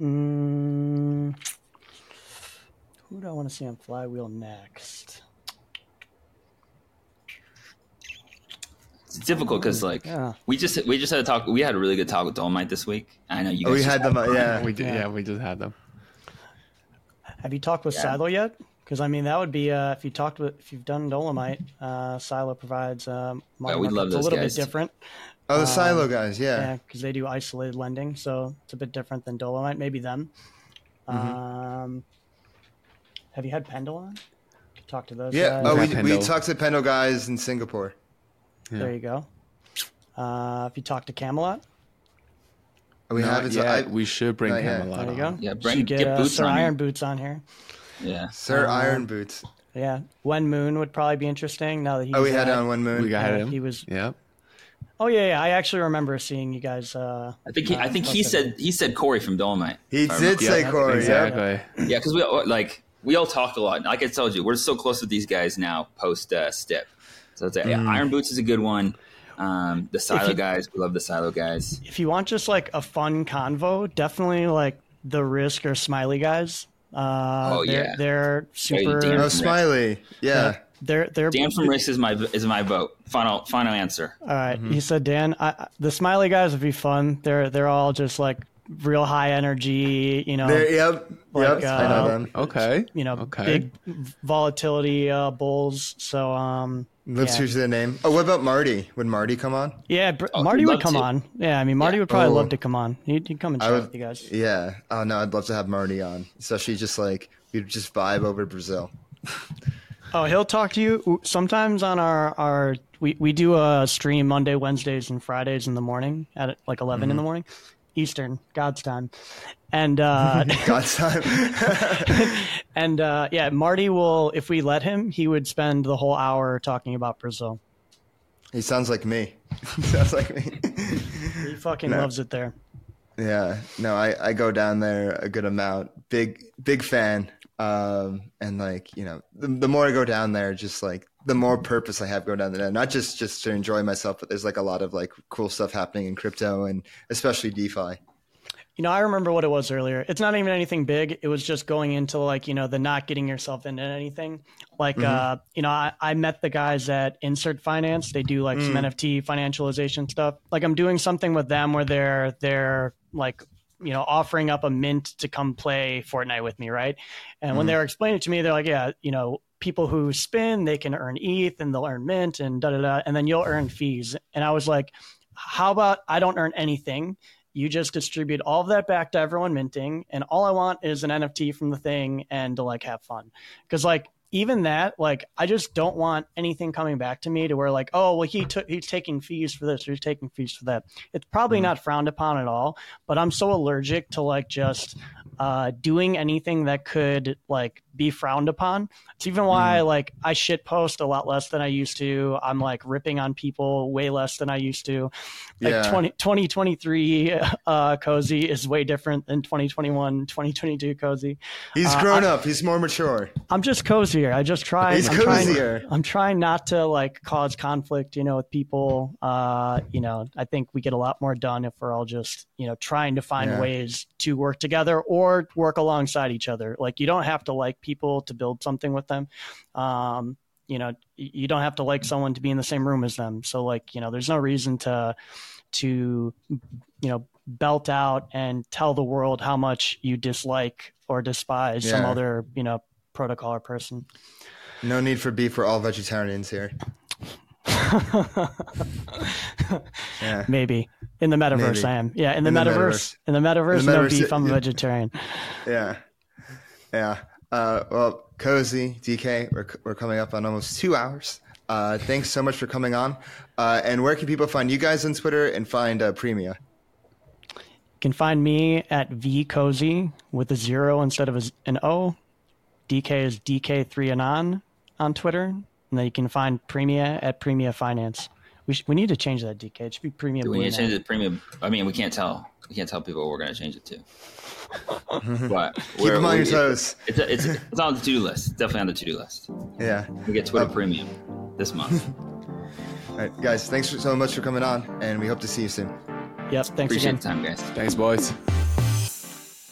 Mm. Who do I want to see on Flywheel next? It's difficult because like yeah. we just we just had a talk. We had a really good talk with Dolomite this week. I know you. Oh, guys oh, we had them. Uh, yeah, we did. Yeah. yeah. we just had them. Have you talked with yeah. Silo yet? Because I mean, that would be uh, if you talked with if you've done Dolomite. Uh, Silo provides um, yeah, we love those a little guys. bit different. Oh, the um, Silo guys, yeah, yeah, because they do isolated lending, so it's a bit different than Dolomite. Maybe them. Mm-hmm. Um, have you had Pendle on? Talk to those. Yeah, guys? oh, we, we talked to Pendle guys in Singapore. Yeah. There you go. Uh, if you talk to Camelot. We have Yeah, we should bring Camelot. There you go. Yeah, bring get, get uh, boots Sir on Iron Boots on here. Yeah. Sir Um, Iron Boots. Yeah, Wen Moon would probably be interesting now that he's. Oh, we had at- on one moon. We got yeah, him. He was. Yep. Oh yeah, yeah. I actually remember seeing you guys. Uh, I think he, I think he said he said Corey from Dolomite. He did say Yeah, Corey. Yeah. Exactly. Yeah, because we like we all talk a lot. Like I told you, we're so close with these guys now post uh, STIP. So it's a, yeah, Iron Boots is a good one. Um, the Silo you- guys, we love the Silo guys. if you want just like a fun convo, definitely like the Rysk or Smilee guys. Uh, Oh, they're, yeah. They're super. damn. Oh, Smilee. Yeah. They're they're Dan from Rysk is my is my vote. Final final answer. All right. He said, Dan, I, I- the Smilee guys would be fun. They're they're all just like real high energy, you know, There, yep. Like, yep. I know uh, them. Okay. you know, Okay. big volatility uh, bulls. So um, Lives yeah. true to the name. Oh, what about Marty? Would Marty come on? yeah, Br- Oh, Marty he'd come to. on. Yeah, I mean, Marty would probably Oh. love to come on. He'd, he'd come and I chat would- with you guys. Yeah. Oh no, I'd love to have Marty on. So Especially just like we'd just vibe over Brazil. (laughs) Oh, he'll talk to you sometimes on our our. We, we do a stream Monday, Wednesdays, and Fridays in the morning at like 11 Mm-hmm. in the morning, Eastern, God's time, and uh, (laughs) God's time. (laughs) And uh, yeah, Marty will, if we let him, he would spend the whole hour talking about Brazil. he sounds like me. He (laughs) sounds like me. He fucking No. loves it there. Yeah, no, I, I go down there a good amount. Big big fan. Um, and like you know, the, the more I go down there, just like the more purpose I have going down there. Not just just to enjoy myself, but there's like a lot of like cool stuff happening in crypto and especially DeFi. You know, I remember what it was earlier. It's not even anything big. It was just going into like, you know, the not getting yourself into anything. Like, uh, you know, I, I met the guys at Insrt Finance. They do like some NFT financialization stuff. Like I'm doing something with them where they're they're like, you know, offering up a mint to come play Fortnite with me, right? And when mm-hmm. they were explaining it to me, they're like, yeah, you know, people who spin, they can earn ETH and they'll earn mint and da da da, and then you'll earn fees. And I was like, how about I don't earn anything? You just distribute all of that back to everyone minting, and all I want is an NFT from the thing and to like have fun. Because like even that, like I just don't want anything coming back to me to where like, oh well, he took he's taking fees for this or he's taking fees for that. It's probably not frowned upon at all, but I'm so allergic to like just uh, doing anything that could like be frowned upon. It's even why like I shit post a lot less than I used to. I'm like ripping on people way less than I used to. Like Yeah. 20, 2023 uh, cozy is way different than 2021, 2022 cozy. He's Uh, grown up. He's more mature. I'm just cozier. I just try. He's I'm cozier. Trying, I'm trying not to like cause conflict, you know, with people. Uh, you know, I think we get a lot more done if we're all just, you know, trying to find Yeah. ways to work together or work alongside each other. Like you don't have to like people to build something with them. Um, you know, you don't have to like someone to be in the same room as them. So like, you know, there's no reason to to you know belt out and tell the world how much you dislike or despise some other you know protocol or person No need for beef. We're all vegetarians here. (laughs) Yeah. maybe in the metaverse Maybe. i am yeah in the, In the metaverse, metaverse. in the metaverse, In the no beef i'm a vegetarian Yeah. Yeah. Uh, well, Cozy, DK, we're, we're coming up on almost two hours. Uh, thanks so much for coming on. Uh, and where can people find you guys on Twitter and find uh, Premia? you can find me at vcozy with a zero instead of an o dk is dk3 anon on twitter and then you can find premia at premia finance we, sh- we need to change that dk it should be premium. Do we need to now. change the premium? I mean, we can't tell. We can't tell people what we're going to change it to. (laughs) but Keep them on your toes. It's, a, it's, it's on the to do list. Definitely on the to do list. Yeah. We get Twitter Oh. Premium this month. (laughs) All right, guys, thanks so much for coming on, and we hope to see you soon. yep thanks Appreciate again the time, guys. Thanks, boys.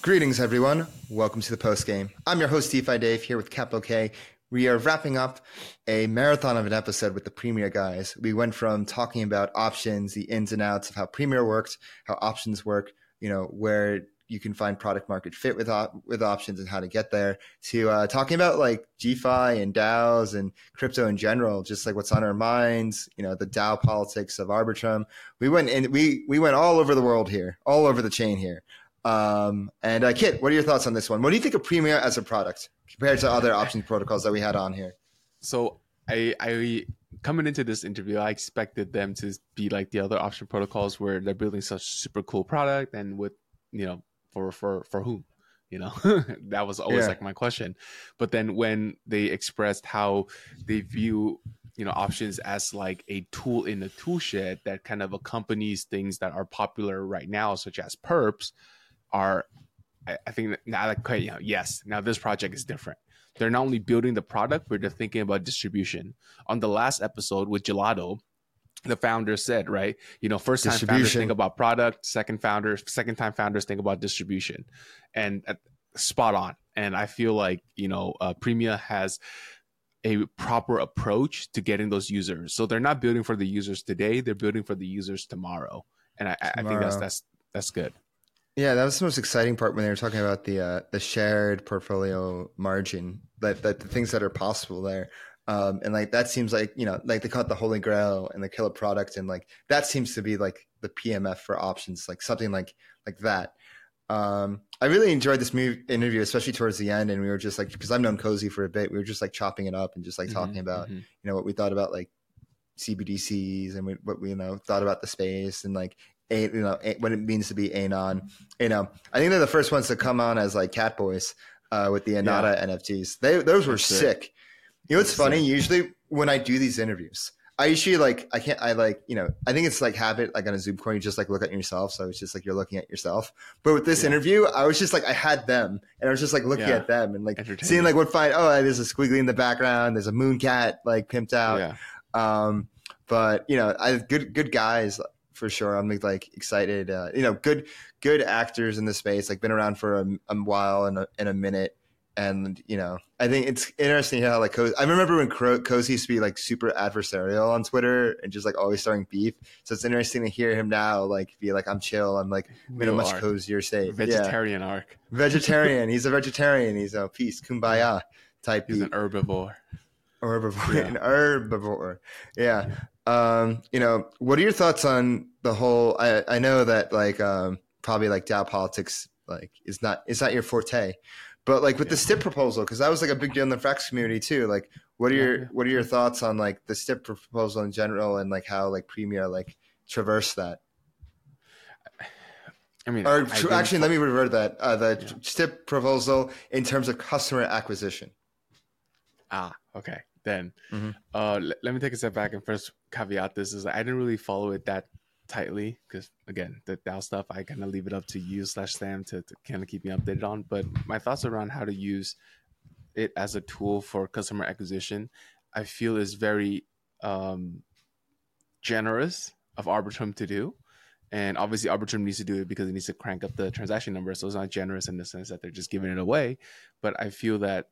Greetings, everyone. Welcome to the post game. I'm your host, DeFi Dave, here with Capo K. We are wrapping up a marathon of an episode with the Premia guys. We went from talking about options, the ins and outs of how Premia works, how options work, you know, where you can find product market fit with op- with options and how to get there, to uh, talking about like DeFi and DAOs and crypto in general, just like what's on our minds, you know, the DAO politics of Arbitrum. We went in, we we went all over the world here, all over the chain here. Um, and uh, Kit, what are your thoughts on this one? What do you think of Premia as a product compared to other options protocols that we had on here? So I I coming into this interview, I expected them to be like the other option protocols where they're building such super cool product and with you know for for for whom You know, (laughs) that was always yeah. like my question. But then when they expressed how they view you know options as like a tool in the tool shed that kind of accompanies things that are popular right now, such as perps, are I, I think now like okay, you know, yes, now this project is different. They're not only building the product, but they're thinking about distribution. On the last episode with Gelato, the founder said, right? You know, first time founders think about product, second founders, second time founders think about distribution, and uh, spot on. And I feel like you know, uh, Premia has a proper approach to getting those users. So they're not building for the users today; they're building for the users tomorrow. And I, tomorrow. I think that's that's that's good. Yeah, that was the most exciting part when they were talking about the uh, the shared portfolio margin, that, that the things that are possible there. Um, and like that seems like you know like they call it the holy grail and the killer product and like that seems to be like the PMF for options like something like like that. Um, I really enjoyed this move, interview, especially towards the end, and we were just like because I've known Cozy for a bit, we were just like chopping it up and just like mm-hmm, talking about mm-hmm. you know what we thought about like CBDCs and we, what we you know thought about the space and like a, you know a, what it means to be anon. You know, I think they're the first ones to come on as like cat boys uh, with the Anata yeah. NFTs. They those were sick. You know what's funny? Usually when I do these interviews, I usually like I can't I like you know I think it's like habit like on a Zoom call you just like look at yourself so it's just like you're looking at yourself. But with this yeah. interview, I was just like I had them and I was just like looking yeah. at them and like seeing like what fine oh there's a squiggly in the background there's a moon cat like pimped out. Yeah. Um, but you know I good good guys for sure. I'm like excited. Uh, you know good good actors in the space like been around for a, a while and a, and a minute and you know i think it's interesting how like i remember when cozy used to be like super adversarial on twitter and just like always starting beef so it's interesting to hear him now like be like i'm chill i'm like in a much arc. cozier state vegetarian yeah. arc vegetarian he's a vegetarian he's a peace kumbaya type he's beat. an herbivore herbivore yeah. an herbivore yeah. yeah um you know what are your thoughts on the whole i i know that like um probably like DAO politics like is not is not your forte but like with yeah. the STIP proposal, because that was like a big deal in the Frax community too. Like, what are your what are your thoughts on like the STIP proposal in general and like how like Premia like traverse that? I mean, or I actually, let me revert that. Uh, the yeah. STIP proposal in terms of customer acquisition. Ah, okay. Then, mm-hmm. uh, l- let me take a step back and first caveat this is I didn't really follow it that tightly because again the DAO stuff I kind of leave it up to you slash Sam to, to kind of keep me updated on. But my thoughts around how to use it as a tool for customer acquisition, I feel is very um, generous of Arbitrum to do. And obviously, Arbitrum needs to do it because it needs to crank up the transaction number. So it's not generous in the sense that they're just giving it away. But I feel that,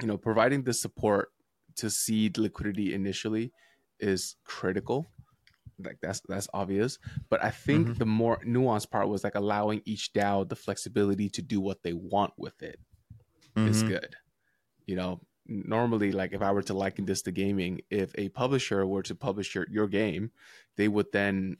you know, providing the support to seed liquidity initially is critical like that's that's obvious but i think mm-hmm. the more nuanced part was like allowing each dao the flexibility to do what they want with it mm-hmm. is good you know normally like if i were to liken this to gaming if a publisher were to publish your, your game they would then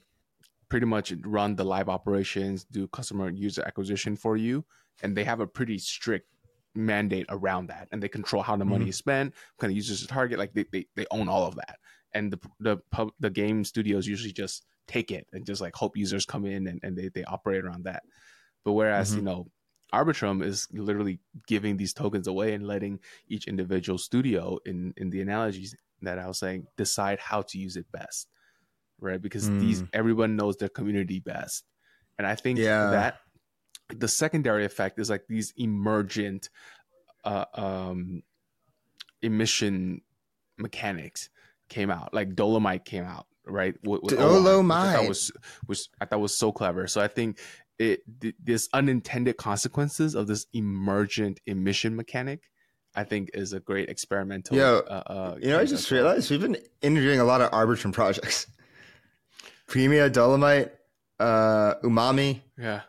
pretty much run the live operations do customer user acquisition for you and they have a pretty strict mandate around that and they control how the money mm-hmm. is spent kind of users to target like they, they, they own all of that and the the pub, the game studios usually just take it and just like hope users come in and, and they, they operate around that. But whereas, mm-hmm. you know, Arbitrum is literally giving these tokens away and letting each individual studio in in the analogies that I was saying decide how to use it best. Right? Because mm. these everyone knows their community best. And I think yeah. that the secondary effect is like these emergent uh, um, emission mechanics came out, like Dolomite came out, right? With, with Dolomite I was was I thought was so clever. So I think it th- this unintended consequences of this emergent emission mechanic. I think is a great experimental. Yeah, uh, uh, you know, I just realized we've been interviewing a lot of Arbitrum projects. (laughs) Premia, Dolomite, uh, Umami. Yeah.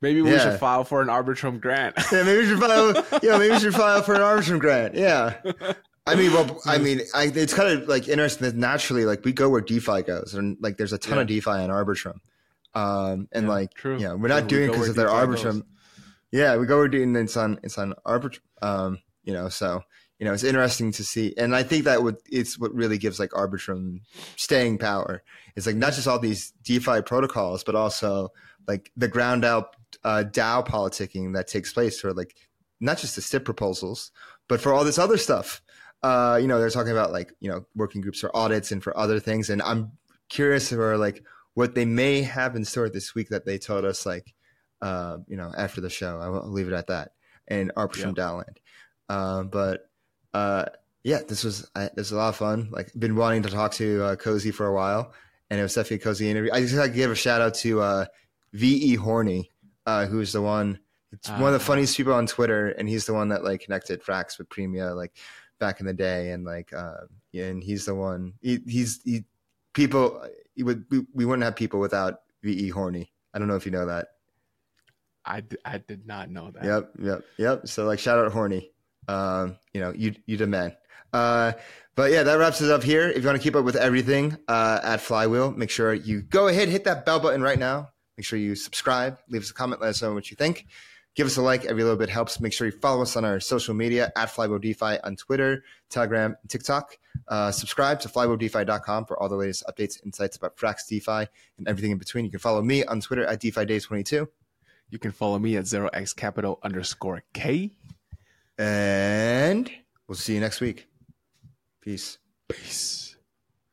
Maybe we yeah. should file for an Arbitrum grant. yeah, maybe we should file. (laughs) yeah, maybe we should file for an Arbitrum grant. Yeah, (laughs) I mean, well, I mean, I, it's kind of like interesting that naturally, like we go where DeFi goes, and like there's a ton yeah. of DeFi on Arbitrum, um, and yeah, like, true. yeah, we're not true. doing because of their Arbitrum. Goes. Yeah, we go where doing it's on it's on Arbitrum, um, you know, so you know it's interesting to see, and I think that would it's what really gives like Arbitrum staying power. It's like not just all these DeFi protocols, but also like the ground out uh, DAO politicking that takes place for like not just the STIP proposals, but for all this other stuff. Uh, you know, they're talking about like you know working groups for audits and for other things, and I'm curious for like what they may have in store this week that they told us like uh, you know after the show. I will leave it at that. And ARP from DAOland. Uh, but uh, yeah, this was uh, this was a lot of fun. Like been wanting to talk to uh, Cozy for a while, and it was definitely a cozy interview. I just like to give a shout out to uh, Ve Horny, uh, who's the one. It's one of the ah. funniest people on Twitter, and he's the one that like connected Frax with Premia like back in the day, and like uh, and he's the one. He, he's he people. He would we, we wouldn't have people without Ve Horny. I don't know if you know that. I, d- I did not know that. Yep, yep, yep. So like shout out Horny. Um, you know, you you the man. Uh, but yeah, that wraps us up here. If you want to keep up with everything uh, at Flywheel, make sure you go ahead, hit that bell button right now. Make sure you subscribe, leave us a comment, let us know what you think. Give us a like. Every little bit helps. Make sure you follow us on our social media at Flywheel DeFi on Twitter, Telegram, and TikTok. Uh, subscribe to flywheeldefi.com for all the latest updates, insights about Frax DeFi, and everything in between. You can follow me on Twitter at DeFi Dave22. You can follow me at 0x Kapital underscore K. And we'll see you next week. Peace. Peace.